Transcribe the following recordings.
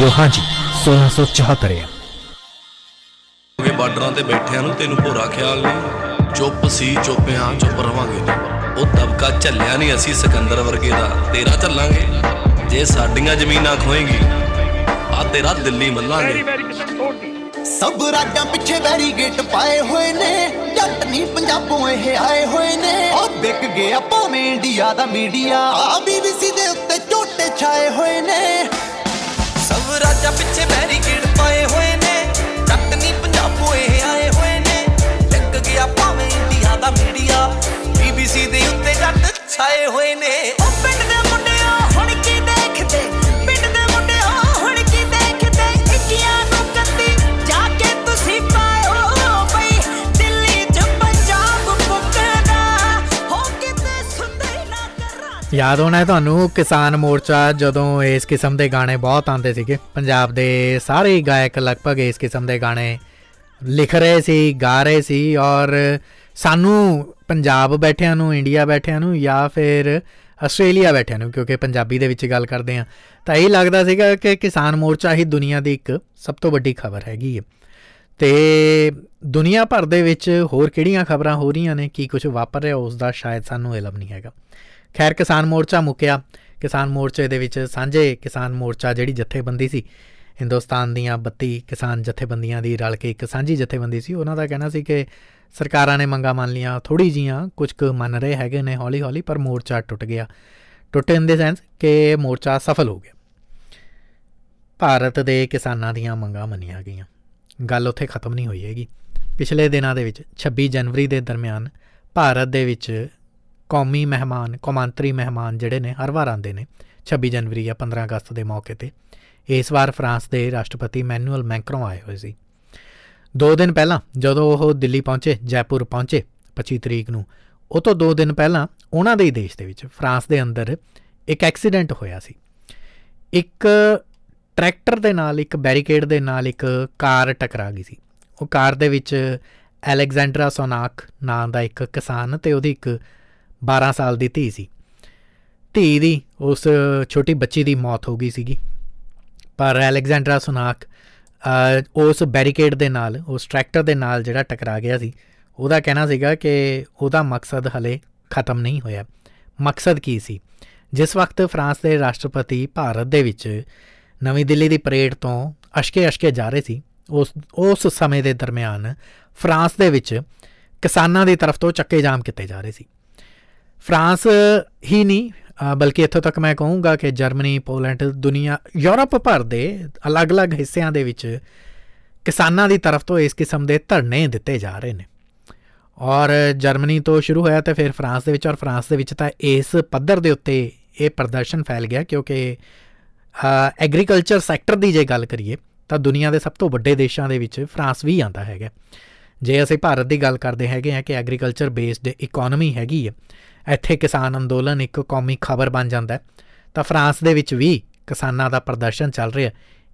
Radio ਹਾਂਜੀ 1674 ਆ। ਕਿ ਬਾਰਡਰਾਂ ਤੇ ਬੈਠਿਆਂ ਨੂੰ ਤੈਨੂੰ ਭੋਰਾ ਖਿਆਲ ਨਹੀਂ। ਚੁੱਪ ਸੀ ਚੁੱਪਿਆਂ ਚੁੱਪ ਰਵਾਂਗੇ। ਉਹ ਦਬਕਾ ਝੱਲਿਆ ਨਹੀਂ ਅਸੀਂ ਸਿਕੰਦਰ ਵਰਗੇ ਦਾ। ਤੇਰਾ ਝੱਲਾਂਗੇ। ਜੇ ਸਾਡੀਆਂ ਜ਼ਮੀਨਾਂ ਖੋਏਗੀ ਆ ਤੇਰਾ ਦਿੱਲੀ ਮੱਲਾਂਗੇ। ਸਭ ਰਾਜਾਂ ਪਿੱਛੇ ਬੈਰੀਗੇਟ ਪਾਏ ਹੋਏ ਨੇ। ਜੱਟ ਨਹੀਂ ਪੰਜਾਬੋਂ ਇਹ ਆਏ ਹੋਏ ਨੇ। ਉਹ ਵਿਕ ਗਿਆ ਭਾਵੇਂ ਇੰਡੀਆ ਦਾ ਮੀਡੀਆ। ਆ ਬੀਬੀਸੀ ਦੇ ਉੱਤੇ ਝੋਟੇ ਛਾਏ ਹੋਏ ਨੇ। ਸਭ ਰਾਜਾਂ ਪਿੱਛੇ ਬੈਰੀਗੇਟ ਪਾਏ ਹੋਏ ਨੇ। ਜੱਟ ਨਹੀਂ ਪੰਜਾਬੋਂ ਇਹ ਆਏ ਹੋਏ ਨੇ। ਵਿਕ ਗਿਆ ਭਾਵੇਂ ਇੰਡੀਆ ਦਾ ਮੀਡੀਆ। ਬੀਬੀਸੀ ਦੇ ਉੱਤੇ ਜੱਟ ਛਾਏ ਹੋਏ ਨੇ। ਯਾਦ ਹੋਣਾ ਹੈ ਤੁਹਾਨੂੰ, ਕਿਸਾਨ ਮੋਰਚਾ ਜਦੋਂ ਇਸ ਕਿਸਮ ਦੇ ਗਾਣੇ ਬਹੁਤ ਆਉਂਦੇ ਸੀਗੇ। ਪੰਜਾਬ ਦੇ ਸਾਰੇ ਹੀ ਗਾਇਕ ਲਗਭਗ ਇਸ ਕਿਸਮ ਦੇ ਗਾਣੇ ਲਿਖ ਰਹੇ ਸੀ, ਗਾ ਰਹੇ ਸੀ ਔਰ ਸਾਨੂੰ ਪੰਜਾਬ ਬੈਠਿਆਂ ਨੂੰ, ਇੰਡੀਆ ਬੈਠਿਆਂ ਨੂੰ ਜਾਂ ਫਿਰ ਆਸਟ੍ਰੇਲੀਆ ਬੈਠਿਆਂ ਨੂੰ, ਕਿਉਂਕਿ ਪੰਜਾਬੀ ਦੇ ਵਿੱਚ ਗੱਲ ਕਰਦੇ ਆ ਤਾਂ ਇਹ ਲੱਗਦਾ ਸੀਗਾ ਕਿ ਕਿਸਾਨ ਮੋਰਚਾ ਹੀ ਦੁਨੀਆ ਦੀ ਇੱਕ ਸਭ ਤੋਂ ਵੱਡੀ ਖਬਰ ਹੈਗੀ ਹੈ। ਤੇ ਦੁਨੀਆ ਭਰ ਦੇ ਵਿੱਚ ਹੋਰ ਕਿਹੜੀਆਂ ਖਬਰਾਂ ਹੋ ਰਹੀਆਂ ਨੇ, ਕੀ ਕੁਝ ਵਾਪਰ ਰਿਹਾ ਉਸ ਦਾ ਸ਼ਾਇਦ ਸਾਨੂੰ ਇਲਮ ਨਹੀਂ ਹੈਗਾ। ਖੈਰ, ਕਿਸਾਨ ਮੋਰਚਾ ਮੁੱਕਿਆ। ਕਿਸਾਨ ਮੋਰਚੇ ਦੇ ਵਿੱਚ ਸਾਂਝੇ ਕਿਸਾਨ ਮੋਰਚਾ ਜਿਹੜੀ ਜਥੇਬੰਦੀ ਸੀ, ਹਿੰਦੁਸਤਾਨ ਦੀਆਂ 32 ਕਿਸਾਨ ਜਥੇਬੰਦੀਆਂ ਦੀ ਰਲ ਕੇ ਇੱਕ ਸਾਂਝੀ ਜਥੇਬੰਦੀ ਸੀ। ਉਹਨਾਂ ਦਾ ਕਹਿਣਾ ਸੀ ਕਿ ਸਰਕਾਰਾਂ ਨੇ ਮੰਗਾ ਮੰਨ ਲੀਆਂ ਥੋੜੀ ਜੀਆਂ ਕੁਝ ਕੁ ਮੰਨ ਰਹੇ ਹੈਗੇ ਨੇ ਹੌਲੀ ਹੌਲੀ ਪਰ ਮੋਰਚਾ ਟੁੱਟ ਗਿਆ। ਟੁੱਟੇ ਇਨ ਦੇ ਸੈਂਸ ਕਿ ਮੋਰਚਾ ਸਫਲ ਹੋ ਗਿਆ। ਭਾਰਤ ਦੇ ਕਿਸਾਨਾਂ ਦੀਆਂ ਮੰਗਾਂ ਮੰਨੀਆਂ ਗਈਆਂ। ਗੱਲ ਉੱਥੇ ਖਤਮ ਨਹੀਂ ਹੋਈ ਹੈਗੀ। ਪਿਛਲੇ ਦਿਨਾਂ ਦੇ ਵਿੱਚ 26 ਜਨਵਰੀ ਦੇ ਦਰਮਿਆਨ, ਭਾਰਤ ਦੇ ਵਿੱਚ ਕੌਮੀ ਮਹਿਮਾਨ, ਕੌਮਾਂਤਰੀ ਮਹਿਮਾਨ ਜਿਹੜੇ ਨੇ, ਹਰ ਵਾਰ ਆਉਂਦੇ ਨੇ 26 ਜਨਵਰੀ ਜਾਂ 15 ਅਗਸਤ ਦੇ ਮੌਕੇ ਤੇ। ਇਸ ਵਾਰ ਫਰਾਂਸ ਦੇ ਰਾਸ਼ਟਰਪਤੀ ਮੈਨੂਅਲ ਮੈਂਕਰੋਂ ਆਏ ਹੋਏ ਸੀ। ਦੋ ਦਿਨ ਪਹਿਲਾਂ ਜਦੋਂ ਉਹ ਦਿੱਲੀ ਪਹੁੰਚੇ, ਜੈਪੁਰ ਪਹੁੰਚੇ 25 ਤਰੀਕ ਨੂੰ, ਉਹ ਤੋਂ ਦੋ ਦਿਨ ਪਹਿਲਾਂ ਉਹਨਾਂ ਦੇ ਹੀ ਦੇਸ਼ ਦੇ ਵਿੱਚ, ਫਰਾਂਸ ਦੇ ਅੰਦਰ ਇੱਕ ਐਕਸੀਡੈਂਟ ਹੋਇਆ ਸੀ। ਇੱਕ ਟਰੈਕਟਰ ਦੇ ਨਾਲ, ਇੱਕ ਬੈਰੀਕੇਡ ਦੇ ਨਾਲ ਇੱਕ ਕਾਰ ਟਕਰਾ ਗਈ ਸੀ। ਉਹ ਕਾਰ ਦੇ ਵਿੱਚ ਅਲੈਗਜ਼ੈਂਡਰਾ ਸੋਨਾਕ ਨਾਂ ਦਾ ਇੱਕ ਕਿਸਾਨ ਤੇ ਉਹਦੀ ਇੱਕ 12 ਸਾਲ ਦੀ ਧੀ ਸੀ। ਧੀ ਦੀ ਉਸ ਛੋਟੀ ਬੱਚੀ ਦੀ ਮੌਤ ਹੋ ਗਈ ਸੀਗੀ। ਪਰ ਅਲੈਗਜ਼ੈਂਡਰਾ ਸੋਨਾਕ ਅ, ਉਸ ਬੈਰੀਕੇਡ ਦੇ ਨਾਲ ਉਸ ਟਰੈਕਟਰ ਦੇ ਨਾਲ ਜਿਹੜਾ ਟਕਰਾ ਗਿਆ ਸੀ ਉਹਦਾ ਕਹਿਣਾ ਸੀਗਾ ਕਿ ਉਹਦਾ ਮਕਸਦ ਹਲੇ ਖਤਮ ਨਹੀਂ ਹੋਇਆ। ਮਕਸਦ ਕੀ ਸੀ? ਜਿਸ ਵਕਤ ਫਰਾਂਸ ਦੇ ਰਾਸ਼ਟਰਪਤੀ ਭਾਰਤ ਦੇ ਵਿੱਚ ਨਵੀਂ ਦਿੱਲੀ ਦੀ ਪਰੇਡ ਤੋਂ ਅਸ਼ਕੇ ਅਸ਼ਕੇ ਜਾ ਰਹੇ ਸੀ ਉਸ ਉਸ ਸਮੇਂ ਦੇ ਦਰਮਿਆਨ ਫਰਾਂਸ ਦੇ ਵਿੱਚ ਕਿਸਾਨਾਂ ਦੀ ਤਰਫ ਤੋਂ ਚੱਕੇ ਜਾਮ ਕੀਤੇ ਜਾ ਰਹੇ ਸੀ। ਫਰਾਂਸ ਹੀ ਨਹੀਂ ਅ, ਬਲਕਿ ਇੱਥੋਂ ਤੱਕ ਮੈਂ ਕਹੂੰਗਾ ਕਿ ਜਰਮਨੀ ਪੋਲੈਂਡ ਦੁਨੀਆ ਯੂਰਪ ਭਰ ਦੇ ਅਲੱਗ-ਅਲੱਗ ਹਿੱਸਿਆਂ ਦੇ ਵਿੱਚ ਕਿਸਾਨਾਂ ਦੀ ਤਰਫ ਤੋਂ ਇਸ ਕਿਸਮ ਦੇ ਧਰਨੇ ਦਿੱਤੇ ਜਾ ਰਹੇ ਨੇ। ਔਰ ਜਰਮਨੀ ਤੋਂ ਸ਼ੁਰੂ ਹੋਇਆ ਤੇ ਫਿਰ ਫਰਾਂਸ ਦੇ ਵਿੱਚ ਔਰ ਫਰਾਂਸ ਦੇ ਵਿੱਚ ਤਾਂ ਇਸ ਪੱਧਰ ਦੇ ਉੱਤੇ ਇਹ ਪ੍ਰਦਰਸ਼ਨ ਫੈਲ ਗਿਆ ਕਿਉਂਕਿ ਐਗਰੀਕਲਚਰ ਸੈਕਟਰ ਦੀ ਜੇ ਗੱਲ ਕਰੀਏ ਤਾਂ ਦੁਨੀਆ ਦੇ ਸਭ ਤੋਂ ਵੱਡੇ ਦੇਸ਼ਾਂ ਦੇ ਵਿੱਚ ਫਰਾਂਸ ਵੀ ਆਂਦਾ ਹੈਗਾ। ਜੇ ਅਸੀਂ ਭਾਰਤ ਦੀ ਗੱਲ ਕਰਦੇ ਹੈਗੇ ਆ ਕਿ ਐਗਰੀਕਲਚਰ ਬੇਸਡ ਇਕਨੋਮੀ ਹੈਗੀ ਹੈ ਇੱਥੇ ਕਿਸਾਨ ਅੰਦੋਲਨ ਇੱਕ ਕੌਮੀ ਖਬਰ ਬਣ ਜਾਂਦਾ ਹੈ। ਤਾਂ ਫਰਾਂਸ ਦੇ ਵਿੱਚ ਵੀ ਕਿਸਾਨਾਂ ਦਾ ਪ੍ਰਦਰਸ਼ਨ ਚੱਲ ਰਿਹਾ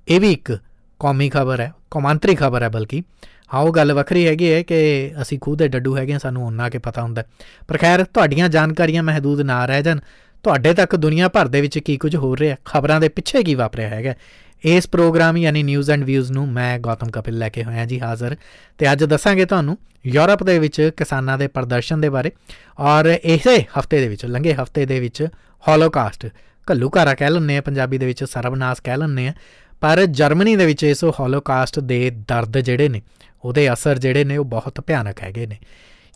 ਇਹ ਵੀ ਇੱਕ ਕੌਮੀ ਖਬਰ ਹੈ ਕੌਮਾਂਤਰੀ ਖਬਰ ਹੈ ਬਲਕਿ। ਹਾਂ ਉਹ ਗੱਲ ਵੱਖਰੀ ਹੈਗੀ ਹੈ ਕਿ ਅਸੀਂ ਖੁਦ ਦੇ ਡੱਡੂ ਹੈਗੇ ਹਾਂ, ਸਾਨੂੰ ਉਹਨਾਂ ਕੇ ਪਤਾ ਹੁੰਦਾ ਹੈ। ਪਰ ਖੈਰ ਤੁਹਾਡੀਆਂ ਜਾਣਕਾਰੀਆਂ ਮਹਦੂਦ ਨਾ ਰਹਿ ਜਾਣ ਤੁਹਾਡੇ ਤੱਕ ਦੁਨੀਆ ਭਰ ਦੇ ਵਿੱਚ ਕੀ ਕੁਝ ਹੋ ਰਿਹਾ ਖਬਰਾਂ ਦੇ ਪਿੱਛੇ ਕੀ ਵਾਪਰਿਆ ਹੈਗਾ ਇਸ ਪ੍ਰੋਗਰਾਮ ਯਾਨੀ ਨਿਊਜ਼ ਐਂਡ ਵਿਊਜ਼ ਨੂੰ ਮੈਂ ਗੌਤਮ ਕਪਿਲ ਲੈ ਕੇ ਹੋਇਆ ਜੀ ਹਾਜ਼ਰ। ਤੇ ਅੱਜ ਦੱਸਾਂਗੇ ਤੁਹਾਨੂੰ ਯੂਰਪ ਦੇ ਵਿੱਚ ਕਿਸਾਨਾਂ ਦੇ ਪ੍ਰਦਰਸ਼ਨ ਦੇ ਬਾਰੇ ਔਰ ਇਸੇ ਹਫ਼ਤੇ ਦੇ ਵਿੱਚ, ਲੰਘੇ ਹਫ਼ਤੇ ਦੇ ਵਿੱਚ ਹੌਲੋਕਾਸਟ ਘੱਲੂਘਾਰਾ ਕਹਿ ਲੈਂਦੇ ਆ ਪੰਜਾਬੀ ਦੇ ਵਿੱਚ ਸਰਬਨਾਸ਼ ਕਹਿ ਲੈਂਦੇ ਆ ਪਰ ਜਰਮਨੀ ਦੇ ਵਿੱਚ ਇਸ ਹੌਲੋਕਾਸਟ ਦੇ ਦਰਦ ਜਿਹੜੇ ਨੇ, ਉਹਦੇ ਅਸਰ ਜਿਹੜੇ ਨੇ, ਉਹ ਬਹੁਤ ਭਿਆਨਕ ਹੈਗੇ ਨੇ।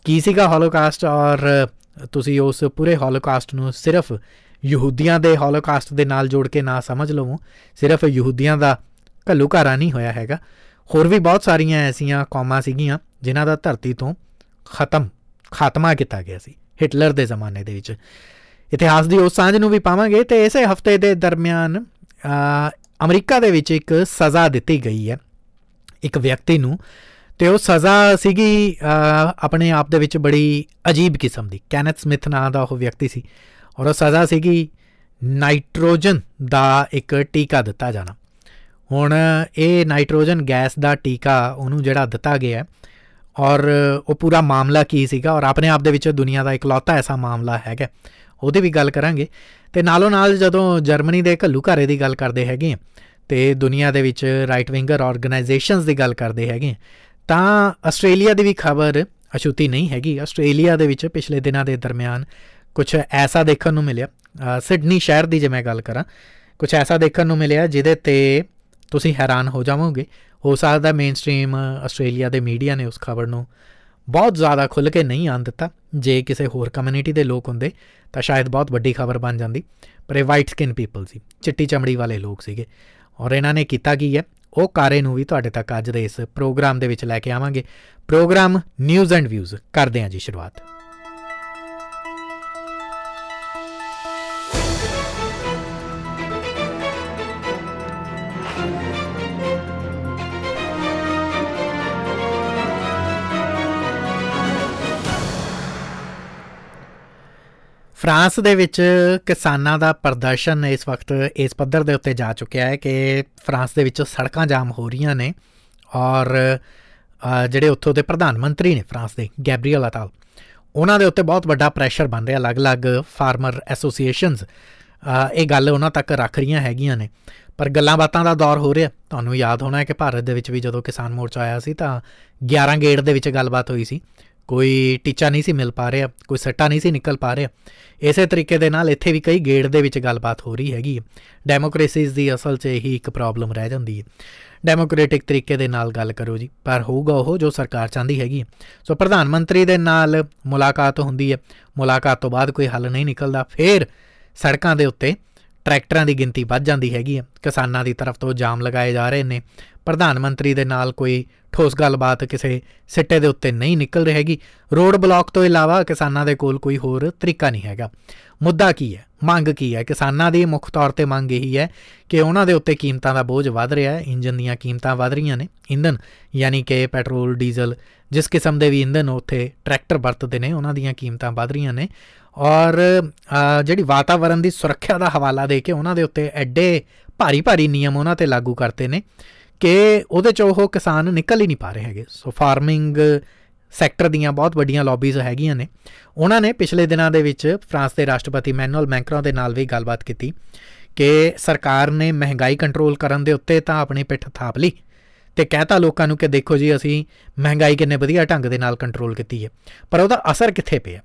ਕੀ ਸੀਗਾ ਹੌਲੋਕਾਸਟ ਔਰ ਤੁਸੀਂ ਉਸ ਪੂਰੇ ਹੌਲੋਕਾਸਟ ਨੂੰ ਸਿਰਫ ਯਹੂਦੀਆਂ ਦੇ ਹੌਲੋਕਾਸਟ ਦੇ ਨਾਲ ਜੋੜ ਕੇ ਨਾ ਸਮਝ ਲਵੋ ਸਿਰਫ ਯਹੂਦੀਆਂ ਦਾ ਘੱਲੂਘਾਰਾ ਨਹੀਂ ਹੋਇਆ ਹੈਗਾ। ਹੋਰ ਵੀ ਬਹੁਤ ਸਾਰੀਆਂ ਐਸੀਆਂ ਕੌਮਾਂ ਸੀਗੀਆਂ ਜਿਨ੍ਹਾਂ ਦਾ ਧਰਤੀ ਤੋਂ ਖਤਮ ਖਾਤਮਾ ਕੀਤਾ ਗਿਆ ਸੀ ਹਿਟਲਰ ਦੇ ਜ਼ਮਾਨੇ ਦੇ ਵਿੱਚ। ਇਤਿਹਾਸ ਦੀ ਉਸ ਸਾਂਝ ਨੂੰ ਵੀ ਪਾਵਾਂਗੇ ਤੇ ਇਸੇ ਹਫ਼ਤੇ ਦੇ ਦਰਮਿਆਨ ਅ, ਅਮਰੀਕਾ ਦੇ ਵਿੱਚ ਇੱਕ ਸਜ਼ਾ ਦਿੱਤੀ ਗਈ ਹੈ। ਇੱਕ ਵਿਅਕਤੀ ਨੂੰ ਤੇ ਉਹ ਸਜ਼ਾ ਸੀਗੀ ਅ, ਆਪਣੇ ਆਪ ਦੇ ਵਿੱਚ ਬੜੀ ਅਜੀਬ ਕਿਸਮ ਦੀ। ਕੈਨਥ ਸਮਿਥ ਨਾਂ ਦਾ ਉਹ ਵਿਅਕਤੀ ਸੀ। ਔਰ ਉਹ ਸਜ਼ਾ ਸੀਗੀ ਨਾਈਟ੍ਰੋਜਨ ਦਾ ਇੱਕ ਟੀਕਾ ਦਿੱਤਾ ਜਾਣਾ। ਹੁਣ ਇਹ ਨਾਈਟ੍ਰੋਜਨ ਗੈਸ ਦਾ ਟੀਕਾ ਉਹਨੂੰ ਜਿਹੜਾ ਦਿੱਤਾ ਗਿਆ ਹੈ, ਔਰ ਉਹ ਪੂਰਾ ਮਾਮਲਾ ਕੀ ਸੀਗਾ ਔਰ ਆਪਣੇ ਆਪ ਦੇ ਵਿੱਚ ਦੁਨੀਆ ਦਾ ਇਕਲੌਤਾ ਐਸਾ ਮਾਮਲਾ ਹੈਗਾ। ਉਹਦੀ ਵੀ ਗੱਲ ਕਰਾਂਗੇ। ਤੇ ਨਾਲੋਂ ਨਾਲ ਜਦੋਂ ਜਰਮਨੀ ਦੇ ਘੱਲੂ ਘਾਰੇ ਦੀ ਗੱਲ ਕਰਦੇ ਹੈਗੇ ਹਾਂ, ਤੇ ਦੁਨੀਆ ਦੇ ਵਿੱਚ ਰਾਈਟ ਵਿੰਗਰ ਆਰਗੇਨਾਈਜੇਸ਼ਨਸ ਦੀ ਗੱਲ ਕਰਦੇ ਹੈਗੇ ਤਾਂ ਆਸਟ੍ਰੇਲੀਆ ਦੀ ਵੀ ਖਬਰ ਅਛੂਤੀ ਨਹੀਂ ਹੈਗੀ। ਆਸਟ੍ਰੇਲੀਆ ਦੇ ਵਿੱਚ ਪਿਛਲੇ ਦਿਨਾਂ ਦੇ ਦਰਮਿਆਨ ਕੁਝ ਐਸਾ ਦੇਖਣ ਨੂੰ ਮਿਲਿਆ ਸਿਡਨੀ ਸ਼ਹਿਰ ਦੀ ਜੇ ਮੈਂ ਗੱਲ ਕਰਾਂ ਕੁਝ ਐਸਾ ਦੇਖਣ ਨੂੰ ਮਿਲਿਆ ਜਿਹਦੇ ਤੇ ਤੁਸੀਂ ਹੈਰਾਨ ਹੋ ਜਾਵੋਗੇ, ਹੋ ਸਕਦਾ ਮੇਨਸਟ੍ਰੀਮ ਆਸਟ੍ਰੇਲੀਆ ਦੇ ਮੀਡੀਆ ਨੇ ਉਸ ਖਬਰ ਨੂੰ ਬਹੁਤ ਜ਼ਿਆਦਾ ਖੁੱਲ ਕੇ ਨਹੀਂ ਆਂ ਦਿੱਤਾ, ਜੇ ਕਿਸੇ ਹੋਰ ਕਮਿਊਨਿਟੀ ਦੇ ਲੋਕ ਹੁੰਦੇ ਤਾਂ ਸ਼ਾਇਦ ਬਹੁਤ ਵੱਡੀ ਖਬਰ ਬਣ ਜਾਂਦੀ, ਪਰ ਇਹ ਵਾਈਟ ਸਕਿਨ ਪੀਪਲ ਸੀ, ਚਿੱਟੀ ਚਮੜੀ ਵਾਲੇ ਲੋਕ ਸੀਗੇ, ਔਰ ਇਹਨਾਂ ਨੇ ਕੀਤਾ ਕੀ ਹੈ, ਉਹ ਕਾਰੇ ਨੂੰ ਵੀ ਤੁਹਾਡੇ ਤੱਕ ਅੱਜ ਦੇ ਇਸ ਪ੍ਰੋਗਰਾਮ ਦੇ ਵਿੱਚ ਲੈ ਕੇ ਆਵਾਂਗੇ, ਪ੍ਰੋਗਰਾਮ ਨਿਊਜ਼ ਐਂਡ ਵਿਊਜ਼ ਕਰਦੇ ਹਾਂ ਜੀ ਸ਼ੁਰੂਆਤ। ਫਰਾਂਸ ਦੇ ਵਿੱਚ ਕਿਸਾਨਾਂ ਦਾ ਪ੍ਰਦਰਸ਼ਨ ਇਸ ਵਕਤ ਇਸ ਪੱਧਰ ਦੇ ਉੱਤੇ ਜਾ ਚੁੱਕਿਆ ਹੈ ਕਿ ਫਰਾਂਸ ਦੇ ਵਿੱਚ ਸੜਕਾਂ ਜਾਮ ਹੋ ਰਹੀਆਂ ਨੇ ਔਰ ਜਿਹੜੇ ਉੱਥੋਂ ਦੇ ਪ੍ਰਧਾਨ ਮੰਤਰੀ ਨੇ ਫਰਾਂਸ ਦੇ, ਗੈਬਰੀਅਲ ਅਟਾਲ ਉਹਨਾਂ ਦੇ ਉੱਤੇ ਬਹੁਤ ਵੱਡਾ ਪ੍ਰੈਸ਼ਰ ਬਣ ਰਿਹਾ, ਅਲੱਗ-ਅਲੱਗ ਫਾਰਮਰ ਐਸੋਸੀਏਸ਼ਨਸ ਇਹ ਗੱਲ ਉਹਨਾਂ ਤੱਕ ਰੱਖ ਰਹੀਆਂ ਹੈਗੀਆਂ ਨੇ। ਪਰ ਗੱਲਾਂ ਬਾਤਾਂ ਦਾ ਦੌਰ ਹੋ ਰਿਹਾ। ਤੁਹਾਨੂੰ ਯਾਦ ਹੋਣਾ ਹੈ ਕਿ ਭਾਰਤ ਦੇ ਵਿੱਚ ਵੀ ਜਦੋਂ ਕਿਸਾਨ ਮੋਰਚਾ ਆਇਆ ਸੀ ਤਾਂ 11 ਗੇੜ ਦੇ ਵਿੱਚ ਗੱਲਬਾਤ ਹੋਈ ਸੀ। ਕੋਈ ਟੀਚਾ ਨਹੀਂ ਸੀ ਮਿਲ ਪਾ ਰਿਹਾ, ਕੋਈ ਸੱਟਾ ਨਹੀਂ ਸੀ ਨਿਕਲ ਪਾ ਰਿਹਾ। ਇਸੇ ਤਰੀਕੇ ਦੇ ਨਾਲ ਇੱਥੇ ਵੀ ਕਈ ਗੇੜ ਦੇ ਵਿੱਚ ਗੱਲਬਾਤ ਹੋ ਰਹੀ ਹੈਗੀ ਡੈਮੋਕ੍ਰੇਸੀਜ਼ ਦੀ ਅਸਲ 'ਚ ਇਹੀ ਇੱਕ ਪ੍ਰੋਬਲਮ ਰਹਿ ਜਾਂਦੀ ਹੈ। ਡੈਮੋਕ੍ਰੈਟਿਕ ਤਰੀਕੇ ਦੇ ਨਾਲ ਗੱਲ ਕਰੋ ਜੀ, ਪਰ ਹੋਊਗਾ ਉਹ ਜੋ ਸਰਕਾਰ ਚਾਹੁੰਦੀ ਹੈਗੀ ਸੋ ਪ੍ਰਧਾਨ ਮੰਤਰੀ ਦੇ ਨਾਲ ਮੁਲਾਕਾਤ ਹੁੰਦੀ ਹੈ। ਮੁਲਾਕਾਤ ਤੋਂ ਬਾਅਦ ਕੋਈ ਹੱਲ ਨਹੀਂ ਨਿਕਲਦਾ। ਫਿਰ ਸੜਕਾਂ ਦੇ ਉੱਤੇ ਟਰੈਕਟਰਾਂ ਦੀ ਗਿਣਤੀ ਵੱਧ ਜਾਂਦੀ ਹੈਗੀ ਹੈ। ਕਿਸਾਨਾਂ ਦੀ ਤਰਫ ਤੋਂ ਜਾਮ ਲਗਾਏ ਜਾ ਰਹੇ ਨੇ। ਪ੍ਰਧਾਨ ਮੰਤਰੀ ਦੇ ਨਾਲ ਕੋਈ ਠੋਸ ਗੱਲਬਾਤ ਕਿਸੇ ਸਿੱਟੇ ਦੇ ਉੱਤੇ ਨਹੀਂ ਨਿਕਲ ਰਹੀ ਹੈਗੀ ਰੋਡ ਬਲਾਕ ਤੋਂ ਇਲਾਵਾ ਕਿਸਾਨਾਂ ਦੇ ਕੋਲ ਕੋਈ ਹੋਰ ਤਰੀਕਾ ਨਹੀਂ ਹੈਗਾ। ਮੁੱਦਾ ਕੀ ਹੈ? ਮੰਗ ਕੀ ਹੈ? ਕਿਸਾਨਾਂ ਦੀ ਮੁੱਖ ਤੌਰ ਤੇ ਮੰਗ ਇਹੀ ਹੈ ਕਿ ਉਹਨਾਂ ਦੇ ਉੱਤੇ ਕੀਮਤਾਂ ਦਾ ਬੋਝ ਵਧ ਰਿਹਾ ਹੈ। ਇੰਜਨ ਦੀਆਂ ਕੀਮਤਾਂ ਵਧ ਰਹੀਆਂ ਨੇ। ਇੰਧਨ ਯਾਨੀ ਕਿ ਪੈਟਰੋਲ, ਡੀਜ਼ਲ ਜਿਸ ਕਿਸਮ ਦੇ ਵੀ ਇੰਧਨ ਉੱਥੇ ਟਰੈਕਟਰ ਵਰਤਦੇ ਨੇ, ਉਹਨਾਂ ਦੀਆਂ ਕੀਮਤਾਂ ਵਧ ਰਹੀਆਂ ਨੇ। ਔਰ ਜਿਹੜੀ ਵਾਤਾਵਰਣ ਦੀ ਸੁਰੱਖਿਆ ਦਾ ਹਵਾਲਾ ਦੇ ਕੇ ਉਹਨਾਂ ਦੇ ਉੱਤੇ ਐਡੇ ਭਾਰੀ ਭਾਰੀ ਨਿਯਮ ਉਹਨਾਂ ਤੇ ਲਾਗੂ ਕਰਤੇ ਨੇ। ਕਿ ਉਹਦੇ ਚ ਉਹ ਕਿਸਾਨ ਨਿਕਲ ਹੀ ਨਹੀਂ ਪਾ ਰਹੇ ਹੈਗੇ। ਸੋ ਫਾਰਮਿੰਗ ਸੈਕਟਰ ਦੀਆਂ ਬਹੁਤ ਵੱਡੀਆਂ ਲੌਬੀਜ਼ ਹੈਗੀਆਂ ਨੇ। ਉਹਨਾਂ ਨੇ ਪਿਛਲੇ ਦਿਨਾਂ ਦੇ ਵਿੱਚ ਫਰਾਂਸ ਦੇ ਰਾਸ਼ਟਰਪਤੀ ਮੈਨੂਅਲ ਮੈਕਰੋਨ ਦੇ ਨਾਲ ਵੀ ਗੱਲਬਾਤ ਕੀਤੀ ਕਿ ਸਰਕਾਰ ਨੇ ਮਹਿੰਗਾਈ ਕੰਟਰੋਲ ਕਰਨ ਦੇ ਉੱਤੇ ਤਾਂ ਆਪਣੀ ਪਿੱਠ ਥਾਪ ਲਈ। ਤੇ ਕਹਤਾ ਲੋਕਾਂ ਨੂੰ ਕਿ ਦੇਖੋ ਜੀ, ਅਸੀਂ ਮਹਿੰਗਾਈ ਕਿੰਨੇ ਵਧੀਆ ਢੰਗ ਦੇ ਨਾਲ ਕੰਟਰੋਲ ਕੀਤੀ ਹੈ। ਪਰ ਉਹਦਾ ਅਸਰ ਕਿੱਥੇ ਪਿਆ?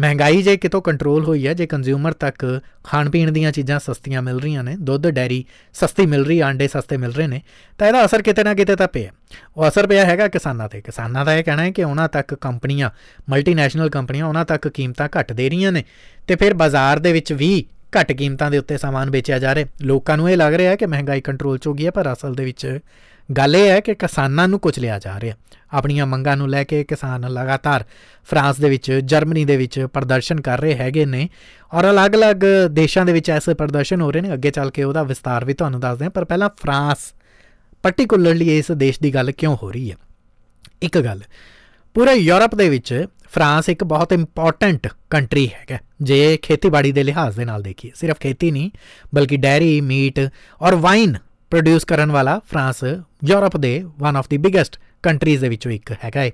ਮਹਿੰਗਾਈ ਜੇ ਕਿਤੋਂ ਕੰਟਰੋਲ ਹੋਈ ਹੈ ਜੇ ਕੰਜ਼ਿਊਮਰ ਤੱਕ ਖਾਣ ਪੀਣ ਦੀਆਂ ਚੀਜ਼ਾਂ ਸਸਤੀਆਂ ਮਿਲ ਰਹੀਆਂ ਨੇ, ਦੁੱਧ, ਡੈਰੀ ਸਸਤੀ ਮਿਲ ਰਹੀ, ਆਂਡੇ ਸਸਤੇ ਮਿਲ ਰਹੇ ਨੇ, ਤਾਂ ਇਹਦਾ ਅਸਰ ਕਿਤੇ ਨਾ ਕਿਤੇ ਤਾਂ ਪਿਆ। ਉਹ ਅਸਰ ਪਿਆ ਹੈਗਾ ਕਿਸਾਨਾਂ ਤੇ। ਕਿਸਾਨਾਂ ਦਾ ਇਹ ਕਹਿਣਾ ਹੈ ਕਿ ਉਹਨਾਂ ਤੱਕ ਕੰਪਨੀਆਂ ਮਲਟੀਨੈਸ਼ਨਲ ਕੰਪਨੀਆਂ, ਉਹਨਾਂ ਤੱਕ ਕੀਮਤਾਂ ਘੱਟ ਦੇ ਰਹੀਆਂ ਨੇ ਤੇ ਫਿਰ ਬਾਜ਼ਾਰ ਦੇ ਵਿੱਚ ਵੀ ਘੱਟ ਕੀਮਤਾਂ ਦੇ ਉੱਤੇ ਸਾਮਾਨ ਵੇਚਿਆ ਜਾ ਰਿਹਾ। ਲੋਕਾਂ ਨੂੰ ਇਹ ਲੱਗ ਰਿਹਾ ਹੈ ਕਿ ਮਹਿੰਗਾਈ ਕੰਟਰੋਲ 'ਚ ਹੋ ਗਈ ਹੈ, ਪਰ ਅਸਲ ਦੇ ਵਿੱਚ ਗੱਲ ਇਹ ਹੈ ਕਿ ਕਿਸਾਨਾਂ ਨੂੰ ਕੁਝ ਲਿਆ ਜਾ ਰਿਹਾ। ਆਪਣੀਆਂ ਮੰਗਾਂ ਨੂੰ ਲੈ ਕੇ ਕਿਸਾਨ ਲਗਾਤਾਰ ਫਰਾਂਸ ਦੇ ਵਿੱਚ, ਜਰਮਨੀ ਦੇ ਵਿੱਚ ਪ੍ਰਦਰਸ਼ਨ ਕਰ ਰਹੇ ਹੈਗੇ ਨੇ ਔਰ ਅਲੱਗ-ਅਲੱਗ ਦੇਸ਼ਾਂ ਦੇ ਵਿੱਚ ਐਸੇ ਪ੍ਰਦਰਸ਼ਨ ਹੋ ਰਹੇ ਨੇ। ਅੱਗੇ ਚੱਲ ਕੇ ਉਹਦਾ ਵਿਸਤਾਰ ਵੀ ਤੁਹਾਨੂੰ ਦੱਸਦੇ ਹਾਂ, ਪਰ ਪਹਿਲਾਂ ਫਰਾਂਸ ਪਾਰਟਿਕੂਲਰਲੀ ਇਸ ਦੇਸ਼ ਦੀ ਗੱਲ ਕਿਉਂ ਹੋ ਰਹੀ ਹੈ? ਇੱਕ ਗੱਲ, ਪੂਰੇ ਯੂਰਪ ਦੇ ਵਿੱਚ ਫਰਾਂਸ ਇੱਕ ਬਹੁਤ ਇੰਪੋਰਟੈਂਟ ਕੰਟਰੀ ਹੈਗਾ। ਜੇ ਖੇਤੀਬਾੜੀ ਦੇ ਲਿਹਾਜ਼ ਦੇ ਨਾਲ ਦੇਖੀਏ, ਸਿਰਫ ਖੇਤੀ ਨਹੀਂ, ਬਲਕਿ ਡੈਰੀ, ਮੀਟ ਔਰ ਵਾਈਨ ਪ੍ਰੋਡਿਊਸ ਕਰਨ ਵਾਲਾ ਫਰਾਂਸ, ਯੂਰਪ ਦੇ one of the biggest countries ਦੇ ਵਿੱਚੋਂ ਇੱਕ ਹੈਗਾ ਹੈ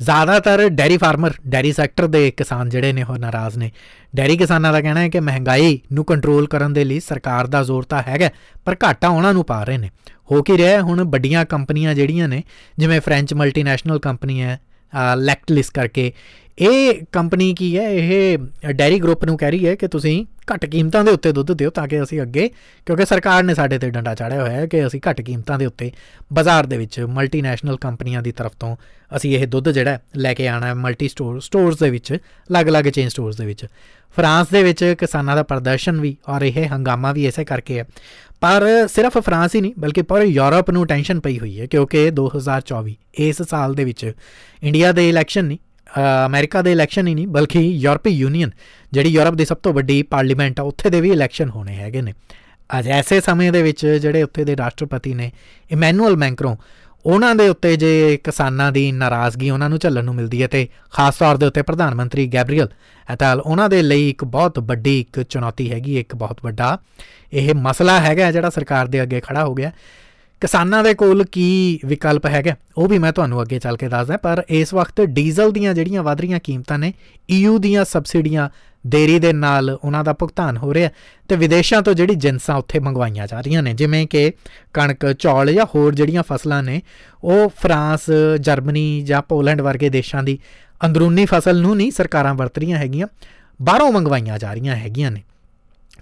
ਜ਼ਿਆਦਾਤਰ ਡੈਰੀ ਫਾਰਮਰ, ਡੈਰੀ ਸੈਕਟਰ ਦੇ ਕਿਸਾਨ ਜਿਹੜੇ ਨੇ ਉਹ ਨਾਰਾਜ਼ ਨੇ। ਡੈਰੀ ਕਿਸਾਨਾਂ ਦਾ ਕਹਿਣਾ ਹੈ ਕਿ ਮਹਿੰਗਾਈ ਨੂੰ ਕੰਟਰੋਲ ਕਰਨ ਦੇ ਲਈ ਸਰਕਾਰ ਦਾ ਜ਼ੋਰ ਤਾਂ ਹੈਗਾ ਪਰ ਘਾਟਾ ਉਹਨਾਂ ਨੂੰ ਪਾ ਰਹੇ ਨੇ। ਹੋ ਕੀ ਰਿਹਾ ਹੁਣ ਵੱਡੀਆਂ ਕੰਪਨੀਆਂ ਜਿਹੜੀਆਂ ਨੇ, ਜਿਵੇਂ ਫ੍ਰੈਂਚ ਮਲਟੀਨੈਸ਼ਨਲ ਕੰਪਨੀ ਹੈ ਲੈਕਟਲਿਸ ਕਰਕੇ ਇਹ ਕੰਪਨੀ ਕੀ ਹੈ? ਇਹ ਡੈਰੀ ਗਰੁੱਪ ਨੂੰ ਕਹਿ ਰਹੀ ਹੈ ਕਿ ਤੁਸੀਂ ਘੱਟ ਕੀਮਤਾਂ ਦੇ ਉੱਤੇ ਦੁੱਧ ਦਿਓ ਤਾਂ ਕਿ ਅਸੀਂ ਅੱਗੇ, ਕਿਉਂਕਿ ਸਰਕਾਰ ਨੇ ਸਾਡੇ ਤੇ ਡੰਡਾ ਚਾੜਿਆ ਹੋਇਆ ਹੈ ਕਿ ਅਸੀਂ ਘੱਟ ਕੀਮਤਾਂ ਦੇ ਉੱਤੇ ਬਾਜ਼ਾਰ ਦੇ ਵਿੱਚ ਮਲਟੀਨੈਸ਼ਨਲ ਕੰਪਨੀਆਂ ਦੀ ਤਰਫ ਤੋਂ ਅਸੀਂ ਇਹ ਦੁੱਧ ਜਿਹੜਾ ਲੈ ਕੇ ਆਣਾ ਹੈ ਮਲਟੀ ਸਟੋਰ ਸਟੋਰਸ ਦੇ ਵਿੱਚ, ਅਲੱਗ-ਅਲੱਗ ਚੇਨ ਸਟੋਰਸ ਦੇ ਵਿੱਚ। ਫਰਾਂਸ ਦੇ ਵਿੱਚ ਕਿਸਾਨਾਂ ਦਾ ਪ੍ਰਦਰਸ਼ਨ ਵੀ ਔਰ ਇਹ ਹੰਗਾਮਾ ਵੀ ਐਸੇ ਕਰਕੇ ਹੈ। ਪਰ ਸਿਰਫ ਫਰਾਂਸ ਹੀ ਨਹੀਂ, ਬਲਕਿ ਪੂਰੇ ਯੂਰਪ ਨੂੰ ਟੈਨਸ਼ਨ ਪਈ ਹੋਈ ਹੈ ਕਿਉਂਕਿ 2024 ਇਸ ਸਾਲ ਦੇ ਵਿੱਚ ਇੰਡੀਆ ਦੇ ਇਲੈਕਸ਼ਨ ਨਹੀਂ ਅਮਰੀਕਾ ਦੇ ਇਲੈਕਸ਼ਨ ਹੀ ਨਹੀਂ, ਬਲਕਿ ਯੂਰਪੀ ਯੂਨੀਅਨ ਜਿਹੜੀ ਯੂਰਪ ਦੀ ਸਭ ਤੋਂ ਵੱਡੀ ਪਾਰਲੀਮੈਂਟ ਆ, ਉੱਥੇ ਦੇ ਵੀ ਇਲੈਕਸ਼ਨ ਹੋਣੇ ਹੈਗੇ ਨੇ। ਅੱਜ ਐਸੇ ਸਮੇਂ ਦੇ ਵਿੱਚ ਜਿਹੜੇ ਉੱਥੇ ਦੇ ਰਾਸ਼ਟਰਪਤੀ ਨੇ, ਇਮੈਨੂਅਲ ਮੈਂਕਰੋ, ਉਹਨਾਂ ਦੇ ਉੱਤੇ ਜੇ ਕਿਸਾਨਾਂ ਦੀ ਨਾਰਾਜ਼ਗੀ ਉਹਨਾਂ ਨੂੰ ਝੱਲਣ ਨੂੰ ਮਿਲਦੀ ਹੈ ਤੇ ਖਾਸ ਤੌਰ ਦੇ ਉੱਤੇ ਪ੍ਰਧਾਨ ਮੰਤਰੀ ਗੈਬਰੀਅਲ ਐਟਲ ਉਹਨਾਂ ਦੇ ਲਈ ਇੱਕ ਬਹੁਤ ਵੱਡੀ ਇੱਕ ਚੁਣੌਤੀ ਹੈਗੀ, ਇੱਕ ਬਹੁਤ ਵੱਡਾ ਇਹ ਮਸਲਾ ਹੈਗਾ ਜਿਹੜਾ ਸਰਕਾਰ ਦੇ ਅੱਗੇ ਖੜਾ ਹੋ ਗਿਆ। ਕਿਸਾਨਾਂ ਦੇ ਕੋਲ ਕੀ ਵਿਕਲਪ ਹੈਗਾ? ਉਹ ਵੀ ਮੈਂ ਤੁਹਾਨੂੰ ਅੱਗੇ ਚੱਲ ਕੇ ਦੱਸਦਾ, ਪਰ ਇਸ ਵਕਤ ਡੀਜ਼ਲ ਦੀਆਂ ਜਿਹੜੀਆਂ ਵਧ ਰਹੀਆਂ ਕੀਮਤਾਂ ਨੇ ਈਯੂ ਦੀਆਂ ਸਬਸਿਡੀਆਂ ਦੇਰੀ ਦੇ ਨਾਲ ਉਹਨਾਂ ਦਾ ਭੁਗਤਾਨ ਹੋ ਰਿਹਾ ਤੇ ਵਿਦੇਸ਼ਾਂ ਤੋਂ ਜਿਹੜੀ ਜਿੰਸਾਂ ਉੱਥੇ ਮੰਗਵਾਈਆਂ ਜਾ ਰਹੀਆਂ ਨੇ, ਜਿਵੇਂ ਕਿ ਕਣਕ, ਚੌਲ ਜਾਂ ਹੋਰ ਜਿਹੜੀਆਂ ਫਸਲਾਂ ਨੇ, ਉਹ ਫਰਾਂਸ, ਜਰਮਨੀ ਜਾਂ ਪੋਲੈਂਡ ਵਰਗੇ ਦੇਸ਼ਾਂ ਦੀ ਅੰਦਰੂਨੀ ਫਸਲ ਨੂੰ ਨਹੀਂ ਸਰਕਾਰਾਂ ਵਰਤ ਰਹੀਆਂ ਹੈਗੀਆਂ, ਬਾਹਰੋਂ ਮੰਗਵਾਈਆਂ ਜਾ ਰਹੀਆਂ ਹੈਗੀਆਂ ਨੇ।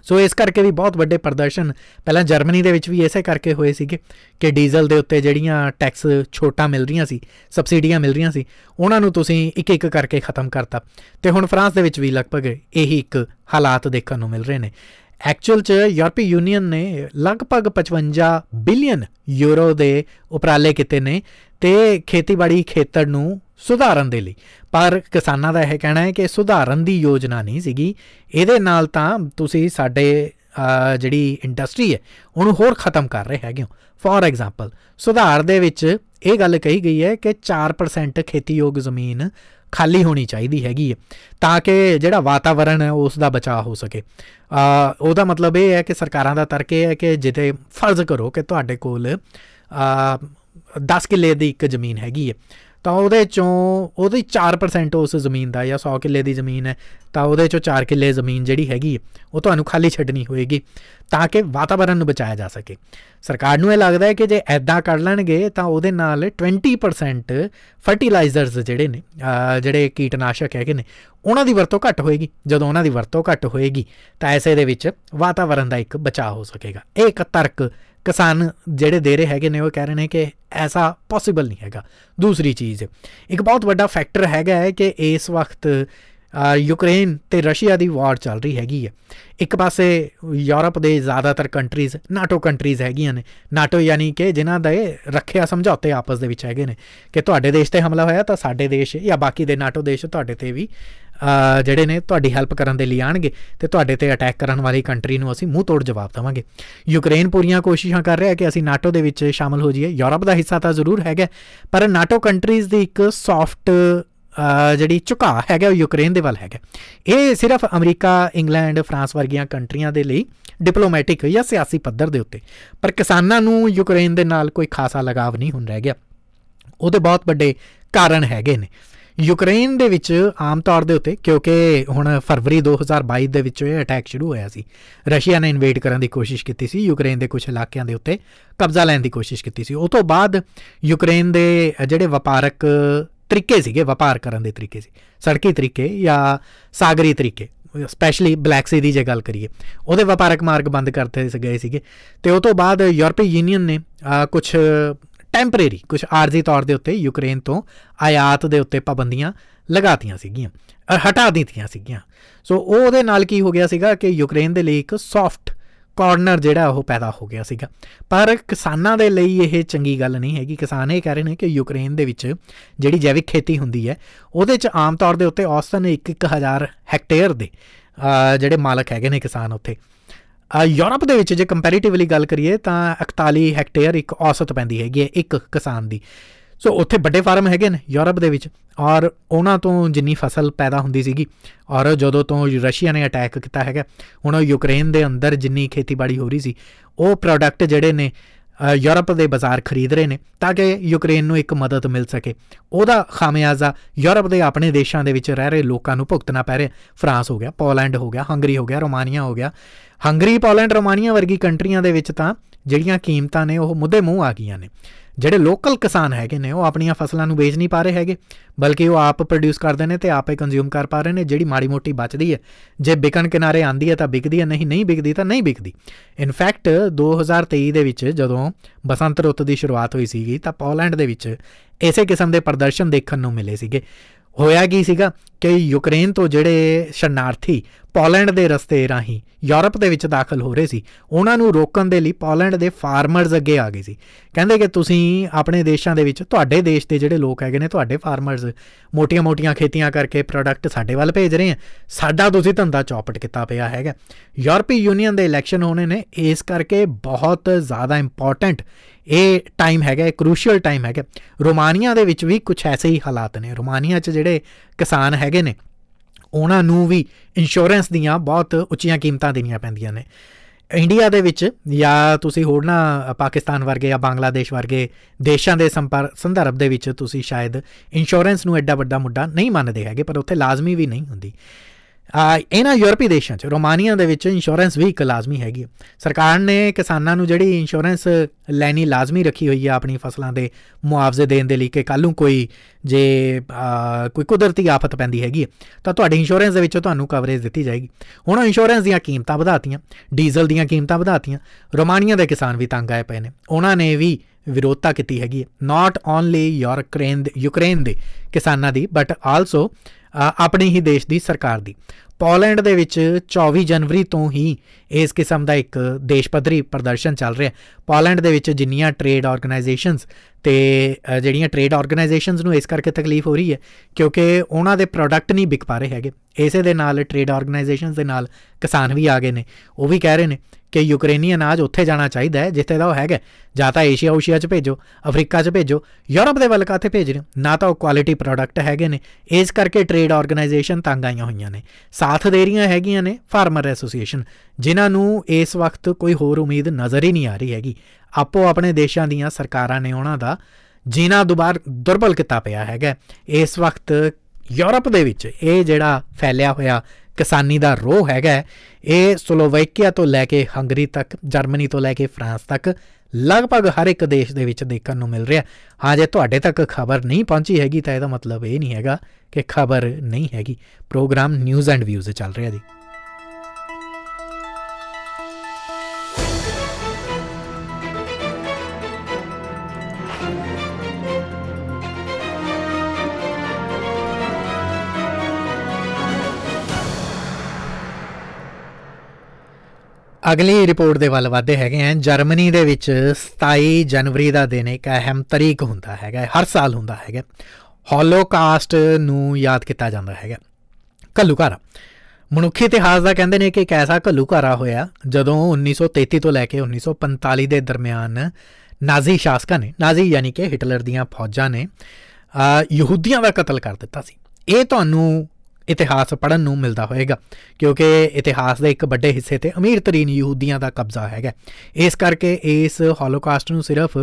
ਸੋ ਇਸ ਕਰਕੇ ਵੀ ਬਹੁਤ ਵੱਡੇ ਪ੍ਰਦਰਸ਼ਨ ਪਹਿਲਾਂ ਜਰਮਨੀ ਦੇ ਵਿੱਚ ਵੀ ਐਸੇ ਕਰਕੇ ਹੋਏ ਸੀਗੇ ਕਿ ਡੀਜ਼ਲ ਦੇ ਉੱਤੇ ਜਿਹੜੀਆਂ ਟੈਕਸ ਛੋਟਾਂ ਮਿਲ ਰਹੀਆਂ ਸੀ, ਸਬਸਿਡੀਆਂ ਮਿਲ ਰਹੀਆਂ ਸੀ, ਉਹਨਾਂ ਨੂੰ ਤੁਸੀਂ ਇੱਕ ਇੱਕ ਕਰਕੇ ਖਤਮ ਕਰਤਾ। ਤੇ ਹੁਣ ਫਰਾਂਸ ਦੇ ਵਿੱਚ ਵੀ ਲਗਭਗ ਇਹੀ ਇੱਕ ਹਾਲਾਤ ਦੇਖਣ ਨੂੰ ਮਿਲ ਰਹੇ ਨੇ। ਐਕਚੁਅਲ ਚ ਯੂਰਪੀ ਯੂਨੀਅਨ ਨੇ ਲਗਭਗ 55 ਬਿਲੀਅਨ ਯੂਰੋ ਦੇ ਉਪਰਾਲੇ ਕੀਤੇ ਨੇ ਤੇ ਖੇਤੀਬਾੜੀ ਖੇਤਰ ਨੂੰ ਸੁਧਾਰਨ ਦੇ ਲਈ। ਪਰ ਕਿਸਾਨਾਂ ਦਾ ਇਹ ਕਹਿਣਾ ਹੈ ਕਿ ਸੁਧਾਰਨ ਦੀ ਯੋਜਨਾ ਨਹੀਂ ਸੀਗੀ। ਇਹਦੇ ਨਾਲ ਤਾਂ ਤੁਸੀਂ ਸਾਡੇ ਜਿਹੜੀ ਇੰਡਸਟਰੀ ਹੈ, ਉਹਨੂੰ ਹੋਰ ਖਤਮ ਕਰ ਰਹੇ ਹੈਗੇ ਹੋ। ਫੋਰ ਐਗਜ਼ਾਮਪਲ ਸੁਧਾਰ ਦੇ ਵਿੱਚ ਇਹ ਗੱਲ ਕਹੀ ਗਈ ਹੈ ਕਿ 4% ਖੇਤੀਯੋਗ ਜ਼ਮੀਨ ਖਾਲੀ ਹੋਣੀ ਚਾਹੀਦੀ ਹੈਗੀ ਹੈ, ਤਾਂ ਕਿ ਜਿਹੜਾ ਵਾਤਾਵਰਣ ਹੈ, ਉਸ ਦਾ ਬਚਾਅ ਹੋ ਸਕੇ। ਆ ਉਹਦਾ ਮਤਲਬ ਇਹ ਹੈ ਕਿ ਸਰਕਾਰਾਂ ਦਾ ਤਰਕ ਇਹ ਹੈ ਕਿ ਜਿੱਤੇ ਫਰਜ਼ ਕਰੋ ਕਿ ਤੁਹਾਡੇ ਕੋਲ ਆ 10 ਕਿੱਲੇ ਦੀ ਇੱਕ ਜ਼ਮੀਨ ਹੈਗੀ ਹੈ। ਤਾਂ ਉਹਦੇ ਚੋਂ ਉਹਦੀ 4% ਉਸ ਜ਼ਮੀਨ ਦਾ ਜਾਂ 100 ਕਿੱਲੇ ਦੀ ਜ਼ਮੀਨ ਹੈ, ਤਾਂ ਉਹਦੇ ਚੋਂ 4 ਕਿੱਲੇ ਜ਼ਮੀਨ ਜਿਹੜੀ ਹੈਗੀ ਉਹ ਤੁਹਾਨੂੰ ਖਾਲੀ ਛੱਡਣੀ ਹੋਏਗੀ ਤਾਂ ਕਿ ਵਾਤਾਵਰਣ ਨੂੰ ਬਚਾਇਆ ਜਾ ਸਕੇ। ਸਰਕਾਰ ਨੂੰ ਇਹ ਲੱਗਦਾ ਹੈ ਕਿ ਜੇ ਐਦਾਂ ਕਰ ਲੈਣਗੇ ਤਾਂ ਉਹਦੇ ਨਾਲ 20% ਫਰਟੀਲਾਈਜ਼ਰਸ ਜਿਹੜੇ ਨੇ ਜਿਹੜੇ ਕੀਟਨਾਸ਼ਕ ਹੈਗੇ ਨੇ, ਉਹਨਾਂ ਦੀ ਵਰਤੋਂ ਘੱਟ ਹੋਏਗੀ। ਜਦੋਂ ਉਹਨਾਂ ਦੀ ਵਰਤੋਂ ਘੱਟ ਹੋਏਗੀ ਤਾਂ ਐਸੇ ਦੇ ਵਿੱਚ ਵਾਤਾਵਰਣ ਦਾ ਇੱਕ ਬਚਾਅ ਹੋ ਸਕੇਗਾ। ਇਹ ਇੱਕ ਤਰਕ ਕਿਸਾਨ ਜਿਹੜੇ ਦੇ ਰਹੇ ਹੈਗੇ ਨੇ, ਉਹ ਕਹਿ ਰਹੇ ਨੇ ਕਿ ਐਸਾ ਪੋਸੀਬਲ ਨਹੀਂ ਹੈਗਾ। ਦੂਸਰੀ ਚੀਜ਼, ਇੱਕ ਬਹੁਤ ਵੱਡਾ ਫੈਕਟਰ ਹੈਗਾ ਹੈ ਕਿ ਇਸ ਵਕਤ ਯੂਕਰੇਨ ਤੇ ਰਸ਼ੀਆ ਦੀ ਵਾਰ ਚੱਲ ਰਹੀ ਹੈਗੀ ਹੈ। ਇੱਕ ਪਾਸੇ ਯੂਰਪ ਦੇ ਜ਼ਿਆਦਾਤਰ ਕੰਟਰੀਜ਼ ਨਾਟੋ ਕੰਟਰੀਜ਼ ਹੈਗੀਆਂ ਨੇ। ਨਾਟੋ ਯਾਨੀ ਕਿ ਜਿਨ੍ਹਾਂ ਦੇ ਰੱਖਿਆ ਸਮਝੌਤੇ ਆਪਸ ਦੇ ਵਿੱਚ ਹੈਗੇ ਨੇ ਕਿ ਤੁਹਾਡੇ ਦੇਸ਼ ਤੇ ਹਮਲਾ ਹੋਇਆ ਤਾਂ ਸਾਡੇ ਦੇਸ਼ ਜਾਂ ਬਾਕੀ ਦੇ ਨਾਟੋ ਦੇਸ਼ ਤੁਹਾਡੇ ਤੇ ਵੀ ਜਿਹੜੇ ਨੇ ਤੁਹਾਡੀ ਹੈਲਪ ਕਰਨ ਦੇ ਲਈ ਆਣਗੇ ਤੇ ਤੁਹਾਡੇ ਤੇ ਅਟੈਕ ਕਰਨ ਵਾਲੀ ਕੰਟਰੀ ਨੂੰ ਅਸੀਂ ਮੂੰਹ ਤੋੜ ਜਵਾਬ ਦਵਾਂਗੇ। ਯੂਕਰੇਨ ਪੂਰੀਆਂ ਕੋਸ਼ਿਸ਼ਾਂ ਕਰ ਰਿਹਾ ਕਿ ਅਸੀਂ ਨਾਟੋ ਦੇ ਵਿੱਚ ਸ਼ਾਮਲ ਹੋ ਜਾਈਏ। ਯੂਰਪ ਦਾ ਹਿੱਸਾ ਤਾਂ ਜ਼ਰੂਰ ਹੈਗਾ, ਪਰ ਨਾਟੋ ਕੰਟਰੀਜ਼ ਦੀ ਇੱਕ ਸੌਫਟ ਜਿਹੜੀ ਝੁਕਾ ਹੈਗਾ ਉਹ ਯੂਕਰੇਨ ਦੇ ਵੱਲ ਹੈਗਾ। ਇਹ ਸਿਰਫ ਅਮਰੀਕਾ ਇੰਗਲੈਂਡ ਫਰਾਂਸ ਵਰਗੀਆਂ ਕੰਟਰੀਆਂ ਦੇ ਲਈ ਡਿਪਲੋਮੈਟਿਕ ਜਾਂ ਸਿਆਸੀ ਪੱਧਰ ਦੇ ਉੱਤੇ। ਪਰ ਕਿਸਾਨਾਂ ਨੂੰ ਯੂਕਰੇਨ ਦੇ ਨਾਲ ਕੋਈ ਖਾਸਾ ਲਗਾਵ ਨਹੀਂ ਹੁਣ ਰਹਿ ਗਿਆ। ਉਹਦੇ ਬਹੁਤ ਵੱਡੇ ਕਾਰਨ ਹੈਗੇ ਨੇ। ਯੂਕਰੇਨ ਦੇ ਵਿੱਚ ਆਮ ਤੌਰ ਦੇ ਉੱਤੇ, ਕਿਉਂਕਿ ਹੁਣ ਫਰਵਰੀ 2022 ਦੇ ਵਿੱਚ ਇਹ ਅਟੈਕ ਸ਼ੁਰੂ ਹੋਇਆ ਸੀ। ਰਸ਼ੀਆ ਨੇ ਇਨਵੇਡ ਕਰਨ ਦੀ ਕੋਸ਼ਿਸ਼ ਕੀਤੀ ਸੀ, ਯੂਕਰੇਨ ਦੇ ਕੁਝ ਇਲਾਕਿਆਂ ਦੇ ਉੱਤੇ ਕਬਜ਼ਾ ਲੈਣ ਦੀ ਕੋਸ਼ਿਸ਼ ਕੀਤੀ ਸੀ। ਉਸ ਤੋਂ ਬਾਅਦ ਯੂਕਰੇਨ ਦੇ ਜਿਹੜੇ ਵਪਾਰਕ ਤਰੀਕੇ ਸੀਗੇ, ਵਪਾਰ ਕਰਨ ਦੇ ਤਰੀਕੇ ਸੀ, ਸੜਕੀ ਤਰੀਕੇ ਜਾਂ ਸਾਗਰੀ ਤਰੀਕੇ ਸਪੈਸ਼ਲੀ ਬਲੈਕ ਸੀ ਦੀ ਜੇ ਗੱਲ ਕਰੀਏ, ਉਹਦੇ ਵਪਾਰਕ ਮਾਰਗ ਬੰਦ ਕਰਤੇ ਗਏ ਸੀਗੇ। ਤੇ ਉਸ ਤੋਂ ਬਾਅਦ ਯੂਰਪੀ ਯੂਨੀਅਨ ਨੇ ਕੁਝ ਟੈਂਪਰੇਰੀ ਕੁਝ ਆਰਜ਼ੀ ਤੌਰ ਦੇ ਉੱਤੇ ਯੂਕਰੇਨ ਤੋਂ ਆਯਾਤ ਦੇ ਉੱਤੇ ਪਾਬੰਦੀਆਂ ਲਗਾਤੀਆਂ ਸੀਗੀਆਂ ਹਟਾ ਦਿੱਤੀਆਂ ਸੀਗੀਆਂ। ਸੋ ਉਹਦੇ ਨਾਲ ਕੀ ਹੋ ਗਿਆ ਸੀਗਾ ਕਿ ਯੂਕਰੇਨ ਦੇ ਲਈ ਇੱਕ ਸੌਫਟ ਕਾਰਨਰ ਜਿਹੜਾ ਉਹ ਪੈਦਾ ਹੋ ਗਿਆ ਸੀਗਾ। ਪਰ ਕਿਸਾਨਾਂ ਦੇ ਲਈ ਇਹ ਚੰਗੀ ਗੱਲ ਨਹੀਂ ਹੈਗੀ। ਕਿਸਾਨ ਇਹ ਕਹਿ ਰਹੇ ਨੇ ਕਿ ਯੂਕਰੇਨ ਦੇ ਵਿੱਚ ਜਿਹੜੀ ਜੈਵਿਕ ਖੇਤੀ ਹੁੰਦੀ ਹੈ, ਉਹਦੇ 'ਚ ਆਮ ਤੌਰ ਦੇ ਉੱਤੇ ਔਸਤਨ 1-1000 ਹੈਕਟੇਅਰ ਦੇ ਜਿਹੜੇ ਮਾਲਕ ਹੈਗੇ ਨੇ ਕਿਸਾਨ ਉੱਥੇ। ਯੂਰਪ ਦੇ ਵਿੱਚ ਜੇ ਕੰਪੈਰੀਟਿਵਲੀ ਗੱਲ ਕਰੀਏ ਤਾਂ 41 ਹੈਕਟੇਅਰ ਇੱਕ ਔਸਤ ਪੈਂਦੀ ਹੈਗੀ ਹੈ, ਇੱਕ ਕਿਸਾਨ ਦੀ। ਸੋ ਉੱਥੇ ਵੱਡੇ ਫਾਰਮ ਹੈਗੇ ਨੇ ਯੂਰਪ ਦੇ ਵਿੱਚ ਔਰ ਉਹਨਾਂ ਤੋਂ ਜਿੰਨੀ ਫਸਲ ਪੈਦਾ ਹੁੰਦੀ ਸੀਗੀ ਔਰ ਜਦੋਂ ਤੋਂ ਰਸ਼ੀਆ ਨੇ ਅਟੈਕ ਕੀਤਾ ਹੈਗਾ, ਹੁਣ ਯੂਕਰੇਨ ਦੇ ਅੰਦਰ ਜਿੰਨੀ ਖੇਤੀਬਾੜੀ ਹੋ ਰਹੀ ਸੀ, ਉਹ ਪ੍ਰੋਡਕਟ ਜਿਹੜੇ ਨੇ ਯੂਰਪ ਦੇ ਬਾਜ਼ਾਰ ਖਰੀਦ ਰਹੇ ਨੇ ਤਾਂ ਕਿ ਯੂਕਰੇਨ ਨੂੰ ਇੱਕ ਮਦਦ ਮਿਲ ਸਕੇ। ਉਹਦਾ ਖਾਮਿਆਜ਼ਾ ਯੂਰਪ ਦੇ ਆਪਣੇ ਦੇਸ਼ਾਂ ਦੇ ਵਿੱਚ ਰਹਿ ਰਹੇ ਲੋਕਾਂ ਨੂੰ ਭੁਗਤਣਾ ਪੈ ਰਿਹਾ। ਫਰਾਂਸ ਹੋ ਗਿਆ, ਪੋਲੈਂਡ ਹੋ ਗਿਆ, ਹੰਗਰੀ ਹੋ ਗਿਆ, ਰੋਮਾਨੀਆ ਹੋ ਗਿਆ। ਹੰਗਰੀ, ਪੋਲੈਂਡ, ਰੋਮਾਨੀਆ ਵਰਗੀ ਕੰਟਰੀਆਂ ਦੇ ਵਿੱਚ ਤਾਂ ਜਿਹੜੀਆਂ ਕੀਮਤਾਂ ਨੇ ਉਹ ਮੁੱਦੇ ਮੂੰਹ ਆ ਗਈਆਂ ਨੇ। ਜਿਹੜੇ ਲੋਕਲ ਕਿਸਾਨ ਹੈਗੇ ਨੇ, ਉਹ ਆਪਣੀਆਂ ਫਸਲਾਂ ਨੂੰ ਵੇਚ ਨਹੀਂ ਪਾ ਰਹੇ ਹੈਗੇ, ਬਲਕਿ ਉਹ ਆਪ ਪ੍ਰੋਡਿਊਸ ਕਰਦੇ ਨੇ ਤੇ ਆਪੇ ਕੰਜ਼ਿਊਮ ਕਰ ਪਾ ਰਹੇ ਨੇ, ਜਿਹੜੀ ਮਾੜੀ ਮੋਟੀ ਬਚਦੀ ਹੈ। ਜੇ ਵਿਕਣ ਕਿਨਾਰੇ ਆਂਦੀ ਹੈ ਤਾਂ ਵਿਕਦੀ ਹੈ, ਨਹੀਂ ਨਹੀਂ ਵਿਕਦੀ ਤਾਂ ਨਹੀਂ ਵਿਕਦੀ। ਇਨਫੈਕਟ 2023 ਦੇ ਵਿੱਚ ਜਦੋਂ ਬਸੰਤ ਰੁੱਤ ਦੀ ਸ਼ੁਰੂਆਤ ਹੋਈ ਸੀਗੀ, ਤਾਂ ਪੋਲੈਂਡ ਦੇ ਵਿੱਚ ਇਸੇ ਕਿਸਮ ਦੇ ਪ੍ਰਦਰਸ਼ਨ ਦੇਖਣ ਨੂੰ ਮਿਲੇ ਸੀਗੇ। ਹੋਇਆ ਕੀ ਸੀਗਾ ਕਿ ਯੂਕਰੇਨ ਤੋਂ ਜਿਹੜੇ ਸ਼ਰਨਾਰਥੀ ਪੋਲੈਂਡ ਦੇ ਰਸਤੇ ਰਾਹੀਂ ਯੂਰਪ ਦੇ ਵਿੱਚ ਦਾਖਲ ਹੋ ਰਹੇ ਸੀ। ਉਹਨਾਂ ਨੂੰ ਰੋਕਣ ਦੇ ਲਈ ਪੋਲੈਂਡ ਦੇ ਫਾਰਮਰਸ ਅੱਗੇ ਆ ਗਏ ਸੀ। ਕਹਿੰਦੇ ਕਿ ਤੁਸੀਂ ਆਪਣੇ ਦੇਸ਼ਾਂ ਦੇ ਵਿੱਚ, ਤੁਹਾਡੇ ਦੇਸ਼ ਦੇ ਜਿਹੜੇ ਲੋਕ ਹੈਗੇ ਨੇ, ਤੁਹਾਡੇ ਫਾਰਮਰਸ ਮੋਟੀਆਂ-ਮੋਟੀਆਂ ਖੇਤੀਆਂ ਕਰਕੇ ਪ੍ਰੋਡਕਟ ਸਾਡੇ ਵੱਲ ਭੇਜ ਰਹੇ ਆ। ਸਾਡਾ ਤੁਸੀਂ ਧੰਦਾ ਚੌਪਟ ਕੀਤਾ ਪਿਆ ਹੈਗਾ। ਯੂਰਪੀ ਯੂਨੀਅਨ ਦੇ ਇਲੈਕਸ਼ਨ ਹੋਣੇ ਨੇ, ਇਸ ਕਰਕੇ ਬਹੁਤ ਜ਼ਿਆਦਾ ਇੰਪੋਰਟੈਂਟ ਇਹ ਟਾਈਮ ਹੈਗਾ, ਇਹ ਕ੍ਰੂਸ਼ੀਅਲ ਟਾਈਮ ਹੈਗਾ। ਰੋਮਾਨੀਆ ਦੇ ਵਿੱਚ ਵੀ ਕੁਝ ਐਸੇ ਹੀ ਹਾਲਾਤ ਨੇ। ਰੋਮਾਨੀਆ 'ਚ ਜਿਹੜੇ ਕਿਸਾਨ ਹੈਗੇ ਨੇ ਉਹਨਾਂ ਨੂੰ ਵੀ ਇੰਸ਼ੋਰੈਂਸ ਦੀਆਂ ਬਹੁਤ ਉੱਚੀਆਂ ਕੀਮਤਾਂ ਦੇਣੀਆਂ ਪੈਂਦੀਆਂ ਨੇ। ਇੰਡੀਆ ਦੇ ਵਿੱਚ ਜਾਂ ਤੁਸੀਂ ਹੋਰਨਾ ਪਾਕਿਸਤਾਨ ਵਰਗੇ ਜਾਂ ਬੰਗਲਾਦੇਸ਼ ਵਰਗੇ ਦੇਸ਼ਾਂ ਦੇ ਸੰਦਰਭ ਦੇ ਵਿੱਚ ਤੁਸੀਂ ਸ਼ਾਇਦ ਇੰਸ਼ੋਰੈਂਸ ਨੂੰ ਐਡਾ ਵੱਡਾ ਮੁੱਦਾ ਨਹੀਂ ਮੰਨਦੇ ਹੈਗੇ, ਪਰ ਉੱਥੇ ਲਾਜ਼ਮੀ ਵੀ ਨਹੀਂ ਹੁੰਦੀ। ਆ ਇਹਨਾਂ ਯੂਰਪੀ ਦੇਸ਼ਾਂ 'ਚ ਰੋਮਾਨੀਆ ਦੇ ਵਿੱਚ ਇੰਸ਼ੋਰੈਂਸ ਵੀ ਇੱਕ ਲਾਜ਼ਮੀ ਹੈਗੀ ਹੈ। ਸਰਕਾਰ ਨੇ ਕਿਸਾਨਾਂ ਨੂੰ ਜਿਹੜੀ ਇੰਸ਼ੋਰੈਂਸ ਲੈਣੀ ਲਾਜ਼ਮੀ ਰੱਖੀ ਹੋਈ ਹੈ ਆਪਣੀ ਫਸਲਾਂ ਦੇ ਮੁਆਵਜ਼ੇ ਦੇਣ ਦੇ ਲਈ ਕਿ ਕੱਲ ਨੂੰ ਕੋਈ ਜੇ ਆ, ਕੋਈ ਕੁਦਰਤੀ ਆਫਤ ਪੈਂਦੀ ਹੈਗੀ ਹੈ, ਤਾਂ ਤੁਹਾਡੀ ਇੰਸ਼ੋਰੈਂਸ ਦੇ ਵਿੱਚੋਂ ਤੁਹਾਨੂੰ ਕਵਰੇਜ ਦਿੱਤੀ ਜਾਏਗੀ ਹੁਣ ਉਹ ਇੰਸ਼ੋਰੈਂਸ ਦੀਆਂ ਕੀਮਤਾਂ ਵਧਾਤੀਆਂ ਡੀਜ਼ਲ ਦੀਆਂ ਕੀਮਤਾਂ ਵਧਾਤੀਆਂ ਰੋਮਾਨੀਆ ਦੇ ਕਿਸਾਨ ਵੀ ਤੰਗ ਆਏ ਪਏ ਨੇ ਉਹਨਾਂ ਨੇ ਵੀ ਵਿਰੋਧਤਾ ਕੀਤੀ ਹੈਗੀ ਹੈ ਨਾਟ ਓਨਲੀ ਯੂਕਰੇਨ ਯੂਕਰੇਨ ਦੇ ਕਿਸਾਨਾਂ ਦੀ ਬਟ ਆਲਸੋ ਆਪਣੀ ਹੀ ਦੇਸ਼ ਦੀ ਸਰਕਾਰ ਦੀ। ਪੋਲੈਂਡ ਦੇ ਵਿੱਚ 24 ਜਨਵਰੀ ਤੋਂ ਹੀ ਇਸ ਕਿਸਮ ਦਾ ਇੱਕ ਦੇਸ਼ ਪੱਧਰੀ ਪ੍ਰਦਰਸ਼ਨ ਚੱਲ ਰਿਹਾ। ਹੈ ਪੋਲੈਂਡ ਦੇ ਵਿੱਚ ਜਿੰਨੀਆਂ ਟ੍ਰੇਡ ਆਰਗੇਨਾਈਜੇਸ਼ਨਸ ਤੇ ਅ, ਜਿਹੜੀਆਂ ਟ੍ਰੇਡ ਆਰਗੇਨਾਈਜੇਸ਼ਨਸ ਨੂੰ ਇਸ ਕਰਕੇ ਤਕਲੀਫ ਹੋ ਰਹੀ ਹੈ ਕਿਉਂਕਿ ਉਹਨਾਂ ਦੇ ਪ੍ਰੋਡਕਟ ਨਹੀਂ ਵਿਕ ਪਾ ਰਹੇ ਹੈਗੇ। ਇਸੇ ਦੇ ਨਾਲ ਟ੍ਰੇਡ ਆਰਗੇਨਾਈਜੇਸ਼ਨਸ ਦੇ ਨਾਲ ਕਿਸਾਨ ਵੀ ਆ ਗਏ ਨੇ। ਉਹ ਵੀ ਕਹਿ ਰਹੇ ਨੇ ਕਿ ਯੂਕਰੇਨੀ ਅਨਾਜ ਉੱਥੇ ਜਾਣਾ ਚਾਹੀਦਾ ਹੈ, ਜਿੱਥੇ ਦਾ ਉਹ ਹੈਗਾ ਜਾਂ ਤਾਂ ਏਸ਼ੀਆ ਓਸ਼ੀਆ 'ਚ ਭੇਜੋ, ਅਫਰੀਕਾ 'ਚ ਭੇਜੋ, ਯੂਰਪ ਦੇ ਵੱਲ ਕਾਥੇ ਭੇਜ ਰਹੇ ਹੋ? ਨਾ ਤਾਂ ਉਹ ਕੁਆਲਿਟੀ ਪ੍ਰੋਡਕਟ ਹੈਗੇ ਨੇ। ਇਸ ਕਰਕੇ ਟ੍ਰੇਡ ਆਰਗੇਨਾਈਜੇਸ਼ਨ ਤੰਗ ਆਈਆਂ ਹੋਈਆਂ ਨੇ। ਸਾਥ ਦੇ ਰਹੀਆਂ ਹੈਗੀਆਂ ਨੇ ਫਾਰਮਰ ਐਸੋਸੀਏਸ਼ਨ ਜਿਨ੍ਹਾਂ ਨੂੰ ਇਸ ਵਕਤ ਕੋਈ ਹੋਰ ਉਮੀਦ ਨਜ਼ਰ ਹੀ ਨਹੀਂ ਆ ਰਹੀ ਹੈਗੀ। ਆਪੋ ਆਪਣੇ ਦੇਸ਼ਾਂ ਦੀਆਂ ਸਰਕਾਰਾਂ ਨੇ ਉਹਨਾਂ ਦਾ ਜੀਣਾ ਦੁਬਾਰ ਦੁਰਬਲ ਕੀਤਾ ਪਿਆ ਹੈਗਾ ਇਸ ਵਕਤ ਯੂਰਪ ਦੇ ਵਿੱਚ ਇਹ ਜਿਹੜਾ ਫੈਲਿਆ ਹੋਇਆ ਕਿਸਾਨੀ ਦਾ ਰੋਹ ਹੈਗਾ ਹੈ, ਇਹ ਸਲੋਵਾਕੀਆ ਤੋਂ ਲੈ ਕੇ ਹੰਗਰੀ ਤੱਕ ਜਰਮਨੀ ਤੋਂ ਲੈ ਕੇ ਫਰਾਂਸ ਤੱਕ ਲਗਭਗ ਹਰ ਇੱਕ ਦੇਸ਼ ਦੇ ਵਿੱਚ ਦੇਖਣ ਨੂੰ ਮਿਲ ਰਿਹਾ ਹਾਂ। ਜੇ ਤੁਹਾਡੇ ਤੱਕ ਖਬਰ ਨਹੀਂ ਪਹੁੰਚੀ ਹੈਗੀ ਤਾਂ ਇਹਦਾ ਮਤਲਬ ਇਹ ਨਹੀਂ ਹੈਗਾ ਕਿ ਖਬਰ ਨਹੀਂ ਹੈਗੀ। ਪ੍ਰੋਗਰਾਮ ਨਿਊਜ਼ ਐਂਡ ਵਿਊਜ਼ ਚੱਲ ਰਿਹਾ ਜੀ। ਅਗਲੀ ਰਿਪੋਰਟ ਦੇ ਵੱਲ ਵਧਦੇ ਹੈਗੇ ਆ। ਜਰਮਨੀ ਦੇ ਵਿੱਚ 27 ਜਨਵਰੀ ਦਾ ਦਿਨ ਇੱਕ ਅਹਿਮ ਤਰੀਕ ਹੁੰਦਾ ਹੈਗਾ ਹਰ ਸਾਲ ਹੁੰਦਾ ਹੈਗਾ ਹੋਲੋਕਾਸਟ ਨੂੰ ਯਾਦ ਕੀਤਾ ਜਾਂਦਾ ਹੈਗਾ ਘੱਲੂਘਾਰਾ। ਮਨੁੱਖੀ ਇਤਿਹਾਸ ਦਾ ਕਹਿੰਦੇ ਨੇ ਕਿ ਇੱਕ ਐਸਾ ਘੱਲੂਘਾਰਾ ਹੋਇਆ ਜਦੋਂ 1933 ਤੋਂ ਲੈ ਕੇ 1945 ਦੇ ਦਰਮਿਆਨ ਨਾਜ਼ੀ ਸ਼ਾਸਕਾਂ ਨੇ ਨਾਜ਼ੀ ਯਾਨੀ ਕਿ ਹਿਟਲਰ ਦੀਆਂ ਫੌਜਾਂ ਨੇ ਅ, ਯਹੂਦੀਆਂ ਦਾ ਕਤਲ ਕਰ ਦਿੱਤਾ ਸੀ। ਇਹ ਤੁਹਾਨੂੰ ਇਤਿਹਾਸ ਪੜਨ ਨੂੰ ਮਿਲਦਾ ਹੋਵੇਗਾ ਕਿਉਂਕਿ ਇਤਿਹਾਸ ਦੇ ਇੱਕ ਵੱਡੇ ਹਿੱਸੇ ਤੇ ਅਮੀਰ ਤਰੀਨ ਯਹੂਦੀਆਂ ਦਾ ਕਬਜ਼ਾ ਹੈਗਾ। ਇਸ ਕਰਕੇ ਇਸ ਹੋਲੋਕਾਸਟ ਨੂੰ ਸਿਰਫ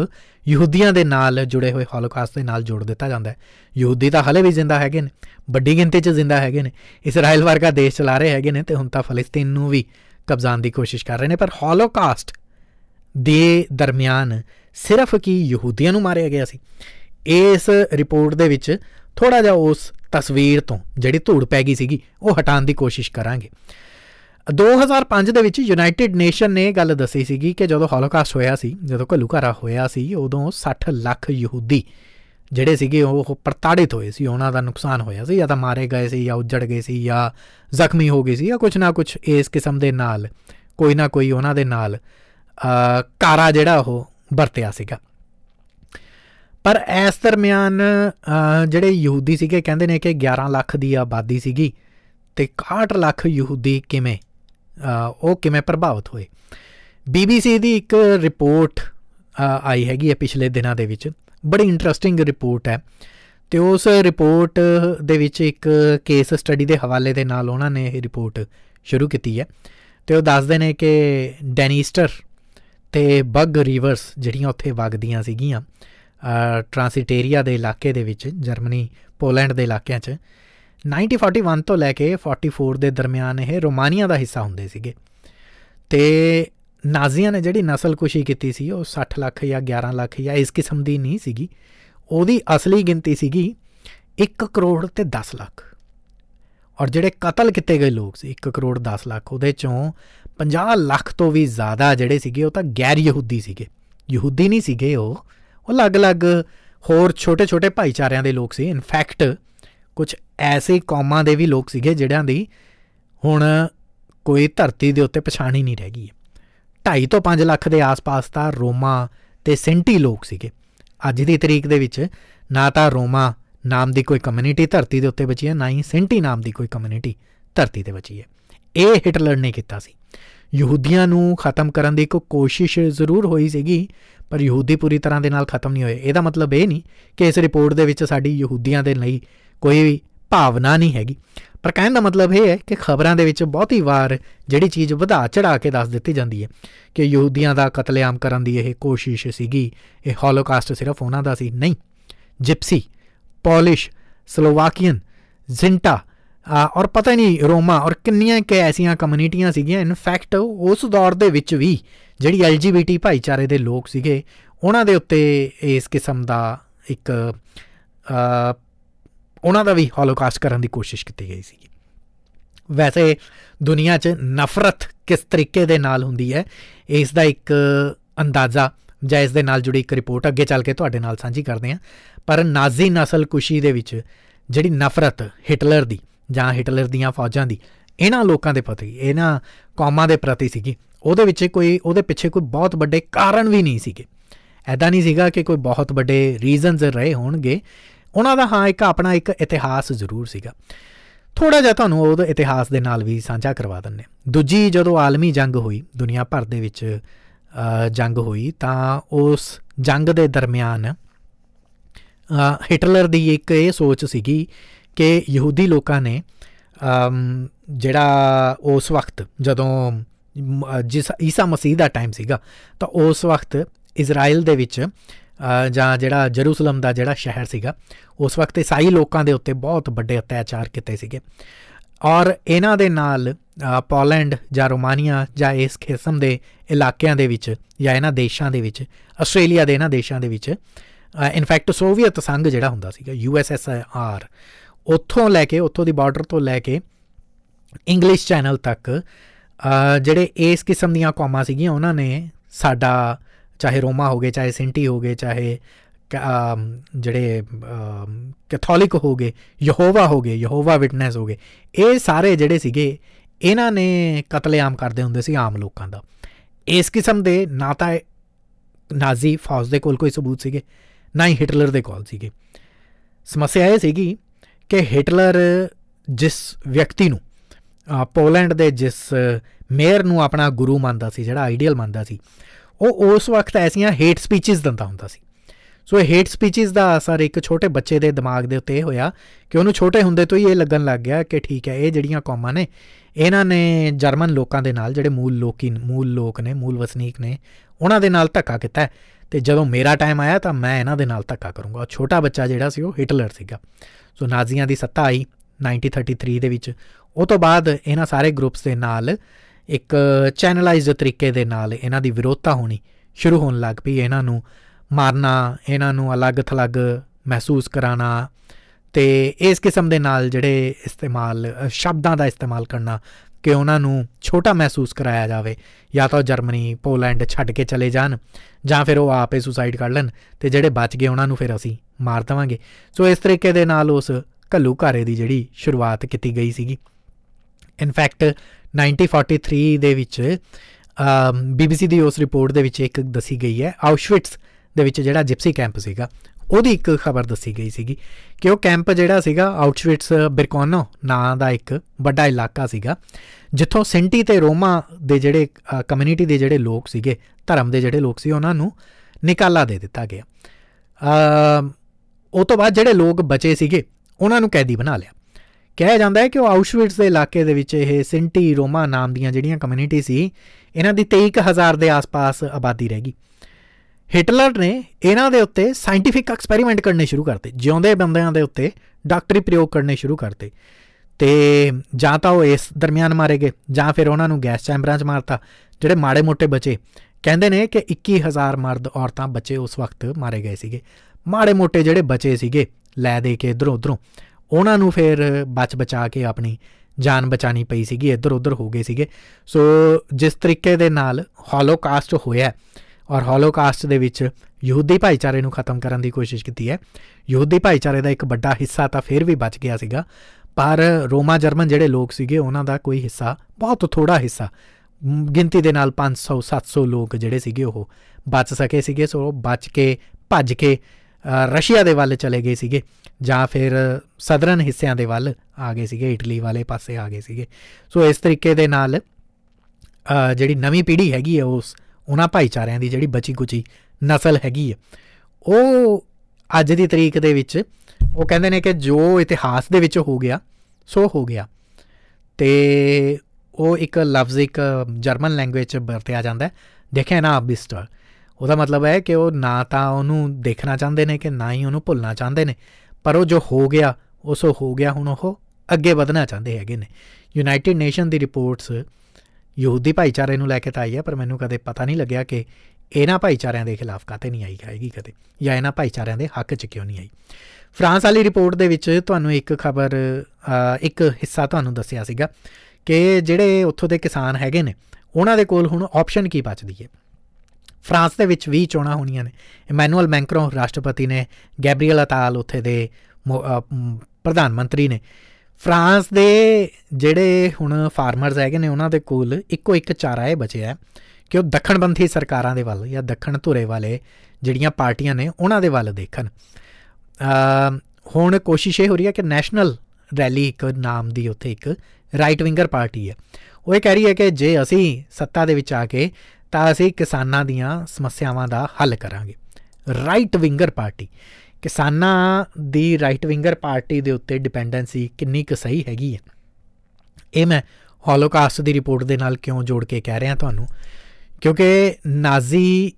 ਯਹੂਦੀਆਂ ਦੇ ਨਾਲ ਜੁੜੇ ਹੋਏ ਹੋਲੋਕਾਸਟ ਦੇ ਨਾਲ ਜੋੜ ਦਿੱਤਾ ਜਾਂਦਾ ਹੈ। ਯਹੂਦੀ ਤਾਂ ਹਲੇ ਵੀ ਜ਼ਿੰਦਾ ਹੈਗੇ ਨੇ, ਵੱਡੀ ਗਿਣਤੀ 'ਚ ਜ਼ਿੰਦਾ ਹੈਗੇ ਨੇ, ਇਸਰਾਇਲ ਵਰਗਾ ਦੇਸ਼ ਚਲਾ ਰਹੇ ਹੈਗੇ ਨੇ ਤੇ ਹੁਣ ਤਾਂ ਫਲਸਤੀਨ ਨੂੰ ਵੀ ਕਬਜ਼ਾਨ ਦੀ ਕੋਸ਼ਿਸ਼ ਕਰ ਰਹੇ ਨੇ, ਪਰ ਹੋਲੋਕਾਸਟ ਦੇ ਦਰਮਿਆਨ ਸਿਰਫ ਕੀ ਯਹੂਦੀਆਂ ਨੂੰ ਮਾਰਿਆ ਗਿਆ ਸੀ? ਇਸ ਰਿਪੋਰਟ ਦੇ ਵਿੱਚ ਥੋੜਾ ਜਿਹਾ ਉਸ ਤਸਵੀਰ ਤੋਂ ਜਿਹੜੀ ਧੂੜ ਪੈ ਗਈ ਸੀਗੀ, ਉਹ ਹਟਾਉਣ ਦੀ ਕੋਸ਼ਿਸ਼ ਕਰਾਂਗੇ। 2005 ਦੇ ਵਿੱਚ ਯੂਨਾਈਟਿਡ ਨੇਸ਼ਨ ਨੇ ਇਹ ਗੱਲ ਦੱਸੀ ਸੀਗੀ ਕਿ ਜਦੋਂ ਹੋਲੋਕਾਸਟ ਹੋਇਆ ਸੀ, ਜਦੋਂ ਘੱਲੂਘਾਰਾ ਹੋਇਆ ਸੀ, ਉਦੋਂ 60 ਲੱਖ ਯਹੂਦੀ ਜਿਹੜੇ ਸੀਗੇ, ਉਹ ਪ੍ਰਤਾੜਿਤ ਹੋਏ ਸੀ। ਉਹਨਾਂ ਦਾ ਨੁਕਸਾਨ ਹੋਇਆ ਸੀ, ਜਾਂ ਤਾਂ ਮਾਰੇ ਗਏ ਸੀ, ਜਾਂ ਉੱਜੜ ਗਏ ਸੀ, ਜਾਂ ਜ਼ਖਮੀ ਹੋ ਗਏ ਸੀ, ਜਾਂ ਕੁਝ ਨਾ ਕੁਝ ਇਸ ਕਿਸਮ ਦੇ ਨਾਲ, ਕੋਈ ਨਾ ਕੋਈ ਉਹਨਾਂ ਦੇ ਨਾਲ ਅ ਕਾਰਾ ਜਿਹੜਾ ਉਹ ਵਰਤਿਆ ਸੀਗਾ। ਪਰ ਇਸ ਦਰਮਿਆਨ ਅ, ਜਿਹੜੇ ਯਹੂਦੀ ਸੀਗੇ ਕਹਿੰਦੇ ਨੇ ਕਿ 11 ਲੱਖ ਦੀ ਆਬਾਦੀ ਸੀਗੀ ਤੇ 61 ਲੱਖ ਯਹੂਦੀ ਕਿਵੇਂ ਅ, ਉਹ ਕਿਵੇਂ ਪ੍ਰਭਾਵਿਤ ਹੋਏ? BBC ਦੀ ਇੱਕ ਰਿਪੋਰਟ ਅ, ਆਈ ਹੈਗੀ ਹੈ ਪਿਛਲੇ ਦਿਨਾਂ ਦੇ ਵਿੱਚ। ਬੜੀ ਇੰਟਰਸਟਿੰਗ ਰਿਪੋਰਟ ਹੈ ਤੇ ਉਸ ਰਿਪੋਰਟ ਦੇ ਵਿੱਚ ਇੱਕ ਕੇਸ ਸਟੱਡੀ ਦੇ ਹਵਾਲੇ ਦੇ ਨਾਲ ਉਹਨਾਂ ਨੇ ਇਹ ਰਿਪੋਰਟ ਸ਼ੁਰੂ ਕੀਤੀ ਹੈ ਤੇ ਉਹ ਦੱਸਦੇ ਨੇ ਕਿ ਡੈਨੀਸਟਰ ਤੇ ਬਗ ਰਿਵਰਸ ਜਿਹੜੀਆਂ ਉੱਥੇ ਵਗਦੀਆਂ ਸੀਗੀਆਂ ਅ, ਟ੍ਰਾਂਸਿਟੇਰੀਆ ਦੇ ਇਲਾਕੇ ਦੇ ਵਿੱਚ ਜਰਮਨੀ ਪੋਲੈਂਡ ਦੇ ਇਲਾਕਿਆਂ 'ਚ 1941 ਤੋਂ ਲੈ ਕੇ 44 ਦੇ ਦਰਮਿਆਨ ਇਹ ਰੋਮਾਨੀਆ ਦਾ ਹਿੱਸਾ ਹੁੰਦੇ ਸੀਗੇ। ਤੇ ਨਾਜ਼ੀਆਂ ਨੇ ਜਿਹੜੀ ਨਸਲਕੁਸ਼ੀ ਕੀਤੀ ਸੀ, ਉਹ 60 ਲੱਖ ਜਾਂ 11 ਲੱਖ ਜਾਂ ਇਸ ਕਿਸਮ ਦੀ ਨਹੀਂ ਸੀਗੀ। ਉਹਦੀ ਅਸਲੀ ਗਿਣਤੀ ਸੀਗੀ 1 ਕਰੋੜ ਤੇ 10 ਲੱਖ। ਔਰ ਜਿਹੜੇ ਕਤਲ ਕੀਤੇ ਗਏ ਲੋਕ ਸੀ 1 ਕਰੋੜ 10 ਲੱਖ, ਉਹਦੇ ਚੋਂ 50 ਲੱਖ ਤੋਂ ਵੀ ਜ਼ਿਆਦਾ ਜਿਹੜੇ ਸੀਗੇ, ਉਹ ਤਾਂ ਗੈਰ ਯਹੂਦੀ ਸੀਗੇ। ਯਹੂਦੀ ਨਹੀਂ ਸੀਗੇ ਉਹ ਉਹ ਅਲੱਗ-ਅਲੱਗ ਹੋਰ ਛੋਟੇ-ਛੋਟੇ ਭਾਈਚਾਰਿਆਂ ਦੇ ਲੋਕ ਸੀ। ਇਨਫੈਕਟ ਕੁਝ ਐਸੇ ਕੌਮਾਂ ਦੇ ਵੀ ਲੋਕ ਸੀਗੇ ਜਿਹੜਿਆਂ ਦੀ ਹੁਣ ਕੋਈ ਧਰਤੀ ਦੇ ਉੱਤੇ ਪਛਾਣ ਹੀ ਨਹੀਂ ਰਹਿ ਗਈ 2.5 ਤੋਂ 5 ਲੱਖ ਦੇ ਆਸ-ਪਾਸ ਤਾਂ ਰੋਮਾ ਤੇ ਸੈਂਟੀ ਲੋਕ ਸੀਗੇ। ਅੱਜ ਦੀ ਤਰੀਕ ਦੇ ਵਿੱਚ ਨਾ ਤਾਂ ਰੋਮਾ ਨਾਮ ਦੀ ਕੋਈ ਕਮਿਊਨਿਟੀ ਧਰਤੀ ਦੇ ਉੱਤੇ ਬਚੀ ਹੈ, ਨਾ ਹੀ ਸੈਂਟੀ ਨਾਮ ਦੀ ਕੋਈ ਕਮਿਊਨਿਟੀ ਧਰਤੀ ਤੇ ਬਚੀ ਹੈ। ਇਹ ਹਿਟਲਰ ਨੇ ਕੀਤਾ ਸੀ। ਯਹੂਦੀਆਂ ਨੂੰ ਖਤਮ ਕਰਨ ਦੀ ਇੱਕ ਕੋਸ਼ਿਸ਼ ਜ਼ਰੂਰ ਹੋਈ ਸੀਗੀ ਪਰ ਯਹੂਦੀ ਪੂਰੀ ਤਰ੍ਹਾਂ ਦੇ ਨਾਲ ਖਤਮ ਨਹੀਂ ਹੋਏ। ਇਹਦਾ ਮਤਲਬ ਇਹ ਨਹੀਂ ਕਿ ਇਸ ਰਿਪੋਰਟ ਦੇ ਵਿੱਚ ਸਾਡੀ ਯਹੂਦੀਆਂ ਦੇ ਲਈ ਕੋਈ ਵੀ ਭਾਵਨਾ ਨਹੀਂ ਹੈਗੀ। ਪਰ ਕਹਿਣ ਦਾ ਮਤਲਬ ਇਹ ਹੈ ਕਿ ਖਬਰਾਂ ਦੇ ਵਿੱਚ ਬਹੁਤੀ ਵਾਰ ਜਿਹੜੀ ਚੀਜ਼ ਵਧਾ ਚੜਾ ਕੇ ਦੱਸ ਦਿੱਤੀ ਜਾਂਦੀ ਹੈ ਕਿ ਯਹੂਦੀਆਂ ਦਾ ਕਤਲੇਆਮ ਕਰਨ ਦੀ ਇਹ ਕੋਸ਼ਿਸ਼ ਸੀਗੀ। ਇਹ ਹੋਲੋਕਾਸਟ ਸਿਰਫ ਉਹਨਾਂ ਦਾ ਸੀ ਨਹੀਂ। ਜਿਪਸੀ ਪੋਲਿਸ਼ ਸਲੋਵਾਕੀਅਨ ਜ਼ਿੰਟਾ ਆ, ਔਰ ਪਤਾ ਨਹੀਂ ਰੋਮਾ ਔਰ ਕਿੰਨੀਆਂ ਕਿ ਐਸੀਆਂ ਕਮਿਊਨਿਟੀਆਂ ਸੀਗੀਆਂ ਇਨਫੈਕਟ ਉਸ ਦੌਰ ਦੇ ਵਿੱਚ ਵੀ ਜਿਹੜੀ ਐਲਜੀਬੀਟੀ ਭਾਈਚਾਰੇ ਦੇ ਲੋਕ ਸੀਗੇ ਉਹਨਾਂ ਦੇ ਉੱਤੇ ਇਸ ਕਿਸਮ ਦਾ ਇੱਕ ਅ, ਉਹਨਾਂ ਦਾ ਵੀ ਹੋਲੋਕਾਸਟ ਕਰਨ ਦੀ ਕੋਸ਼ਿਸ਼ ਕੀਤੀ ਗਈ ਸੀ ਵੈਸੇ ਦੁਨੀਆ 'ਚ ਨਫ਼ਰਤ ਕਿਸ ਤਰੀਕੇ ਦੇ ਨਾਲ ਹੁੰਦੀ ਹੈ ਇਸ ਦਾ ਇੱਕ ਅੰਦਾਜ਼ਾ ਜਾਂ ਇਸ ਦੇ ਨਾਲ ਜੁੜੀ ਇੱਕ ਰਿਪੋਰਟ ਅੱਗੇ ਚੱਲ ਕੇ ਤੁਹਾਡੇ ਨਾਲ ਸਾਂਝੀ ਕਰਦੇ ਹਾਂ ਪਰ ਨਾਜ਼ੀ ਨਸਲ ਕੁਸ਼ੀ ਦੇ ਵਿੱਚ ਜਿਹੜੀ ਨਫ਼ਰਤ ਹਿਟਲਰ ਦੀ ਜਾਂ ਹਿਟਲਰ ਦੀਆਂ ਫੌਜਾਂ ਦੀ। ਇਹਨਾਂ ਲੋਕਾਂ ਦੇ ਪ੍ਰਤੀ ਇਹਨਾਂ ਕੌਮਾਂ ਦੇ ਪ੍ਰਤੀ ਸੀਗੀ। ਉਹਦੇ ਵਿੱਚ ਕੋਈ ਉਹਦੇ ਪਿੱਛੇ ਕੋਈ ਬਹੁਤ ਵੱਡੇ ਕਾਰਨ ਵੀ ਨਹੀਂ ਸੀਗੇ। ਐਦਾਂ ਨਹੀਂ ਸੀਗਾ ਕਿ ਕੋਈ ਬਹੁਤ ਵੱਡੇ ਰੀਜ਼ਨਸ ਰਹੇ ਹੋਣਗੇ। ਉਹਨਾਂ ਦਾ ਹਾਂ ਇੱਕ ਆਪਣਾ ਇੱਕ ਇਤਿਹਾਸ ਜ਼ਰੂਰ ਸੀਗਾ। ਥੋੜਾ ਜਿਹਾ ਤੁਹਾਨੂੰ ਉਹਦੇ ਇਤਿਹਾਸ ਦੇ ਨਾਲ ਵੀ ਸਾਂਝਾ ਕਰਵਾ ਦਿੰਨੇ ਹਾਂ। ਦੂਜੀ ਜਦੋਂ ਆਲਮੀ ਜੰਗ ਹੋਈ ਦੁਨੀਆ ਭਰ ਦੇ ਵਿੱਚ ਅ, ਜੰਗ ਹੋਈ ਤਾਂ ਉਸ ਜੰਗ ਦੇ ਦਰਮਿਆਨ ਅ, ਹਿਟਲਰ ਦੀ ਇੱਕ ਇਹ ਸੋਚ ਸੀਗੀ ਕਿ ਯਹੂਦੀ ਲੋਕਾਂ ਨੇ ਅਮ, ਜਿਹੜਾ ਉਸ ਵਕਤ ਜਦੋਂ ਮ- ਜਿਸ ਈਸਾ ਮਸੀਹ ਦਾ ਟਾਈਮ ਸੀਗਾ ਤਾਂ ਉਸ ਵਕਤ ਇਜ਼ਰਾਈਲ ਦੇ ਵਿੱਚ ਅ, ਜਾਂ ਜਿਹੜਾ ਜਰੂਸਲਮ ਦਾ ਜਿਹੜਾ ਸ਼ਹਿਰ ਸੀਗਾ ਉਸ ਵਕਤ ਈਸਾਈ ਲੋਕਾਂ ਦੇ ਉੱਤੇ ਬਹੁਤ ਵੱਡੇ ਅਤਿਆਚਾਰ ਕੀਤੇ ਸੀਗੇ। ਔਰ ਇਹਨਾਂ ਦੇ ਨਾਲ ਅ, ਪੋਲੈਂਡ ਜਾਂ ਰੋਮਾਨੀਆ ਜਾਂ ਇਸ ਕਿਸਮ ਦੇ ਇਲਾਕਿਆਂ ਦੇ ਵਿੱਚ ਜਾਂ ਇਹਨਾਂ ਦੇਸ਼ਾਂ ਦੇ ਵਿੱਚ ਆਸਟ੍ਰੇਲੀਆ ਦੇ ਇਹਨਾਂ ਦੇਸ਼ਾਂ ਦੇ ਵਿੱਚ ਇਨਫੈਕਟ ਸੋਵੀਅਤ ਸੰਘ ਜਿਹੜਾ ਹੁੰਦਾ ਸੀਗਾ ਯੂਐਸਐਸਆਰ ਉੱਥੋਂ ਲੈ ਕੇ ਉੱਥੋਂ ਦੀ ਬਾਰਡਰ ਤੋਂ ਲੈ ਕੇ ਇੰਗਲਿਸ਼ ਚੈਨਲ ਤੱਕ ਅ, ਜਿਹੜੇ ਇਸ ਕਿਸਮ ਦੀਆਂ ਕੌਮਾਂ ਸੀਗੀਆਂ ਉਹਨਾਂ ਨੇ ਸਾਡਾ ਚਾਹੇ ਰੋਮਾ ਹੋ ਗਏ ਚਾਹੇ ਸਿੰਟੀ ਹੋ ਗਏ ਚਾਹੇ ਕ- ਅਮ, ਜਿਹੜੇ ਕੈਥੋਲਿਕ ਹੋ ਗਏ ਯਹੋਵਾ ਹੋ ਗਏ ਯਹੋਵਾ ਵਿਟਨੈਸ ਹੋ ਗਏ ਇਹ ਸਾਰੇ ਜਿਹੜੇ ਸੀਗੇ ਇਹਨਾਂ ਨੇ ਕਤਲੇਆਮ ਕਰਦੇ ਹੁੰਦੇ ਸੀ ਆਮ ਲੋਕਾਂ ਦਾ। ਇਸ ਕਿਸਮ ਦੇ ਨਾ ਤਾਂ ਨਾਜ਼ੀ ਫੌਜ ਦੇ ਕੋਲ ਕੋਈ ਸਬੂਤ ਸੀਗੇ ਨਾ ਹੀ ਹਿਟਲਰ ਦੇ ਕੋਲ ਸੀਗੇ। ਸਮੱਸਿਆ ਇਹ ਸੀਗੀ ਕਿ ਹਿਟਲਰ ਜਿਸ ਵਿਅਕਤੀ ਨੂੰ ਅ, ਪੋਲੈਂਡ ਦੇ ਜਿਸ ਮੇਅਰ ਨੂੰ ਆਪਣਾ ਗੁਰੂ ਮੰਨਦਾ ਸੀ ਜਿਹੜਾ ਆਈਡੀਅਲ ਮੰਨਦਾ ਸੀ ਉਹ ਉਸ ਵਕਤ ਐਸੀਆਂ ਹੇਟ ਸਪੀਚਸ ਦਿੰਦਾ ਹੁੰਦਾ ਸੀ। ਸੋ ਇਹ ਹੇਟ ਸਪੀਚਸ ਦਾ ਅਸਰ ਇੱਕ ਛੋਟੇ ਬੱਚੇ ਦੇ ਦਿਮਾਗ ਦੇ ਉੱਤੇ ਇਹ ਹੋਇਆ ਕਿ ਉਹਨੂੰ ਛੋਟੇ ਹੁੰਦੇ ਤੋਂ ਹੀ ਇਹ ਲੱਗਣ ਲੱਗ ਗਿਆ ਕਿ ਠੀਕ ਹੈ ਇਹ ਜਿਹੜੀਆਂ ਕੌਮਾਂ ਨੇ ਇਹਨਾਂ ਨੇ ਜਰਮਨ ਲੋਕਾਂ ਦੇ ਨਾਲ ਜਿਹੜੇ ਮੂਲ ਲੋਕੀ ਮੂਲ ਲੋਕ ਨੇ ਮੂਲ ਵਸਨੀਕ ਨੇ ਉਹਨਾਂ ਦੇ ਨਾਲ ਧੱਕਾ ਕੀਤਾ ਹੈ। ਤੇ ਜਦੋਂ ਮੇਰਾ ਟਾਈਮ ਆਇਆ ਤਾਂ ਮੈਂ ਇਹਨਾਂ ਦੇ ਨਾਲ ਧੱਕਾ ਕਰੂੰਗਾ। ਉਹ ਛੋਟਾ ਬੱਚਾ ਜਿਹੜਾ ਸੀ ਉਹ ਹਿਟਲਰ ਸੀਗਾ। ਸੋ ਨਾਜ਼ੀਆਂ ਦੀ ਸੱਤਾ ਆਈ 1933 ਦੇ ਵਿੱਚ ਉਹ ਤੋਂ ਬਾਅਦ ਇਹਨਾਂ ਸਾਰੇ ਗਰੁੱਪਸ ਦੇ ਨਾਲ ਇੱਕ ਚੈਨਲਾਈਜ਼ਡ ਤਰੀਕੇ ਦੇ ਨਾਲ ਇਹਨਾਂ ਦੀ ਵਿਰੋਧਤਾ ਹੋਣੀ ਸ਼ੁਰੂ ਹੋਣ ਲੱਗ ਪਈ ਇਹਨਾਂ ਨੂੰ ਮਾਰਨਾ ਇਹਨਾਂ ਨੂੰ ਅਲੱਗ-ਥਲੱਗ ਮਹਿਸੂਸ ਕਰਾਣਾ ਤੇ ਇਸ ਕਿਸਮ ਦੇ ਨਾਲ ਜਿਹੜੇ ਇਸਤੇਮਾਲ ਅ, ਸ਼ਬਦਾਂ ਦਾ ਇਸਤੇਮਾਲ ਕਰਨਾ ਕਿ ਉਹਨਾਂ ਨੂੰ ਛੋਟਾ ਮਹਿਸੂਸ ਕਰਾਇਆ ਜਾਵੇ। ਜਾਂ ਤਾਂ ਉਹ ਜਰਮਨੀ, ਪੋਲੈਂਡ ਛੱਡ ਕੇ ਚਲੇ ਜਾਣ, ਜਾਂ ਫਿਰ ਉਹ ਆਪੇ ਸੁਸਾਈਡ ਕਰ ਲੈਣ ਤੇ ਜਿਹੜੇ ਬਚ ਗਏ ਉਹਨਾਂ ਨੂੰ ਫਿਰ ਅਸੀਂ ਮਾਰ ਦੇਵਾਂਗੇ। ਸੋ ਇਸ ਤਰੀਕੇ ਦੇ ਨਾਲ ਉਸ ਘੱਲੂ ਘਾਰੇ ਦੀ ਜਿਹੜੀ ਸ਼ੁਰੂਆਤ ਕੀਤੀ ਗਈ ਸੀਗੀ। ਇਨਫੈਕਟ 1943 ਦੇ ਵਿੱਚ ਬੀਬੀਸੀ ਦੀ ਉਸ ਰਿਪੋਰਟ ਦੇ ਵਿੱਚ ਇੱਕ ਦੱਸੀ ਗਈ ਹੈ ਆਊਸ਼ਵਿਟਸ ਦੇ ਵਿੱਚ ਜਿਹੜਾ ਜਿਪਸੀ ਕੈਂਪ ਸੀਗਾ ਉਹਦੀ ਇੱਕ ਖਬਰ ਦੱਸੀ ਗਈ ਸੀਗੀ ਕਿ ਉਹ ਕੈਂਪ ਜਿਹੜਾ ਸੀਗਾ ਆਊਸ਼ਵਿਟਸ ਬਿਰਕੋਨੋ ਨਾਂ ਦਾ ਇੱਕ ਵੱਡਾ ਇਲਾਕਾ ਸੀਗਾ, ਜਿੱਥੋਂ ਸੈਂਟੀ ਤੇ ਰੋਮਾ ਦੇ ਜਿਹੜੇ ਕਮਿਊਨਿਟੀ ਦੇ ਜਿਹੜੇ ਲੋਕ ਸੀਗੇ, ਧਰਮ ਦੇ ਜਿਹੜੇ ਲੋਕ ਸੀ, ਉਹਨਾਂ ਨੂੰ ਨਿਕਾਲਾ ਦੇ ਦਿੱਤਾ ਗਿਆ। ਅ, ਉਹ ਤੋਂ ਬਾਅਦ ਜਿਹੜੇ ਲੋਕ ਬਚੇ ਸੀਗੇ, ਉਹਨਾਂ ਨੂੰ ਕੈਦੀ ਬਣਾ ਲਿਆ। ਕਿਹਾ ਜਾਂਦਾ ਹੈ ਕਿ ਉਹ ਆਊਸ਼ਵਿਟਸ ਦੇ ਇਲਾਕੇ ਦੇ ਵਿੱਚ ਇਹ ਸਿੰਟੀ ਰੋਮਾ ਨਾਮ ਦੀਆਂ ਜਿਹੜੀਆਂ ਕਮਿਊਨਿਟੀ ਸੀ, ਇਹਨਾਂ ਦੀ 23000 ਦੇ ਆਸ-ਪਾਸ ਆਬਾਦੀ ਰਹਿ ਗਈ। ਹਿਟਲਰ ਨੇ ਇਹਨਾਂ ਦੇ ਉੱਤੇ ਸਾਇੰਟੀਫਿਕ ਐਕਸਪੈਰੀਮੈਂਟ ਕਰਨੇ ਸ਼ੁਰੂ ਕਰਤੇ। ਜਿਉਂਦੇ ਬੰਦਿਆਂ ਦੇ ਉੱਤੇ ਡਾਕਟਰੀ ਪ੍ਰਯੋਗ ਕਰਨੇ ਸ਼ੁਰੂ ਕਰਤੇ। ਤੇ ਜਾਂ ਤਾਂ ਉਹ ਇਸ ਦਰਮਿਆਨ ਮਾਰੇ ਗਏ, ਜਾਂ ਫਿਰ ਉਹਨਾਂ ਨੂੰ ਗੈਸ ਚੈਂਬਰਾਂ 'ਚ ਮਾਰਤਾ, ਜਿਹੜੇ ਮਾੜੇ ਮੋਟੇ ਬਚੇ। ਕਹਿੰਦੇ ਨੇ ਕਿ 21000 ਮਰਦ ਔਰਤਾਂ ਬੱਚੇ ਉਸ ਵਕਤ ਮਾਰੇ ਗਏ ਸੀਗੇ। ਮਾੜੇ ਮੋਟੇ ਜਿਹੜੇ ਬਚੇ ਸੀਗੇ, ਲੈ ਦੇ ਕੇ ਇਧਰੋਂ ਉਧਰੋਂ। ਉਹਨਾਂ ਨੂੰ ਫਿਰ ਬਚ ਬਚਾ ਕੇ ਆਪਣੀ ਜਾਨ ਬਚਾਣੀ ਪਈ ਸੀਗੀ, ਇੱਧਰ ਉੱਧਰ ਹੋ ਗਏ ਸੀਗੇ। ਸੋ ਜਿਸ ਤਰੀਕੇ ਦੇ ਨਾਲ ਹੋਲੋਕਾਸਟ ਹੋਇਆ ਔਰ ਹੋਲੋਕਾਸਟ ਦੇ ਵਿੱਚ ਯਹੂਦੀ ਭਾਈਚਾਰੇ ਨੂੰ ਖਤਮ ਕਰਨ ਦੀ ਕੋਸ਼ਿਸ਼ ਕੀਤੀ ਹੈ। ਯਹੂਦੀ ਭਾਈਚਾਰੇ ਦਾ ਇੱਕ ਵੱਡਾ ਹਿੱਸਾ ਤਾਂ ਫਿਰ ਵੀ ਬਚ ਗਿਆ ਸੀਗਾ ਪਰ ਰੋਮਾ ਜਰਮਨ ਜਿਹੜੇ ਲੋਕ ਸੀਗੇ ਉਹਨਾਂ ਦਾ ਕੋਈ ਹਿੱਸਾ ਬਹੁਤ ਥੋੜਾ ਹਿੱਸਾ ਮ, ਗਿਣਤੀ ਦੇ ਨਾਲ 500 700 ਲੋਕ ਜਿਹੜੇ ਸੀਗੇ ਉਹ ਬਚ ਸਕੇ ਸੀਗੇ ਸੋ ਉਹ ਬਚ ਕੇ ਭੱਜ ਕੇ ਅ, ਰਸ਼ੀਆ ਦੇ ਵੱਲ ਚਲੇ ਗਏ ਸੀਗੇ ਜਾਂ ਫਿਰ ਸਦਰਨ ਹਿੱਸਿਆਂ ਦੇ ਵੱਲ ਆ ਗਏ ਸੀਗੇ ਇਟਲੀ ਵਾਲੇ ਪਾਸੇ ਆ ਗਏ ਸੀਗੇ। ਸੋ ਇਸ ਤਰੀਕੇ ਦੇ ਨਾਲ ਅ, ਜਿਹੜੀ ਨਵੀਂ ਪੀੜ੍ਹੀ ਹੈਗੀ ਹੈ ਉਸ ਉਹਨਾਂ ਭਾਈਚਾਰਿਆਂ ਦੀ ਜਿਹੜੀ ਬਚੀ ਕੁਚੀ ਨਸਲ ਹੈਗੀ ਹੈ ਉਹ ਅੱਜ ਦੀ ਤਰੀਕ ਦੇ ਵਿੱਚ ਉਹ ਕਹਿੰਦੇ ਨੇ ਕਿ ਜੋ ਇਤਿਹਾਸ ਦੇ ਵਿੱਚ ਹੋ ਗਿਆ, ਸੋ ਹੋ ਗਿਆ। ਤੇ ਉਹ ਇੱਕ ਲਫ਼ਜ਼, ਇੱਕ ਜਰਮਨ ਲੈਂਗੁਏਜ ਚ ਵਰਤਿਆ ਜਾਂਦਾ ਹੈ। ਦੇਖਿਆ ਨਾ ਅਬਿਸਟਰ ਉਹਦਾ ਮਤਲਬ ਹੈ ਕਿ ਉਹ ਨਾ ਤਾਂ ਉਹਨੂੰ ਦੇਖਣਾ ਚਾਹੁੰਦੇ ਨੇ ਕਿ ਨਾ ਹੀ ਉਹਨੂੰ ਭੁੱਲਣਾ ਚਾਹੁੰਦੇ ਨੇ। ਪਰ ਉਹ ਜੋ ਹੋ ਗਿਆ, ਉਹ ਸੋ ਹੋ ਗਿਆ, ਹੁਣ ਉਹ ਅੱਗੇ ਵਧਣਾ ਚਾਹੁੰਦੇ ਹੈਗੇ ਨੇ। ਯੂਨਾਈਟਿਡ ਨੇਸ਼ਨ ਦੀ ਰਿਪੋਰਟਸ ਯਹੂਦੀ ਭਾਈਚਾਰੇ ਨੂੰ ਲੈ ਕੇ ਤਾਂ ਆਈ ਹੈ, ਪਰ ਮੈਨੂੰ ਕਦੇ ਪਤਾ ਨਹੀਂ ਲੱਗਿਆ ਕਿ ਇਹਨਾਂ ਭਾਈਚਾਰਿਆਂ ਦੇ ਖਿਲਾਫ ਕਾਤੇ ਨਹੀਂ ਆਈ ਹੈਗੀ ਕਦੇ, ਜਾਂ ਇਹਨਾਂ ਭਾਈਚਾਰਿਆਂ ਦੇ ਹੱਕ 'ਚ ਕਿਉਂ ਨਹੀਂ ਆਈ। ਫਰਾਂਸ ਵਾਲੀ ਰਿਪੋਰਟ ਦੇ ਵਿੱਚ ਤੁਹਾਨੂੰ ਇੱਕ ਖਬਰ ਇੱਕ ਹਿੱਸਾ ਤੁਹਾਨੂੰ ਦੱਸਿਆ ਸੀਗਾ ਕਿ ਜਿਹੜੇ ਉੱਥੋਂ ਦੇ ਕਿਸਾਨ ਹੈਗੇ ਨੇ, ਉਹਨਾਂ ਦੇ ਕੋਲ ਹੁਣ ਆਪਸ਼ਨ ਕੀ ਬਚਦੀ ਹੈ? ਫਰਾਂਸ ਦੇ ਵਿੱਚ ਵੀ ਚੋਣਾਂ ਹੋਣੀਆਂ ਨੇ। ਇਮੈਨੂਅਲ ਮੈਂਕਰੋ ਰਾਸ਼ਟਰਪਤੀ ਨੇ ਗੈਬਰੀਅਲ ਅਤਾਲ ਉੱਥੇ ਦੇ ਪ੍ਰਧਾਨ ਮੰਤਰੀ ਨੇ ਫਰਾਂਸ ਦੇ ਜਿਹੜੇ ਹੁਣ ਫਾਰਮਰਸ ਹੈਗੇ ਨੇ ਉਹਨਾਂ ਦੇ ਕੋਲ ਇੱਕੋ ਇੱਕ ਚਾਰਾ ਇਹ ਬਚਿਆ ਕਿ ਉਹ ਦੱਖਣਪੰਥੀ ਸਰਕਾਰਾਂ ਦੇ ਵੱਲ ਜਾਂ ਦੱਖਣ ਧੁਰੇ ਵਾਲੇ ਜਿਹੜੀਆਂ ਪਾਰਟੀਆਂ ਨੇ ਉਹਨਾਂ ਦੇ ਵੱਲ ਦੇਖਣ। ਹੁਣ ਕੋਸ਼ਿਸ਼ ਇਹ ਹੋ ਰਹੀ ਹੈ ਕਿ ਨੈਸ਼ਨਲ ਰੈਲੀ ਇੱਕ ਨਾਮ ਦੀ ਉੱਥੇ ਇੱਕ ਰਾਈਟ ਵਿੰਗਰ ਪਾਰਟੀ ਹੈ। ਉਹ ਇਹ ਕਹਿ ਰਹੀ ਹੈ ਕਿ ਜੇ ਅਸੀਂ ਸੱਤਾ ਦੇ ਵਿੱਚ ਆ ਕੇ ਤਾਂ ਅਸੀਂ ਕਿਸਾਨਾਂ ਦੀਆਂ ਸਮੱਸਿਆਵਾਂ ਦਾ ਹੱਲ ਕਰਾਂਗੇ। Right winger party. ਕਿਸਾਨਾਂ ਦੀ ਰਾਈਟ ਵਿੰਗਰ ਪਾਰਟੀ ਦੇ ਉੱਤੇ ਡਿਪੈਂਡੈਂਸੀ ਕਿੰਨੀ ਕੁ ਸਹੀ ਹੈਗੀ ਹੈ। ਇਹ ਮੈਂ ਹੋਲੋਕਾਸਟ ਦੀ ਰਿਪੋਰਟ ਦੇ ਨਾਲ ਕਿਉਂ ਜੋੜ ਕੇ ਕਹਿ ਰਿਹਾ ਤੁਹਾਨੂੰ? ਕਿਉਂਕਿ ਨਾਜ਼ੀ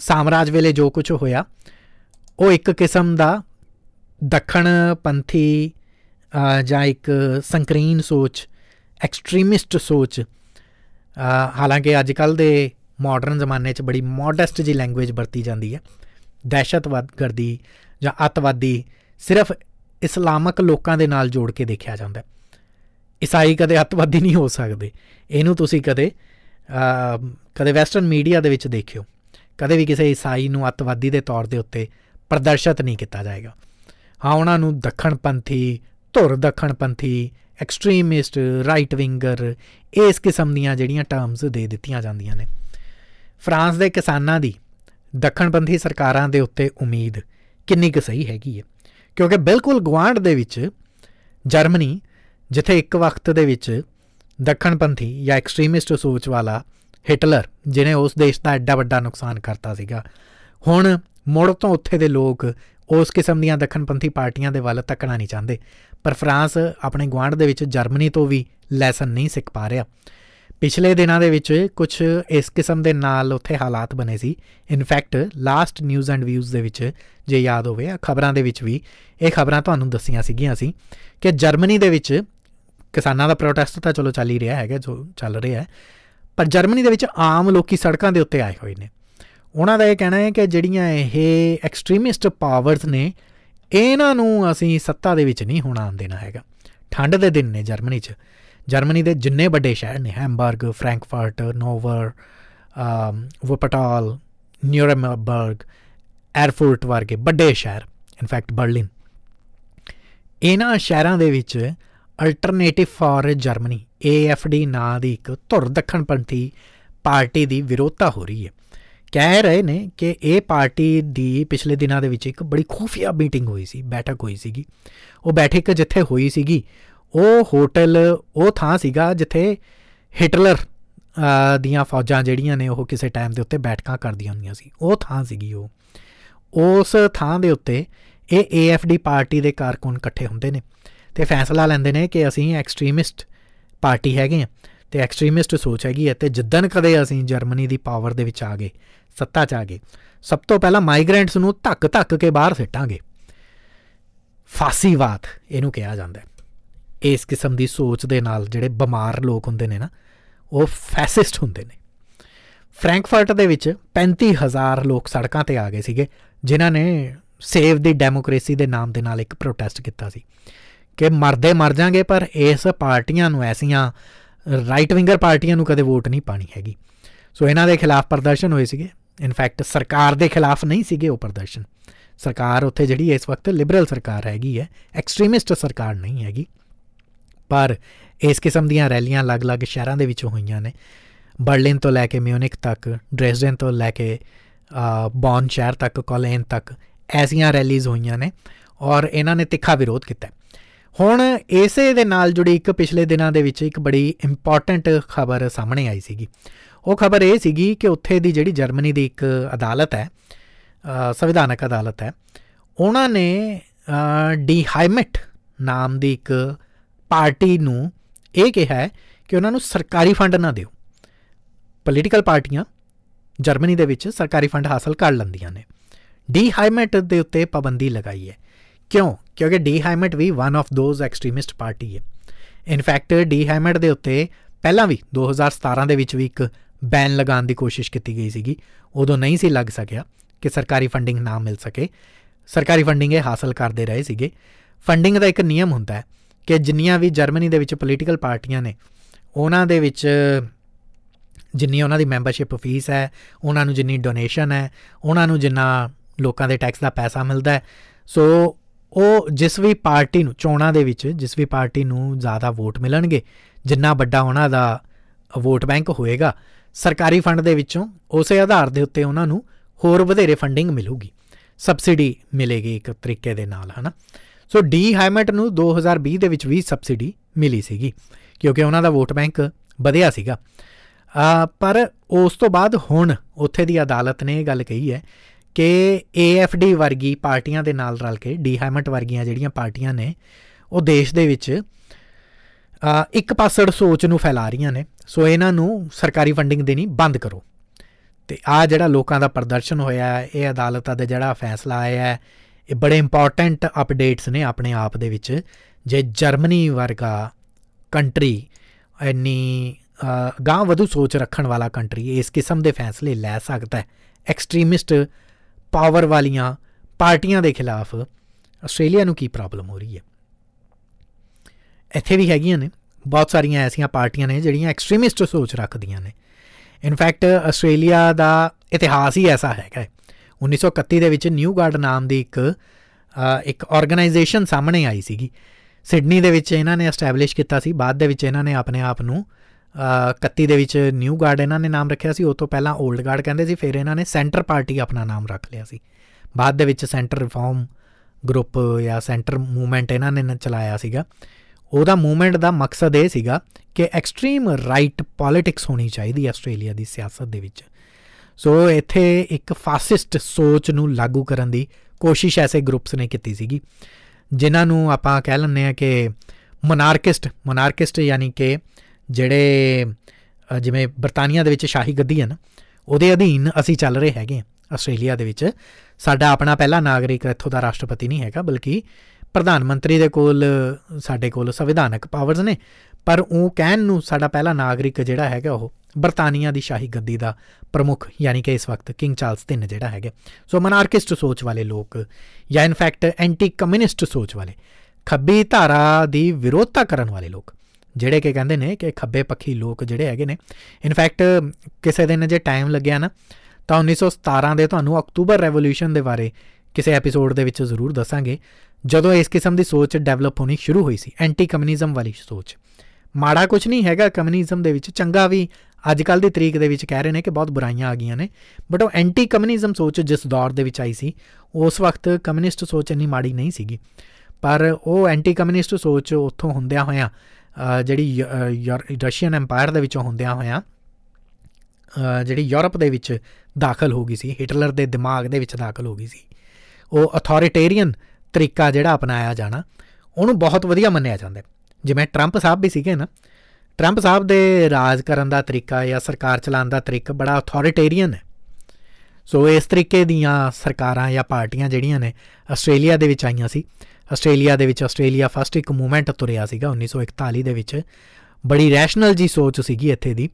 ਸਾਮਰਾਜ ਵੇਲੇ ਜੋ ਕੁਝ ਹੋਇਆ, ਉਹ ਇੱਕ ਕਿਸਮ ਦਾ ਦੱਖਣ ਪੰਥੀ ਜਾਂ ਇੱਕ ਸੰਕਰੀਨ ਸੋਚ ਐਕਸਟ੍ਰੀਮਿਸਟ ਸੋਚ ਹਾਲਾਂਕਿ ਅੱਜ ਕੱਲ ਦੇ ਮਾਡਰਨ ਜ਼ਮਾਨੇ 'ਚ ਬੜੀ ਮੋਡੈਸਟ ਜੀ ਲੈਂਗੁਏਜ ਵਰਤੀ ਜਾਂਦੀ ਹੈ। ਦਹਿਸ਼ਤਵਾਦ ਕਰਦੀ ਜਾਂ ਅਤਵਾਦੀ ਸਿਰਫ ਇਸਲਾਮਕ ਲੋਕਾਂ ਦੇ ਨਾਲ ਜੋੜ ਕੇ ਦੇਖਿਆ ਜਾਂਦਾ ਹੈ। ਈਸਾਈ ਕਦੇ ਅਤਵਾਦੀ ਨਹੀਂ ਹੋ ਸਕਦੇ। ਇਹਨੂੰ ਤੁਸੀਂ ਕਦੇ ਕਦੇ ਵੈਸਟਰਨ ਮੀਡੀਆ ਦੇ ਵਿੱਚ ਦੇਖਿਓ। ਕਦੇ ਵੀ ਕਿਸੇ ਈਸਾਈ ਨੂੰ ਅਤਵਾਦੀ ਦੇ ਤੌਰ ਦੇ ਉੱਤੇ ਪ੍ਰਦਰਸ਼ਿਤ ਨਹੀਂ ਕੀਤਾ ਜਾਏਗਾ। ਹਾਂ, ਉਹਨਾਂ ਨੂੰ ਦੱਖਣਪੰਥੀ, ਧੁਰ ਦੱਖਣਪੰਥੀ, ਐਕਸਟ੍ਰੀਮਿਸਟ ਰਾਈਟ ਵਿੰਗਰ ਇਸ ਕਿਸਮ ਦੀਆਂ ਜਿਹੜੀਆਂ ਟਰਮਸ ਦੇ ਦਿੱਤੀਆਂ ਜਾਂਦੀਆਂ ਨੇ। ਫਰਾਂਸ ਦੇ ਕਿਸਾਨਾਂ ਦੀ ਦੱਖਣਪੰਥੀ ਸਰਕਾਰਾਂ ਦੇ ਉੱਤੇ ਉਮੀਦ ਕਿੰਨੀ ਕੁ ਸਹੀ ਹੈਗੀ ਹੈ। ਕਿਉਂਕਿ ਬਿਲਕੁਲ ਗਵਾਂਡ ਦੇ ਵਿੱਚ ਜਰਮਨੀ, ਜਿੱਥੇ ਇੱਕ ਵਕਤ ਦੇ ਵਿੱਚ ਦੱਖਣਪੰਥੀ ਜਾਂ ਐਕਸਟ੍ਰੀਮਿਸਟ ਸੋਚ ਵਾਲਾ ਹਿਟਲਰ ਜਿਨੇ ਉਸ ਦੇਸ਼ ਦਾ ਐਡਾ ਵੱਡਾ ਨੁਕਸਾਨ ਕਰਤਾ ਸੀਗਾ, ਹੁਣ ਮੁੜ ਤੋਂ ਉੱਥੇ ਦੇ ਲੋਕ ਉਸ ਕਿਸਮ ਦੀਆਂ ਦੱਖਣਪੰਥੀ ਪਾਰਟੀਆਂ ਦੇ ਵੱਲ ਤੱਕਣਾ ਨਹੀਂ ਚਾਹੁੰਦੇ। ਪਰ ਫਰਾਂਸ ਆਪਣੇ ਗਵਾਂਡ ਦੇ ਵਿੱਚ ਜਰਮਨੀ ਤੋਂ ਵੀ ਲੈਸਨ ਨਹੀਂ ਸਿੱਖ ਪਾ ਰਿਹਾ। ਪਿਛਲੇ ਦਿਨਾਂ ਦੇ ਵਿੱਚ ਕੁਝ ਇਸ ਕਿਸਮ ਦੇ ਨਾਲ ਉੱਥੇ ਹਾਲਾਤ ਬਣੇ ਸੀ। In fact last news and views ਦੇ ਵਿੱਚ ਜੇ ਯਾਦ ਹੋਵੇ ਖਬਰਾਂ ਦੇ ਵਿੱਚ ਵੀ ਇਹ ਖਬਰਾਂ ਤੁਹਾਨੂੰ ਦੱਸੀਆਂ ਸੀਗੀਆਂ ਸੀ ਕਿ ਜਰਮਨੀ ਦੇ ਵਿੱਚ ਕਿਸਾਨਾਂ ਦਾ ਪ੍ਰੋਟੈਸਟ ਤਾਂ ਚਲੋ ਚੱਲ ਹੀ ਰਿਹਾ ਹੈਗਾ, ਜੋ ਚੱਲ ਰਿਹਾ ਹੈ, ਪਰ ਜਰਮਨੀ ਦੇ ਵਿੱਚ ਆਮ ਲੋਕੀ ਸੜਕਾਂ ਦੇ ਉੱਤੇ ਆਏ ਹੋਏ ਨੇ। ਉਹਨਾਂ ਦਾ ਇਹ ਕਹਿਣਾ ਹੈ ਕਿ ਜਿਹੜੀਆਂ ਇਹ ਐਕਸਟ੍ਰੀਮਿਸਟ ਪਾਵਰਸ ਨੇ, ਇਹਨਾਂ ਨੂੰ ਅਸੀਂ ਸੱਤਾ ਦੇ ਵਿੱਚ ਨਹੀਂ ਹੋਣਾ ਦੇਣਾ ਹੈਗਾ। ਠੰਡ ਦੇ ਦਿਨ ਨੇ ਜਰਮਨੀ 'ਚ। ਜਰਮਨੀ ਦੇ ਜਿੰਨੇ ਵੱਡੇ ਸ਼ਹਿਰ ਨੇ, ਹੈਮਬਰਗ, ਫ੍ਰੈਂਕਫਰਟ, ਨੋਵਰ ਵਪਟਾਲ, ਨਿਊਰਮਬਰਗ, ਐਰਫੋਰਟ ਵਰਗੇ ਵੱਡੇ ਸ਼ਹਿਰ ਇਨਫੈਕਟ ਬਰਲਿਨ। ਇਹਨਾਂ ਸ਼ਹਿਰਾਂ ਦੇ ਵਿੱਚ ਅਲਟਰਨੇਟਿਵ ਫਾਰ ਜਰਮਨੀ AFD ਨਾਂ ਦੀ ਇੱਕ ਧੁਰ ਦੱਖਣਪੰਥੀ ਪਾਰਟੀ ਦੀ ਵਿਰੋਧਤਾ ਹੋ ਰਹੀ ਹੈ। ਕਹਿ ਰਹੇ ਨੇ ਕਿ ਇਹ ਪਾਰਟੀ ਦੀ ਪਿਛਲੇ ਦਿਨਾਂ ਦੇ ਵਿੱਚ ਇੱਕ ਬੜੀ ਖੂਫੀਆ ਮੀਟਿੰਗ ਹੋਈ ਸੀ, ਬੈਠਕ ਹੋਈ ਸੀਗੀ। ਉਹ ਬੈਠਕ ਜਿੱਥੇ ਹੋਈ ਸੀਗੀ ਉਹ ਹੋਟਲ, ਉਹ ਥਾਂ ਸੀਗਾ ਜਿੱਥੇ ਹਿਟਲਰ ਦੀਆਂ ਫੌਜਾਂ ਜਿਹੜੀਆਂ ਨੇ ਉਹ ਕਿਸੇ ਟਾਈਮ ਦੇ ਉੱਤੇ ਬੈਠਕਾਂ ਕਰਦੀਆਂ ਹੁੰਦੀਆਂ ਸੀ। ਉਹ ਥਾਂ ਸੀਗੀ ਉਹ। ਉਸ ਥਾਂ ਦੇ ਉੱਤੇ ਇਹ AFD ਪਾਰਟੀ ਦੇ ਕਾਰਕੁਨ ਇਕੱਠੇ ਹੁੰਦੇ ਨੇ ਤੇ ਫੈਸਲਾ ਲੈਂਦੇ ਨੇ ਕਿ ਅਸੀਂ ਐਕਸਟ੍ਰੀਮਿਸਟ ਪਾਰਟੀ ਹੈਗੇ ਆ ਤੇ ਐਕਸਟ੍ਰੀਮਿਸਟ ਸੋਚ ਹੈਗੀ ਹੈ ਤੇ ਜਿੱਦਨ ਕਦੇ ਅਸੀਂ ਜਰਮਨੀ ਦੀ ਪਾਵਰ ਦੇ ਵਿੱਚ ਆ ਗਏ, ਸੱਤਾ 'ਚ ਆ ਗਏ, ਸਭ ਤੋਂ ਪਹਿਲਾਂ ਮਾਈਗ੍ਰੈਂਟਸ ਨੂੰ ਧੱਕ ਧੱਕ ਕੇ ਬਾਹਰ ਸਿੱਟਾਂਗੇ। ਫਾਸੀਵਾਦ ਇਹਨੂੰ ਕਿਹਾ ਜਾਂਦਾ ਹੈ। ਇਸ ਕਿਸਮ ਦੀ ਸੋਚ ਦੇ ਨਾਲ ਜਿਹੜੇ ਬਿਮਾਰ ਲੋਕ ਹੁੰਦੇ ਨੇ ਨਾ, ਉਹ ਫੈਸਿਸਟ ਹੁੰਦੇ ਨੇ। ਫ੍ਰੈਂਕਫਰਟ ਦੇ ਵਿੱਚ 35000 ਲੋਕ ਸੜਕਾਂ ਤੇ ਆ ਗਏ ਸੀਗੇ, ਜਿਨ੍ਹਾਂ ਨੇ ਸੇਵ ਦੀ ਡੈਮੋਕ੍ਰੇਸੀ ਦੇ ਨਾਮ ਦੇ ਨਾਲ ਇੱਕ ਪ੍ਰੋਟੈਸਟ ਕੀਤਾ ਸੀ ਕਿ ਮਰਦੇ ਮਰ ਜਾਾਂਗੇ ਪਰ ਇਸ ਪਾਰਟੀਆਂ ਨੂੰ, ਐਸੀਆਂ ਰਾਈਟ ਵਿੰਗਰ ਪਾਰਟੀਆਂ ਨੂੰ ਕਦੇ ਵੋਟ ਨਹੀਂ ਪਾਣੀ ਹੈਗੀ। ਸੋ ਇਹਨਾਂ ਦੇ ਖਿਲਾਫ ਪ੍ਰਦਰਸ਼ਨ ਹੋਏ ਸੀਗੇ। ਇਨਫੈਕਟ ਸਰਕਾਰ ਦੇ ਖਿਲਾਫ ਨਹੀਂ ਸੀਗੇ ਉਹ ਪ੍ਰਦਰਸ਼ਨ। ਸਰਕਾਰ ਉੱਥੇ ਜਿਹੜੀ ਇਸ ਵਕਤ ਲਿਬਰਲ ਸਰਕਾਰ ਹੈਗੀ ਹੈ ਐਕਸਟ੍ਰੀਮਿਸਟ ਸਰਕਾਰ ਨਹੀਂ ਹੈਗੀ। ਪਰ ਇਸ ਕਿਸਮ ਦੀਆਂ ਰੈਲੀਆਂ ਅਲੱਗ-ਅਲੱਗ ਸ਼ਹਿਰਾਂ ਦੇ ਵਿੱਚ ਹੋਈਆਂ ਨੇ। ਬਰਲਿਨ ਤੋਂ ਲੈ ਕੇ ਮਿਊਨਿਕ ਤੱਕ, ਡ੍ਰੈਸਡਨ ਤੋਂ ਲੈ ਕੇ ਬੌਨ ਸ਼ਹਿਰ ਤੱਕ, ਕੋਲੇਨ ਤੱਕ ਐਸੀਆਂ ਰੈਲੀਜ਼ ਹੋਈਆਂ ਨੇ ਔਰ ਇਹਨਾਂ ਨੇ ਤਿੱਖਾ ਵਿਰੋਧ ਕੀਤਾ। ਹੁਣ ਇਸੇ ਦੇ ਨਾਲ ਜੁੜੀ ਇੱਕ ਪਿਛਲੇ ਦਿਨਾਂ ਦੇ ਵਿੱਚ ਇੱਕ ਬੜੀ ਇੰਪੋਰਟੈਂਟ ਖਬਰ ਸਾਹਮਣੇ ਆਈ ਸੀਗੀ। ਉਹ ਖਬਰ ਇਹ ਸੀਗੀ ਕਿ ਉੱਥੇ ਦੀ ਜਿਹੜੀ ਜਰਮਨੀ ਦੀ ਇੱਕ ਅਦਾਲਤ ਹੈ ਸੰਵਿਧਾਨਕ ਅਦਾਲਤ ਹੈ, ਉਹਨਾਂ ਨੇ ਡੀ ਹਾਈਮਟ ਨਾਮ ਦੀ ਇੱਕ ਪਾਰਟੀ ਨੂੰ ਇਹ ਕਿਹਾ ਹੈ ਕਿ ਉਹਨਾਂ ਨੂੰ ਸਰਕਾਰੀ ਫੰਡ ਨਾ ਦਿਓ। ਪੋਲੀਟੀਕਲ ਪਾਰਟੀਆਂ ਜਰਮਨੀ ਦੇ ਵਿੱਚ ਸਰਕਾਰੀ ਫੰਡ ਹਾਸਲ ਕਰ ਲੈਂਦੀਆਂ ਨੇ। ਡੀ ਹਾਈਮਟ ਦੇ ਉੱਤੇ ਪਾਬੰਦੀ ਲਗਾਈ ਹੈ। ਕਿਉਂ? ਕਿਉਂਕਿ Die Heimat we one of those extremist party ਹੈ। ਇਨਫੈਕਟ ਡੀ ਹਾਈਮਟ ਦੇ ਉੱਤੇ ਪਹਿਲਾਂ ਵੀ 2017 ਦੇ ਵਿੱਚ ਵੀ ਇੱਕ ਬੈਨ ਲਗਾਉਣ ਦੀ ਕੋਸ਼ਿਸ਼ ਕੀਤੀ ਗਈ ਸੀਗੀ। ਉਦੋਂ ਨਹੀਂ ਸੀ ਲੱਗ ਸਕਿਆ ਕਿ ਸਰਕਾਰੀ ਫੰਡਿੰਗ ਨਾ ਮਿਲ ਸਕੇ। ਸਰਕਾਰੀ ਫੰਡਿੰਗ ਇਹ ਹਾਸਲ ਕਰਦੇ ਰਹੇ ਸੀਗੇ। ਫੰਡਿੰਗ ਦਾ ਇੱਕ ਨਿਯਮ ਹੁੰਦਾ ਹੈ ਕਿ ਜਿੰਨੀਆਂ ਵੀ ਜਰਮਨੀ ਦੇ ਵਿੱਚ ਪੋਲੀਟੀਕਲ ਪਾਰਟੀਆਂ ਨੇ, ਉਹਨਾਂ ਦੇ ਵਿੱਚ ਜਿੰਨੀ ਉਹਨਾਂ ਦੀ ਮੈਂਬਰਸ਼ਿਪ ਫੀਸ ਹੈ, ਉਹਨਾਂ ਨੂੰ ਜਿੰਨੀ ਡੋਨੇਸ਼ਨ ਹੈ, ਉਹਨਾਂ ਨੂੰ ਜਿੰਨਾ ਲੋਕਾਂ ਦੇ ਟੈਕਸ ਦਾ ਪੈਸਾ ਮਿਲਦਾ ਹੈ, ਸੋ ਉਹ ਜਿਸ ਵੀ ਪਾਰਟੀ ਨੂੰ, ਚੋਣਾਂ ਦੇ ਵਿੱਚ ਜਿਸ ਵੀ ਪਾਰਟੀ ਨੂੰ ਜ਼ਿਆਦਾ ਵੋਟ ਮਿਲਣਗੇ, ਜਿੰਨਾ ਵੱਡਾ ਉਹਨਾਂ ਦਾ ਵੋਟ ਬੈਂਕ ਹੋਏਗਾ, ਸਰਕਾਰੀ ਫੰਡ ਦੇ ਵਿੱਚੋਂ ਉਸੇ ਆਧਾਰ ਦੇ ਉੱਤੇ ਉਹਨਾਂ ਨੂੰ ਹੋਰ ਵਧੇਰੇ ਫੰਡਿੰਗ ਮਿਲੂਗੀ ਸਬਸਿਡੀ ਮਿਲੇਗੀ ਇੱਕ ਤਰੀਕੇ ਦੇ ਨਾਲ, ਹਨਾ? ਸੋ ਡੀ ਹਾਈਮਟ ਨੂੰ 2020 ਦੇ ਵਿੱਚ ਵੀ ਸਬਸਿਡੀ ਮਿਲੀ ਸੀਗੀ, ਕਿਉਂਕਿ ਉਹਨਾਂ ਦਾ ਵੋਟ ਬੈਂਕ ਵਧਿਆ ਸੀਗਾ। ਪਰ ਉਸ ਤੋਂ ਬਾਅਦ ਹੁਣ ਉੱਥੇ ਦੀ ਅਦਾਲਤ ਨੇ ਇਹ ਗੱਲ ਕਹੀ ਹੈ ਕਿ AFD ਵਰਗੀ ਪਾਰਟੀਆਂ ਦੇ ਨਾਲ ਰਲ ਕੇ ਡੀ ਹਾਈਮਟ ਵਰਗੀਆਂ ਜਿਹੜੀਆਂ ਪਾਰਟੀਆਂ ਨੇ, ਉਹ ਦੇਸ਼ ਦੇ ਵਿੱਚ ਇੱਕ ਪਾਸੜ ਸੋਚ ਨੂੰ ਫੈਲਾ ਰਹੀਆਂ ਨੇ, ਸੋ ਇਹਨਾਂ ਨੂੰ ਸਰਕਾਰੀ ਫੰਡਿੰਗ ਦੇਣੀ ਬੰਦ ਕਰੋ। ਤੇ ਆ ਜਿਹੜਾ ਲੋਕਾਂ ਦਾ ਪ੍ਰਦਰਸ਼ਨ ਹੋਇਆ, ਇਹ ਅਦਾਲਤ ਦਾ ਜਿਹੜਾ ਫੈਸਲਾ ਆਇਆ ਹੈ ਇਹ ਬੜੇ ਇੰਪੋਰਟੈਂਟ ਅਪਡੇਟਸ ਨੇ ਆਪਣੇ ਆਪ ਦੇ ਵਿੱਚ। ਜੇ ਜਰਮਨੀ ਵਰਗਾ ਕੰਟਰੀ ਇੰਨੀ ਗਾਂ ਵਧੂ ਸੋਚ ਰੱਖਣ ਵਾਲਾ ਕੰਟਰੀ ਇਸ ਕਿਸਮ ਦੇ ਫੈਸਲੇ ਲੈ ਸਕਦਾ ਹੈ। ਐਕਸਟ੍ਰੀਮਿਸਟ ਪਾਵਰ ਵਾਲੀਆਂ ਪਾਰਟੀਆਂ ਦੇ ਖਿਲਾਫ ਆਸਟ੍ਰੇਲੀਆ ਨੂੰ ਕੀ ਪ੍ਰੋਬਲਮ ਹੋ ਰਹੀ ਹੈ? ਇੱਥੇ ਵੀ ਹੈਗੀਆਂ ਨੇ, ਬਹੁਤ ਸਾਰੀਆਂ ਐਸੀਆਂ ਪਾਰਟੀਆਂ ਨੇ ਜਿਹੜੀਆਂ ਐਕਸਟ੍ਰੀਮਿਸਟ ਸੋਚ ਰੱਖਦੀਆਂ ਨੇ। ਇਨਫੈਕਟ ਆਸਟ੍ਰੇਲੀਆ ਦਾ ਇਤਿਹਾਸ ਹੀ ਐਸਾ ਹੈਗਾ 1931 ਦੇ ਵਿੱਚ ਨਿਊ ਗਾਰਡ ਨਾਮ ਦੀ ਇੱਕ ਇੱਕ ਆਰਗੇਨਾਈਜੇਸ਼ਨ ਸਾਹਮਣੇ ਆਈ ਸੀਗੀ। ਸਿਡਨੀ ਦੇ ਵਿੱਚ ਇਹਨਾਂ ਨੇ ਐਸਟੈਬਲਿਸ਼ ਕੀਤਾ ਸੀ, ਬਾਅਦ ਦੇ ਵਿੱਚ ਇਹਨਾਂ ਨੇ ਆਪਣੇ ਆਪ ਨੂੰ 31 ਦੇ ਵਿੱਚ ਨਿਊ ਗਾਰਡ ਇਹਨਾਂ ਨੇ ਨਾਮ ਰੱਖਿਆ ਸੀ ਉਸ ਤੋਂ ਪਹਿਲਾਂ 올ਡ ਗਾਰਡ ਕਹਿੰਦੇ ਸੀ, ਫਿਰ ਇਹਨਾਂ ਨੇ ਸੈਂਟਰ ਪਾਰਟੀ ਆਪਣਾ ਨਾਮ ਰੱਖ ਲਿਆ ਸੀ। ਬਾਅਦ ਦੇ ਵਿੱਚ ਸੈਂਟਰ ਰਿਫਾਰਮ ਗਰੁੱਪ ਜਾਂ ਸੈਂਟਰ ਮੂਵਮੈਂਟ ਇਹਨਾਂ ਨੇ ਚਲਾਇਆ ਸੀਗਾ। ਉਹਦਾ ਮੂਵਮੈਂਟ ਦਾ ਮਕਸਦ ਇਹ ਸੀਗਾ ਕਿ ਐਕਸਟ੍ਰੀਮ ਰਾਈਟ ਪੋਲਿਟਿਕਸ ਹੋਣੀ ਚਾਹੀਦੀ ਹੈ ਆਸਟ੍ਰੇਲੀਆ ਦੀ ਸਿਆਸਤ ਦੇ ਵਿੱਚ। ਸੋ ਇੱਥੇ ਇੱਕ ਫਾਸਿਸਟ ਸੋਚ ਨੂੰ ਲਾਗੂ ਕਰਨ ਦੀ ਕੋਸ਼ਿਸ਼ ਐਸੇ ਗਰੁੱਪਸ ਨੇ ਕੀਤੀ ਸੀਗੀ, ਜਿਨ੍ਹਾਂ ਨੂੰ ਆਪਾਂ ਕਹਿ ਲੈਂਦੇ ਆ ਕਿ ਮੋਨਾਰਕਿਸਟ ਮੋਨਾਰਕਿਸਟ ਯਾਨੀ ਕਿ ਜਿਹੜੇ ਜਿਵੇਂ ਬਰਤਾਨੀਆ ਦੇ ਵਿੱਚ ਸ਼ਾਹੀ ਗੱਦੀ ਹੈ ਨਾ, ਉਹਦੇ ਅਧੀਨ ਅਸੀਂ ਚੱਲ ਰਹੇ ਹੈਗੇ ਆਸਟ੍ਰੇਲੀਆ ਦੇ ਵਿੱਚ। ਸਾਡਾ ਆਪਣਾ ਪਹਿਲਾ ਨਾਗਰਿਕ ਇੱਥੋਂ ਦਾ ਰਾਸ਼ਟਰਪਤੀ ਨਹੀਂ ਹੈਗਾ, ਬਲਕਿ ਪ੍ਰਧਾਨ ਮੰਤਰੀ ਦੇ ਕੋਲ, ਸਾਡੇ ਕੋਲ ਸੰਵਿਧਾਨਕ ਪਾਵਰਸ ਨੇ। ਪਰ ਉਹ ਕਹਿਣ ਨੂੰ ਸਾਡਾ ਪਹਿਲਾ ਨਾਗਰਿਕ ਜਿਹੜਾ ਹੈਗਾ ਉਹ ਬਰਤਾਨੀਆ ਦੀ ਸ਼ਾਹੀ ਗੱਦੀ ਦਾ ਪ੍ਰਮੁੱਖ, ਯਾਨੀ ਕਿ ਇਸ ਵਕਤ ਕਿੰਗ ਚਾਰਲਸ III ਜਿਹੜਾ ਹੈਗਾ। ਸੋ ਮਨਾਰਕਿਸਟ ਸੋਚ ਵਾਲੇ ਲੋਕ ਜਾਂ ਇਨਫੈਕਟ ਐਂਟੀ ਕਮਿਊਨਿਸਟ ਸੋਚ ਵਾਲੇ, ਖੱਬੀ ਧਾਰਾ ਦੀ ਵਿਰੋਧਤਾ ਕਰਨ ਵਾਲੇ ਲੋਕ, ਜਿਹੜੇ ਕਿ ਕਹਿੰਦੇ ਨੇ ਕਿ ਖੱਬੇ ਪੱਖੀ ਲੋਕ ਜਿਹੜੇ ਹੈਗੇ ਨੇ ਇਨਫੈਕਟ ਕਿਸੇ ਦਿਨ ਜੇ ਟਾਈਮ ਲੱਗਿਆ ਨਾ, ਤਾਂ 1917 ਦੇ ਤੁਹਾਨੂੰ ਅਕਤੂਬਰ ਰੈਵੋਲੂਸ਼ਨ ਦੇ ਬਾਰੇ ਕਿਸੇ ਐਪੀਸੋਡ ਦੇ ਵਿੱਚ ਜ਼ਰੂਰ ਦੱਸਾਂਗੇ। ਜਦੋਂ ਇਸ ਕਿਸਮ ਦੀ ਸੋਚ ਡਿਵੈਲਪ ਹੋਣੀ ਸ਼ੁਰੂ ਹੋਈ ਸੀ ਐਂਟੀ ਕਮਿਊਨਿਜ਼ਮ ਵਾਲੀ ਸੋਚ। ਮਾੜਾ ਕੁਝ ਨਹੀਂ ਹੈਗਾ ਕਮਿਊਨਿਜ਼ਮ ਦੇ ਵਿੱਚ ਚੰਗਾ ਵੀ ਅੱਜ ਕੱਲ ਦੀ ਤਰੀਕ ਦੇ ਵਿੱਚ ਕਹਿ ਰਹੇ ਨੇ ਕਿ ਬਹੁਤ ਬੁਰਾਈਆਂ ਆ ਗਈਆਂ ਨੇ। ਬਟ ਉਹ ਐਂਟੀ ਕਮਿਊਨਿਜ਼ਮ ਸੋਚ ਜਿਸ ਦੌਰ ਦੇ ਵਿੱਚ ਆਈ ਸੀ, ਉਸ ਵਕਤ ਕਮਿਊਨਿਸਟ ਸੋਚ ਇੰਨੀ ਮਾੜੀ ਨਹੀਂ ਸੀਗੀ। ਪਰ ਉਹ ਐਂਟੀ ਕਮਿਊਨਿਸਟ ਸੋਚ ਉੱਥੋਂ ਹੁੰਦਿਆਂ ਹੋਇਆਂ ਜਿਹੜੀ ਰਸ਼ੀਅਨ ਐਮਪਾਇਰ ਦੇ ਵਿੱਚੋਂ ਹੁੰਦਿਆਂ ਹੋਇਆਂ ਜਿਹੜੀ ਯੂਰਪ ਦੇ ਵਿੱਚ ਦਾਖਲ ਹੋ ਗਈ ਸੀ ਹਿਟਲਰ ਦੇ ਦਿਮਾਗ ਦੇ ਵਿੱਚ ਦਾਖਲ ਹੋ ਗਈ ਸੀ। ਉਹ ਅਥਾਰਟੇਰੀਅਨ ਤਰੀਕਾ ਜਿਹੜਾ ਅਪਣਾਇਆ ਜਾਣਾ, ਉਹਨੂੰ ਬਹੁਤ ਵਧੀਆ ਮੰਨਿਆ ਜਾਂਦਾ ਜਿਵੇਂ ਟਰੰਪ ਸਾਹਿਬ ਵੀ ਸੀਗੇ ਨਾ ਟਰੰਪ ਸਾਹਿਬ ਦੇ ਰਾਜ ਕਰਨ ਦਾ ਤਰੀਕਾ ਜਾਂ ਸਰਕਾਰ ਚਲਾਉਣ ਦਾ ਤਰੀਕਾ ਬੜਾ ਅਥਾਰਟੇਰੀਅਨ ਹੈ। ਸੋ ਇਸ ਤਰੀਕੇ ਦੀਆਂ ਸਰਕਾਰਾਂ ਜਾਂ ਪਾਰਟੀਆਂ ਜਿਹੜੀਆਂ ਨੇ, ਆਸਟ੍ਰੇਲੀਆ ਦੇ ਵਿੱਚ ਆਈਆਂ ਸੀ। ਆਸਟ੍ਰੇਲੀਆ ਦੇ ਵਿੱਚ ਆਸਟ੍ਰੇਲੀਆ ਫਸਟ ਇੱਕ ਮੂਵਮੈਂਟ ਤੁਰਿਆ ਸੀਗਾ 1941 ਦੇ ਵਿੱਚ। ਬੜੀ ਰੈਸ਼ਨਲ ਜੀ ਸੋਚ ਸੀਗੀ ਇੱਥੇ ਦੀ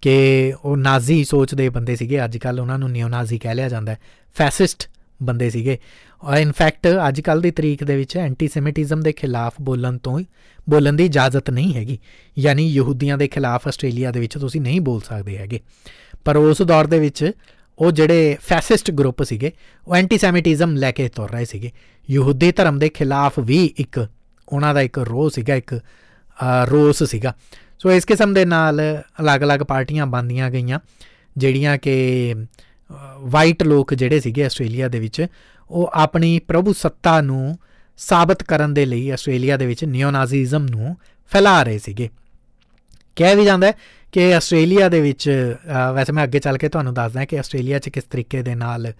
ਕਿ ਉਹ ਨਾਜ਼ੀ ਸੋਚ ਦੇ ਬੰਦੇ ਸੀਗੇ। ਅੱਜ ਕੱਲ ਉਹਨਾਂ ਨੂੰ ਨਿਓ ਨਾਜ਼ੀ ਕਹਿ ਲਿਆ ਜਾਂਦਾ ਹੈ। ਫੈਸਿਸਟ ਬੰਦੇ ਸੀਗੇ। ਔਰ ਇਨਫੈਕਟ ਅੱਜ ਕੱਲ ਦੀ ਤਰੀਕ ਦੇ ਵਿੱਚ ਐਂਟੀਸੈਮਿਟਿਜ਼ਮ ਦੇ ਖਿਲਾਫ ਬੋਲਣ ਤੋਂ ਬੋਲਣ ਦੀ ਇਜਾਜ਼ਤ ਨਹੀਂ ਹੈਗੀ। ਯਾਨੀ ਯਹੂਦੀਆਂ ਦੇ ਖਿਲਾਫ ਆਸਟ੍ਰੇਲੀਆ ਦੇ ਵਿੱਚ ਤੁਸੀਂ ਨਹੀਂ ਬੋਲ ਸਕਦੇ ਹੈਗੇ। ਪਰ ਉਸ ਦੌਰ ਦੇ ਵਿੱਚ ਉਹ ਜਿਹੜੇ ਫੈਸਿਸਟ ਗਰੁੱਪ ਸੀਗੇ, ਉਹ ਐਂਟੀਸੈਮਿਟਿਜ਼ਮ ਲੈ ਕੇ ਤੁਰ ਰਹੇ ਸੀਗੇ। ਯਹੂਦੀ ਧਰਮ ਦੇ ਖਿਲਾਫ ਵੀ ਇੱਕ ਉਹਨਾਂ ਦਾ ਇੱਕ ਰੋਹ ਸੀਗਾ, ਇੱਕ ਰੋਸ ਸੀਗਾ। ਸੋ ਇਸ ਕਿਸਮ ਦੇ ਨਾਲ ਅਲੱਗ-ਅਲੱਗ ਪਾਰਟੀਆਂ ਬੰਦੀਆਂ ਗਈਆਂ, ਜਿਹੜੀਆਂ ਕਿ ਵਾਈਟ ਲੋਕ ਜਿਹੜੇ ਸੀਗੇ ਆਸਟ੍ਰੇਲੀਆ ਦੇ ਵਿੱਚ, ਉਹ ਆਪਣੀ ਪ੍ਰਭੂ ਸੱਤਾ ਨੂੰ ਸਾਬਤ ਕਰਨ ਦੇ ਲਈ ਆਸਟ੍ਰੇਲੀਆ ਦੇ ਵਿੱਚ ਨਿਓਨਾਜ਼ੀਜ਼ਮ ਨੂੰ ਫੈਲਾ ਰਹੇ ਸੀਗੇ। ਕਹਿ ਵੀ ਜਾਂਦਾ ਕਿ ਆਸਟ੍ਰੇਲੀਆ ਦੇ ਵਿੱਚ ਵੈਸੇ ਮੈਂ ਅੱਗੇ ਚੱਲ ਕੇ ਤੁਹਾਨੂੰ ਦੱਸਦਾ ਕਿ ਆਸਟ੍ਰੇਲੀਆ 'ਚ ਕਿਸ ਤਰੀਕੇ ਦੇ ਨਾਲ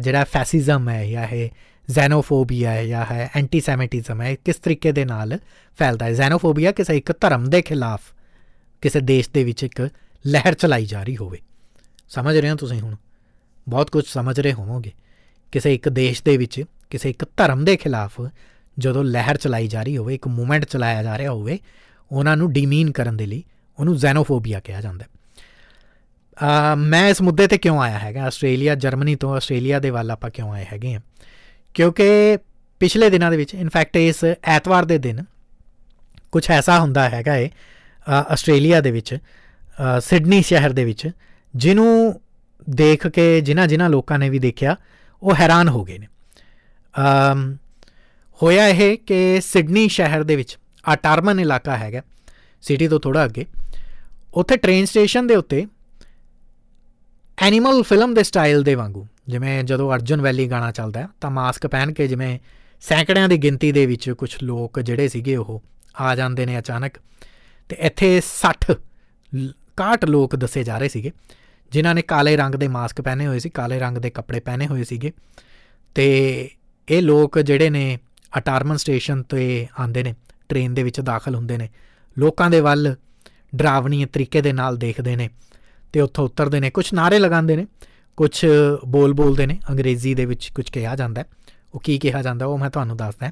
ਜਿਹੜਾ ਫੈਸਿਜ਼ਮ ਹੈ ਜਾਂ ਹੈ ਜ਼ੈਨੋਫੋਬੀਆ ਹੈ ਜਾਂ ਹੈ ਐਂਟੀਸੈਮਿਟਿਜ਼ਮ ਹੈ ਕਿਸ ਤਰੀਕੇ ਦੇ ਨਾਲ ਫੈਲਦਾ ਹੈ? ਜ਼ੈਨੋਫੋਬੀਆ ਕਿਸੇ ਇੱਕ ਧਰਮ ਦੇ ਖਿਲਾਫ ਕਿਸੇ ਦੇਸ਼ ਦੇ ਵਿੱਚ ਇੱਕ ਲਹਿਰ ਚਲਾਈ ਜਾ ਰਹੀ ਹੋਵੇ। ਸਮਝ ਰਹੇ ਹੋ ਤੁਸੀਂ ਹੁਣ? ਬਹੁਤ ਕੁਝ ਸਮਝ ਰਹੇ ਹੋਵੋਗੇ। ਕਿਸੇ ਇੱਕ ਦੇਸ਼ ਦੇ ਵਿੱਚ, ਕਿਸੇ ਇੱਕ ਧਰਮ ਦੇ ਖਿਲਾਫ ਜਦੋਂ ਲਹਿਰ ਚਲਾਈ ਜਾ ਰਹੀ ਹੋਵੇ, ਇੱਕ ਮੂਵਮੈਂਟ ਚਲਾਇਆ ਜਾ ਰਿਹਾ ਹੋਵੇ, ਉਹਨਾਂ ਨੂੰ ਡਿਮੀਨ ਕਰਨ ਦੇ ਲਈ ਉਹਨੂੰ ਜ਼ੈਨੋਫੋਬੀਆ ਕਿਹਾ ਜਾਂਦਾ ਹੈ। ਆ ਮੈਂ ਇਸ ਮੁੱਦੇ ਤੇ ਕਿਉਂ ਆਇਆ ਹੈਗਾ? ਆਸਟ੍ਰੇਲੀਆ, ਜਰਮਨੀ ਤੋਂ ਆਸਟ੍ਰੇਲੀਆ ਦੇ ਵੱਲ ਆਪਾਂ ਕਿਉਂ ਆਏ ਹੈਗੇ ਆ ਕਿਉਂਕਿ ਪਿਛਲੇ ਦਿਨਾਂ ਦੇ ਵਿੱਚ ਇਨਫੈਕਟ ਇਸ ਐਤਵਾਰ ਦੇ ਦਿਨ ਕੁਝ ਐਸਾ ਹੁੰਦਾ ਹੈਗਾ ਏ ਆਸਟ੍ਰੇਲੀਆ ਦੇ ਵਿੱਚ ਸਿਡਨੀ ਸ਼ਹਿਰ ਦੇ ਵਿੱਚ ਜਿਹਨੂੰ ਦੇਖ ਕੇ ਜਿਨ੍ਹਾਂ ਜਿਨ੍ਹਾਂ ਲੋਕਾਂ ਨੇ ਵੀ ਦੇਖਿਆ, ਉਹ ਹੈਰਾਨ ਹੋ ਗਏ ਨੇ। ਅਮ, ਹੋਇਆ ਇਹ ਕਿ ਸਿਡਨੀ ਸ਼ਹਿਰ ਦੇ ਵਿੱਚ ਆਟਾਰਮਨ ਇਲਾਕਾ ਹੈਗਾ, ਸਿਟੀ ਤੋਂ ਥੋੜਾ ਅੱਗੇ, ਉੱਥੇ ਟ੍ਰੇਨ ਸਟੇਸ਼ਨ ਦੇ ਉੱਤੇ ਐਨੀਮਲ ਫਿਲਮ ਦੇ ਸਟਾਈਲ ਦੇ ਵਾਂਗੂ, ਜਿਵੇਂ ਜਦੋਂ ਅਰਜੁਨ ਵੈਲੀ ਗਾਣਾ ਚੱਲਦਾ ਤਾਂ ਮਾਸਕ ਪਹਿਨ ਕੇ ਜਿਵੇਂ ਸੈਂਕੜਿਆਂ ਦੀ ਗਿਣਤੀ ਦੇ ਵਿੱਚ ਕੁਝ ਲੋਕ ਜਿਹੜੇ ਸੀਗੇ ਉਹ ਆ ਜਾਂਦੇ ਨੇ ਅਚਾਨਕ, ਤੇ ਇੱਥੇ 60 61 ਲੋਕ ਦੱਸੇ ਜਾ ਰਹੇ ਸੀਗੇ। ਜਿਨ੍ਹਾਂ ਨੇ ਕਾਲੇ ਰੰਗ ਦੇ ਮਾਸਕ ਪਹਿਨੇ ਹੋਏ ਸੀ, ਕਾਲੇ ਰੰਗ ਦੇ ਕੱਪੜੇ ਪਹਿਨੇ ਹੋਏ ਸੀਗੇ। ਤੇ ਇਹ ਲੋਕ ਜਿਹੜੇ ਨੇ, ਅਟਾਰਮਨ ਸਟੇਸ਼ਨ ਤੇ ਆਉਂਦੇ ਨੇ, ਟ੍ਰੇਨ ਦੇ ਵਿੱਚ ਦਾਖਲ ਹੁੰਦੇ ਨੇ। ਲੋਕਾਂ ਦੇ ਵੱਲ ਡਰਾਵਣੀ ਤਰੀਕੇ ਦੇ ਨਾਲ ਦੇਖਦੇ ਨੇ ਤੇ ਉੱਥੋਂ ਉਤਰਦੇ ਨੇ। ਕੁਝ ਨਾਰੇ ਲਗਾਉਂਦੇ ਨੇ ਕੁਝ ਬੋਲ ਬੋਲਦੇ ਨੇ। ਅੰਗਰੇਜ਼ੀ ਦੇ ਵਿੱਚ ਕੁਝ ਕਿਹਾ ਜਾਂਦਾ ਉਹ ਕੀ ਕਿਹਾ ਜਾਂਦਾ, ਉਹ ਮੈਂ ਤੁਹਾਨੂੰ ਦੱਸਦਾ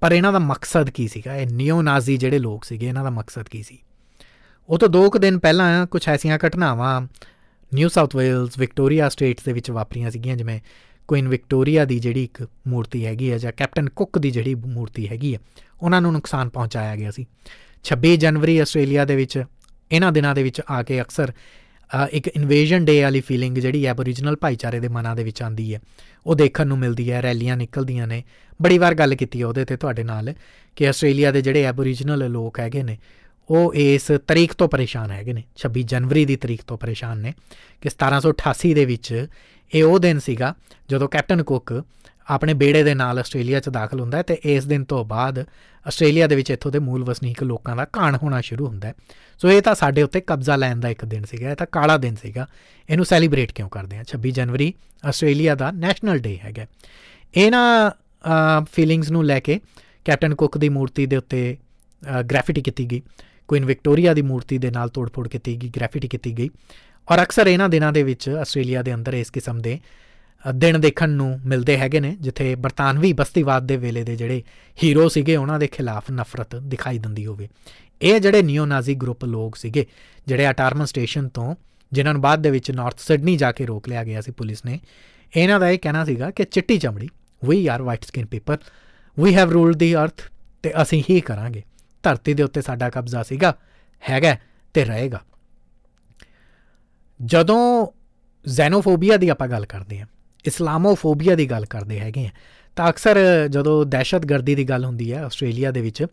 ਪਰ ਇਹਨਾਂ ਦਾ ਮਕਸਦ ਕੀ ਸੀਗਾ? ਇਹ ਨਿਓ ਨਾਜ਼ੀ ਜਿਹੜੇ ਲੋਕ ਸੀਗੇ, ਇਹਨਾਂ ਦਾ ਮਕਸਦ ਕੀ ਸੀ? ਉਹ ਤੋਂ ਦੋ ਕੁ ਦਿਨ ਪਹਿਲਾਂ ਕੁਝ ਐਸੀਆਂ ਘਟਨਾਵਾਂ New South Wales Victoria states ਦੇ ਵਿੱਚ ਵਾਪਰੀਆਂ ਸੀਗੀਆਂ, ਜਿਵੇਂ ਕੁਈਨ ਵਿਕਟੋਰੀਆ ਦੀ ਜਿਹੜੀ ਇੱਕ ਮੂਰਤੀ ਹੈਗੀ ਹੈ ਜਾਂ ਕੈਪਟਨ ਕੁੱਕ ਦੀ ਜਿਹੜੀ ਮੂਰਤੀ ਹੈਗੀ ਹੈ ਉਹਨਾਂ ਨੂੰ ਨੁਕਸਾਨ ਪਹੁੰਚਾਇਆ ਗਿਆ ਸੀ। 26 ਜਨਵਰੀ ਆਸਟ੍ਰੇਲੀਆ ਦੇ ਵਿੱਚ, ਇਹਨਾਂ ਦਿਨਾਂ ਦੇ ਵਿੱਚ ਆ ਕੇ ਅਕਸਰ ਇੱਕ ਇਨਵੇਜਨ ਡੇ ਵਾਲੀ ਫੀਲਿੰਗ ਜਿਹੜੀ ਐਬੋਰੀਜਨਲ ਭਾਈਚਾਰੇ ਦੇ ਮਨਾਂ ਦੇ ਵਿੱਚ ਆਂਦੀ ਹੈ ਉਹ ਦੇਖਣ ਨੂੰ ਮਿਲਦੀ ਹੈ ਰੈਲੀਆਂ ਨਿਕਲਦੀਆਂ ਨੇ। ਬੜੀ ਵਾਰ ਗੱਲ ਕੀਤੀ ਉਹਦੇ ਤੇ ਤੁਹਾਡੇ ਨਾਲ ਕਿ ਆਸਟ੍ਰੇਲੀਆ ਦੇ ਜਿਹੜੇ ਐਬੋਰੀਜਨਲ ਲੋਕ ਹੈਗੇ ਨੇ ਉਹ ਇਸ ਤਰੀਕ ਤੋਂ ਪਰੇਸ਼ਾਨ ਹੈਗੇ ਨੇ 26 ਜਨਵਰੀ ਦੀ ਤਰੀਕ ਤੋਂ ਪਰੇਸ਼ਾਨ ਨੇ ਕਿ 1788 ਦੇ ਵਿੱਚ ਇਹ ਉਹ ਦਿਨ ਸੀਗਾ ਜਦੋਂ ਕੈਪਟਨ ਕੁੱਕ ਆਪਣੇ ਬੇੜੇ ਦੇ ਨਾਲ ਆਸਟ੍ਰੇਲੀਆ 'ਚ ਦਾਖਲ ਹੁੰਦਾ ਹੈ ਤੇ ਇਸ ਦਿਨ ਤੋਂ ਬਾਅਦ ਆਸਟ੍ਰੇਲੀਆ ਦੇ ਵਿੱਚ ਇੱਥੋਂ ਦੇ ਮੂਲ ਵਸਨੀਕ ਲੋਕਾਂ ਦਾ ਕਾਣ ਹੋਣਾ ਸ਼ੁਰੂ ਹੁੰਦਾ ਹੈ। ਸੋ ਇਹ ਤਾਂ ਸਾਡੇ ਉੱਤੇ ਕਬਜ਼ਾ ਲੈਣ ਦਾ ਇੱਕ ਦਿਨ ਸੀਗਾ, ਇਹ ਤਾਂ ਕਾਲਾ ਦਿਨ ਸੀਗਾ, ਇਹਨੂੰ ਸੈਲੀਬ੍ਰੇਟ ਕਿਉਂ ਕਰਦੇ ਆ? 26 ਜਨਵਰੀ ਆਸਟ੍ਰੇਲੀਆ ਦਾ ਨੈਸ਼ਨਲ ਡੇ ਹੈਗਾ। ਇਹਨਾਂ ਫੀਲਿੰਗਸ ਨੂੰ ਲੈ ਕੇ ਕੈਪਟਨ ਕੁੱਕ ਦੀ ਮੂਰਤੀ ਦੇ ਉੱਤੇ ਗ੍ਰੈਫਿਟੀ ਕੀਤੀ ਗਈ। ਕੁਈਨ ਵਿਕਟੋਰੀਆ ਦੀ ਮੂਰਤੀ ਦੇ ਨਾਲ ਤੋੜਫੋੜ ਕੀਤੀ ਗਈ ਗ੍ਰੈਫਿਟੀ ਕੀਤੀ ਗਈ ਔਰ ਅਕਸਰ ਇਹਨਾਂ ਦਿਨਾਂ ਦੇ ਵਿੱਚ ਆਸਟ੍ਰੇਲੀਆ ਦੇ ਅੰਦਰ ਇਸ ਕਿਸਮ ਦੇ ਦਿਨ ਦੇਖਣ ਨੂੰ ਮਿਲਦੇ ਹੈਗੇ ਨੇ, ਜਿੱਥੇ ਬਰਤਾਨਵੀ ਬਸਤੀਵਾਦ ਦੇ ਵੇਲੇ ਦੇ ਜਿਹੜੇ ਹੀਰੋ ਸੀਗੇ, ਉਹਨਾਂ ਦੇ ਖਿਲਾਫ ਨਫ਼ਰਤ ਦਿਖਾਈ ਦਿੰਦੀ ਹੋਵੇ। ਇਹ ਜਿਹੜੇ ਨਿਓ ਨਾਜ਼ੀ ਗਰੁੱਪ ਲੋਕ ਸੀਗੇ, ਜਿਹੜੇ ਅਟਾਰਮਨ ਸਟੇਸ਼ਨ ਤੋਂ, ਜਿਨ੍ਹਾਂ ਨੂੰ ਬਾਅਦ ਦੇ ਵਿੱਚ ਨਾਰਥ ਸਿਡਨੀ ਜਾ ਕੇ ਰੋਕ ਲਿਆ ਗਿਆ ਸੀ ਪੁਲਿਸ ਨੇ, ਇਹਨਾਂ ਦਾ ਇਹ ਕਹਿਣਾ ਸੀਗਾ ਕਿ ਚਿੱਟੀ ਚਮੜੀ we are white skin people we have ruled the earth ਤੇ ਅਸੀਂ ਹੀ ਕਰਾਂਗੇ। ਧਰਤੀ ਦੇ ਉੱਤੇ ਸਾਡਾ ਕਬਜ਼ਾ ਸੀਗਾ, ਹੈਗਾ ਤੇ ਰਹੇਗਾ। ਜਦੋਂ ਜ਼ੈਨੋਫੋਬੀਆ ਦੀ ਆਪਾਂ ਗੱਲ ਕਰਦੇ ਹਾਂ, ਇਸਲਾਮੋਫੋਬੀਆ ਦੀ ਗੱਲ ਕਰਦੇ ਹੈਗੇ ਆ ਤਾਂ ਅਕਸਰ ਜਦੋਂ ਦਹਿਸ਼ਤਗਰਦੀ ਦੀ ਗੱਲ ਹੁੰਦੀ ਹੈ ਆਸਟ੍ਰੇਲੀਆ ਦੇ ਵਿੱਚ,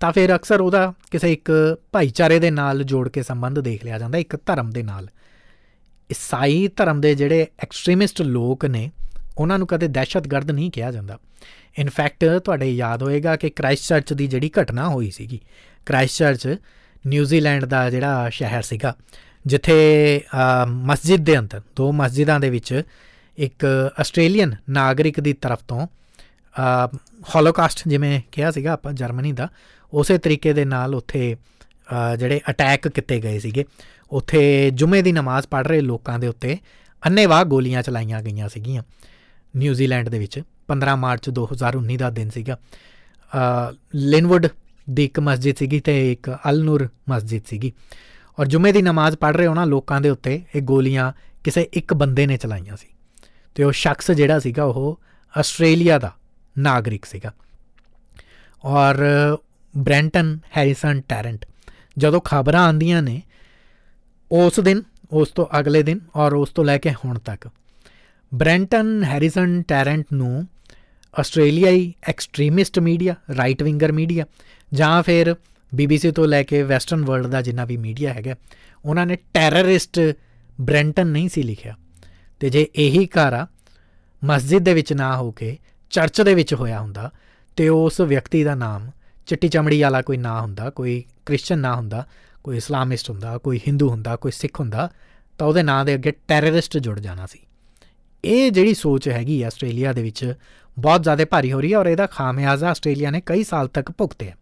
ਤਾਂ ਫਿਰ ਅਕਸਰ ਉਹਦਾ ਕਿਸੇ ਇੱਕ ਭਾਈਚਾਰੇ ਦੇ ਨਾਲ ਜੋੜ ਕੇ ਸੰਬੰਧ ਦੇਖ ਲਿਆ ਜਾਂਦਾ, ਇੱਕ ਧਰਮ ਦੇ ਨਾਲ। ਈਸਾਈ ਧਰਮ ਦੇ ਜਿਹੜੇ ਐਕਸਟ੍ਰੀਮਿਸਟ ਲੋਕ ਨੇ ਉਹਨਾਂ ਨੂੰ ਕਦੇ ਦਹਿਸ਼ਤਗਰਦ ਨਹੀਂ ਕਿਹਾ ਜਾਂਦਾ। ਇਨਫੈਕਟ ਤੁਹਾਡੇ ਯਾਦ ਹੋਏਗਾ ਕਿ ਕ੍ਰਾਈਸਟ ਚਰਚ ਦੀ ਜਿਹੜੀ ਘਟਨਾ ਹੋਈ ਸੀਗੀ ਕ੍ਰਾਈਸਟ ਚਰਚ ਨਿਊਜ਼ੀਲੈਂਡ ਦਾ ਜਿਹੜਾ ਸ਼ਹਿਰ ਸੀਗਾ, ਜਿੱਥੇ ਮਸਜਿਦ ਦੇ ਅੰਦਰ, ਦੋ ਮਸਜਿਦਾਂ ਦੇ ਵਿੱਚ ਇੱਕ ਆਸਟ੍ਰੇਲੀਅਨ ਨਾਗਰਿਕ ਦੀ ਤਰਫ ਤੋਂ ਹੋਲੋਕਾਸਟ ਜਿਵੇਂ ਕਿਹਾ ਸੀਗਾ ਆਪਾਂ ਜਰਮਨੀ ਦਾ, ਉਸੇ ਤਰੀਕੇ ਦੇ ਨਾਲ ਉੱਥੇ ਜਿਹੜੇ ਅਟੈਕ ਕੀਤੇ ਗਏ ਸੀਗੇ। ਉੱਥੇ ਜੁਮੇ ਦੀ ਨਮਾਜ਼ ਪੜ੍ਹ ਰਹੇ ਲੋਕਾਂ ਦੇ ਉੱਤੇ ਅੰਨੇਵਾਹ ਗੋਲੀਆਂ ਚਲਾਈਆਂ ਗਈਆਂ ਸੀਗੀਆਂ। ਨਿਊਜ਼ੀਲੈਂਡ ਦੇ ਵਿੱਚ 15 ਮਾਰਚ 2019 ਦਾ ਦਿਨ ਸੀਗਾ। ਲਿਨਵੁੱਡ ਦੀ ਇੱਕ ਮਸਜਿਦ ਸੀਗੀ ਤੇ ਇੱਕ ਅਲ ਨੂਰ ਮਸਜਿਦ ਸੀਗੀ। ਔਰ ਜੁਮੇ ਦੀ ਨਮਾਜ਼ ਪੜ੍ਹ ਰਹੇ ਉਹਨਾਂ ਲੋਕਾਂ ਦੇ ਉੱਤੇ, ਇਹ ਗੋਲੀਆਂ ਕਿਸੇ ਇੱਕ ਬੰਦੇ ਨੇ ਚਲਾਈਆਂ ਸੀ। ਤੇ ਉਹ ਸ਼ਖਸ ਜਿਹੜਾ ਸੀਗਾ, ਉਹ ਆਸਟ੍ਰੇਲੀਆ ਦਾ ਨਾਗਰਿਕ ਸੀਗਾ। ਔਰ ਬ੍ਰੈਂਟਨ ਹੈਰਿਸਨ ਟੈਰੈਂਟ, ਜਦੋਂ ਖਬਰਾਂ ਆਂਦੀਆਂ ਨੇ, ਉਸ ਦਿਨ, ਉਸ ਤੋਂ ਅਗਲੇ ਦਿਨ ਔਰ ਉਸ ਤੋਂ ਲੈ ਕੇ ਹੁਣ ਤੱਕ ਬ੍ਰੈਂਟਨ ਹੈਰਿਸਨ ਟੈਰੈਂਟ ਨੂੰ ਆਸਟ੍ਰੇਲੀਆਈ extremist media right winger media ਜਾਂ ਫਿਰ BBC ਤੋਂ ਲੈ ਕੇ ਵੈਸਟਰਨ ਵਰਲਡ ਦਾ ਜਿੰਨਾ ਵੀ ਮੀਡੀਆ ਹੈਗਾ, ਉਹਨਾਂ ਨੇ ਟੈਰਰਿਸਟ ਬ੍ਰੈਂਟਨ ਨਹੀਂ ਸੀ ਲਿਖਿਆ। ਤੇ ਜੇ ਇਹੀ ਘਰ ਆ, ਮਸਜਿਦ ਦੇ ਵਿੱਚ ਨਾ ਹੋ ਕੇ, ਚਰਚ ਦੇ ਵਿੱਚ ਹੋਇਆ ਹੁੰਦਾ, ਤੇ ਉਸ ਵਿਅਕਤੀ ਦਾ ਨਾਮ ਚਿੱਟੀ ਚਮੜੀ ਵਾਲਾ ਕੋਈ ਨਾ ਹੁੰਦਾ, ਕੋਈ ਕ੍ਰਿਸਚੀਅਨ ਨਾ ਹੁੰਦਾ, ਕੋਈ ਇਸਲਾਮਿਸਟ ਹੁੰਦਾ, ਕੋਈ ਹਿੰਦੂ ਹੁੰਦਾ, ਕੋਈ ਸਿੱਖ ਹੁੰਦਾ, ਤਾਂ ਉਹਦੇ ਨਾਂ ਦੇ ਅੱਗੇ ਟੈਰਰਿਸਟ ਜੁੜ ਜਾਣਾ ਸੀ। ਇਹ ਜਿਹੜੀ ਸੋਚ ਹੈਗੀ ਆਸਟ੍ਰੇਲੀਆ ਦੇ ਵਿੱਚ, ਬਹੁਤ ਜ਼ਿਆਦਾ ਭਾਰੀ ਹੋ ਰਹੀ ਹੈ ਔਰ ਇਹਦਾ ਖਾਮਿਆਜ਼ਾ ਆਸਟ੍ਰੇਲੀਆ ਨੇ ਕਈ ਸਾਲ ਤੱਕ ਭੁਗਤਿਆ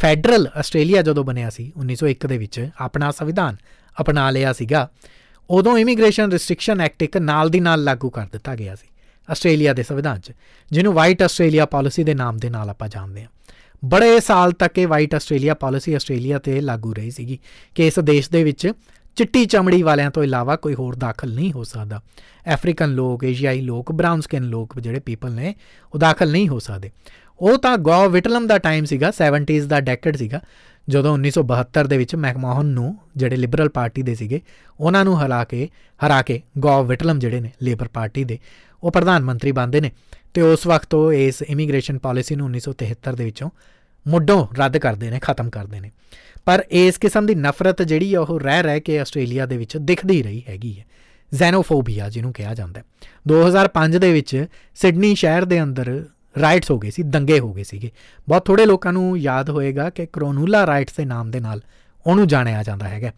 ਫੈਡਰਲ ਆਸਟ੍ਰੇਲੀਆ ਜਦੋਂ ਬਣਿਆ ਸੀ 1901 ਦੇ ਵਿੱਚ ਆਪਣਾ ਸੰਵਿਧਾਨ ਅਪਣਾ ਲਿਆ ਸੀਗਾ, ਉਦੋਂ ਇਮੀਗ੍ਰੇਸ਼ਨ ਰੈਸਟ੍ਰਿਕਸ਼ਨ ਐਕਟ ਇੱਕ ਨਾਲ ਦੀ ਨਾਲ ਲਾਗੂ ਕਰ ਦਿੱਤਾ ਗਿਆ ਸੀ, ਆਸਟ੍ਰੇਲੀਆ ਦੇ ਸੰਵਿਧਾਨ 'ਚ, ਜਿਹਨੂੰ ਵਾਈਟ ਆਸਟ੍ਰੇਲੀਆ ਪਾਲਿਸੀ ਦੇ ਨਾਮ ਦੇ ਨਾਲ ਆਪਾਂ ਜਾਣਦੇ ਹਾਂ। ਬੜੇ ਸਾਲ ਤੱਕ ਇਹ ਵਾਈਟ ਆਸਟ੍ਰੇਲੀਆ ਪਾਲਿਸੀ ਆਸਟ੍ਰੇਲੀਆ ਤੇ ਲਾਗੂ ਰਹੀ ਸੀਗੀ ਕਿ ਇਸ ਦੇਸ਼ ਦੇ ਵਿੱਚ ਚਿੱਟੀ ਚਮੜੀ ਵਾਲਿਆਂ ਤੋਂ ਇਲਾਵਾ ਕੋਈ ਹੋਰ ਦਾਖਲ ਨਹੀਂ ਹੋ ਸਕਦਾ। ਅਫਰੀਕਨ ਲੋਕ ਏਸ਼ੀਆਈ ਲੋਕ ਬ੍ਰਾਊਨ ਸਕਿਨ ਲੋਕ ਜਿਹੜੇ ਪੀਪਲ ਨੇ, ਉਹ ਦਾਖਲ ਨਹੀਂ ਹੋ ਸਕਦੇ। ਉਹ ਤਾਂ ਗੋ ਵਿਟਲਮ ਦਾ ਟਾਈਮ ਸੀਗਾ 70s ਦਾ ਡੈਕੇਡ ਸੀਗਾ, ਜਦੋਂ 1972 ਦੇ ਵਿੱਚ ਮੈਕਮੋਹਨ ਨੂੰ ਜਿਹੜੇ ਲਿਬਰਲ ਪਾਰਟੀ ਦੇ ਸੀਗੇ, ਉਹਨਾਂ ਨੂੰ ਹਰਾ ਕੇ ਹਰਾ ਕੇ ਗੋ ਵਿਟਲਮ ਜਿਹੜੇ ਨੇ ਲੇਬਰ ਪਾਰਟੀ ਦੇ, ਉਹ ਪ੍ਰਧਾਨ ਮੰਤਰੀ ਬਣਦੇ ਨੇ। ਤੇ ਉਸ ਵਕਤ ਉਹ ਇਸ ਇਮੀਗ੍ਰੇਸ਼ਨ ਪਾਲਿਸੀ ਨੂੰ 1973 ਦੇ ਵਿੱਚੋਂ ਮੁੱਢੋਂ ਰੱਦ ਕਰਦੇ ਨੇ, ਖਤਮ ਕਰਦੇ ਨੇ। ਪਰ ਇਸ ਕਿਸਮ ਦੀ ਨਫ਼ਰਤ ਜਿਹੜੀ ਆ ਉਹ ਰਹਿ ਰਹਿ ਕੇ ਆਸਟ੍ਰੇਲੀਆ ਦੇ ਵਿੱਚ ਦਿਖਦੀ ਰਹੀ ਹੈਗੀ ਹੈ। ਜ਼ੈਨੋਫੋਬੀਆ ਜਿਹਨੂੰ ਕਿਹਾ ਜਾਂਦਾ ਹੈ। 2005 ਦੇ ਵਿੱਚ ਸਿਡਨੀ ਸ਼ਹਿਰ ਦੇ ਅੰਦਰ ਰਾਈਟਸ ਹੋ ਗਏ ਸੀ, ਦੰਗੇ ਹੋ ਗਏ ਸੀਗੇ। ਬਹੁਤ ਥੋੜੇ ਲੋਕਾਂ ਨੂੰ ਯਾਦ ਹੋਏਗਾ ਕਿ ਕਰੋਨੂਲਾ ਰਾਈਟਸ ਦੇ ਨਾਮ ਦੇ ਨਾਲ ਉਹਨੂੰ ਜਾਣਿਆ ਜਾਂਦਾ ਹੈਗਾ।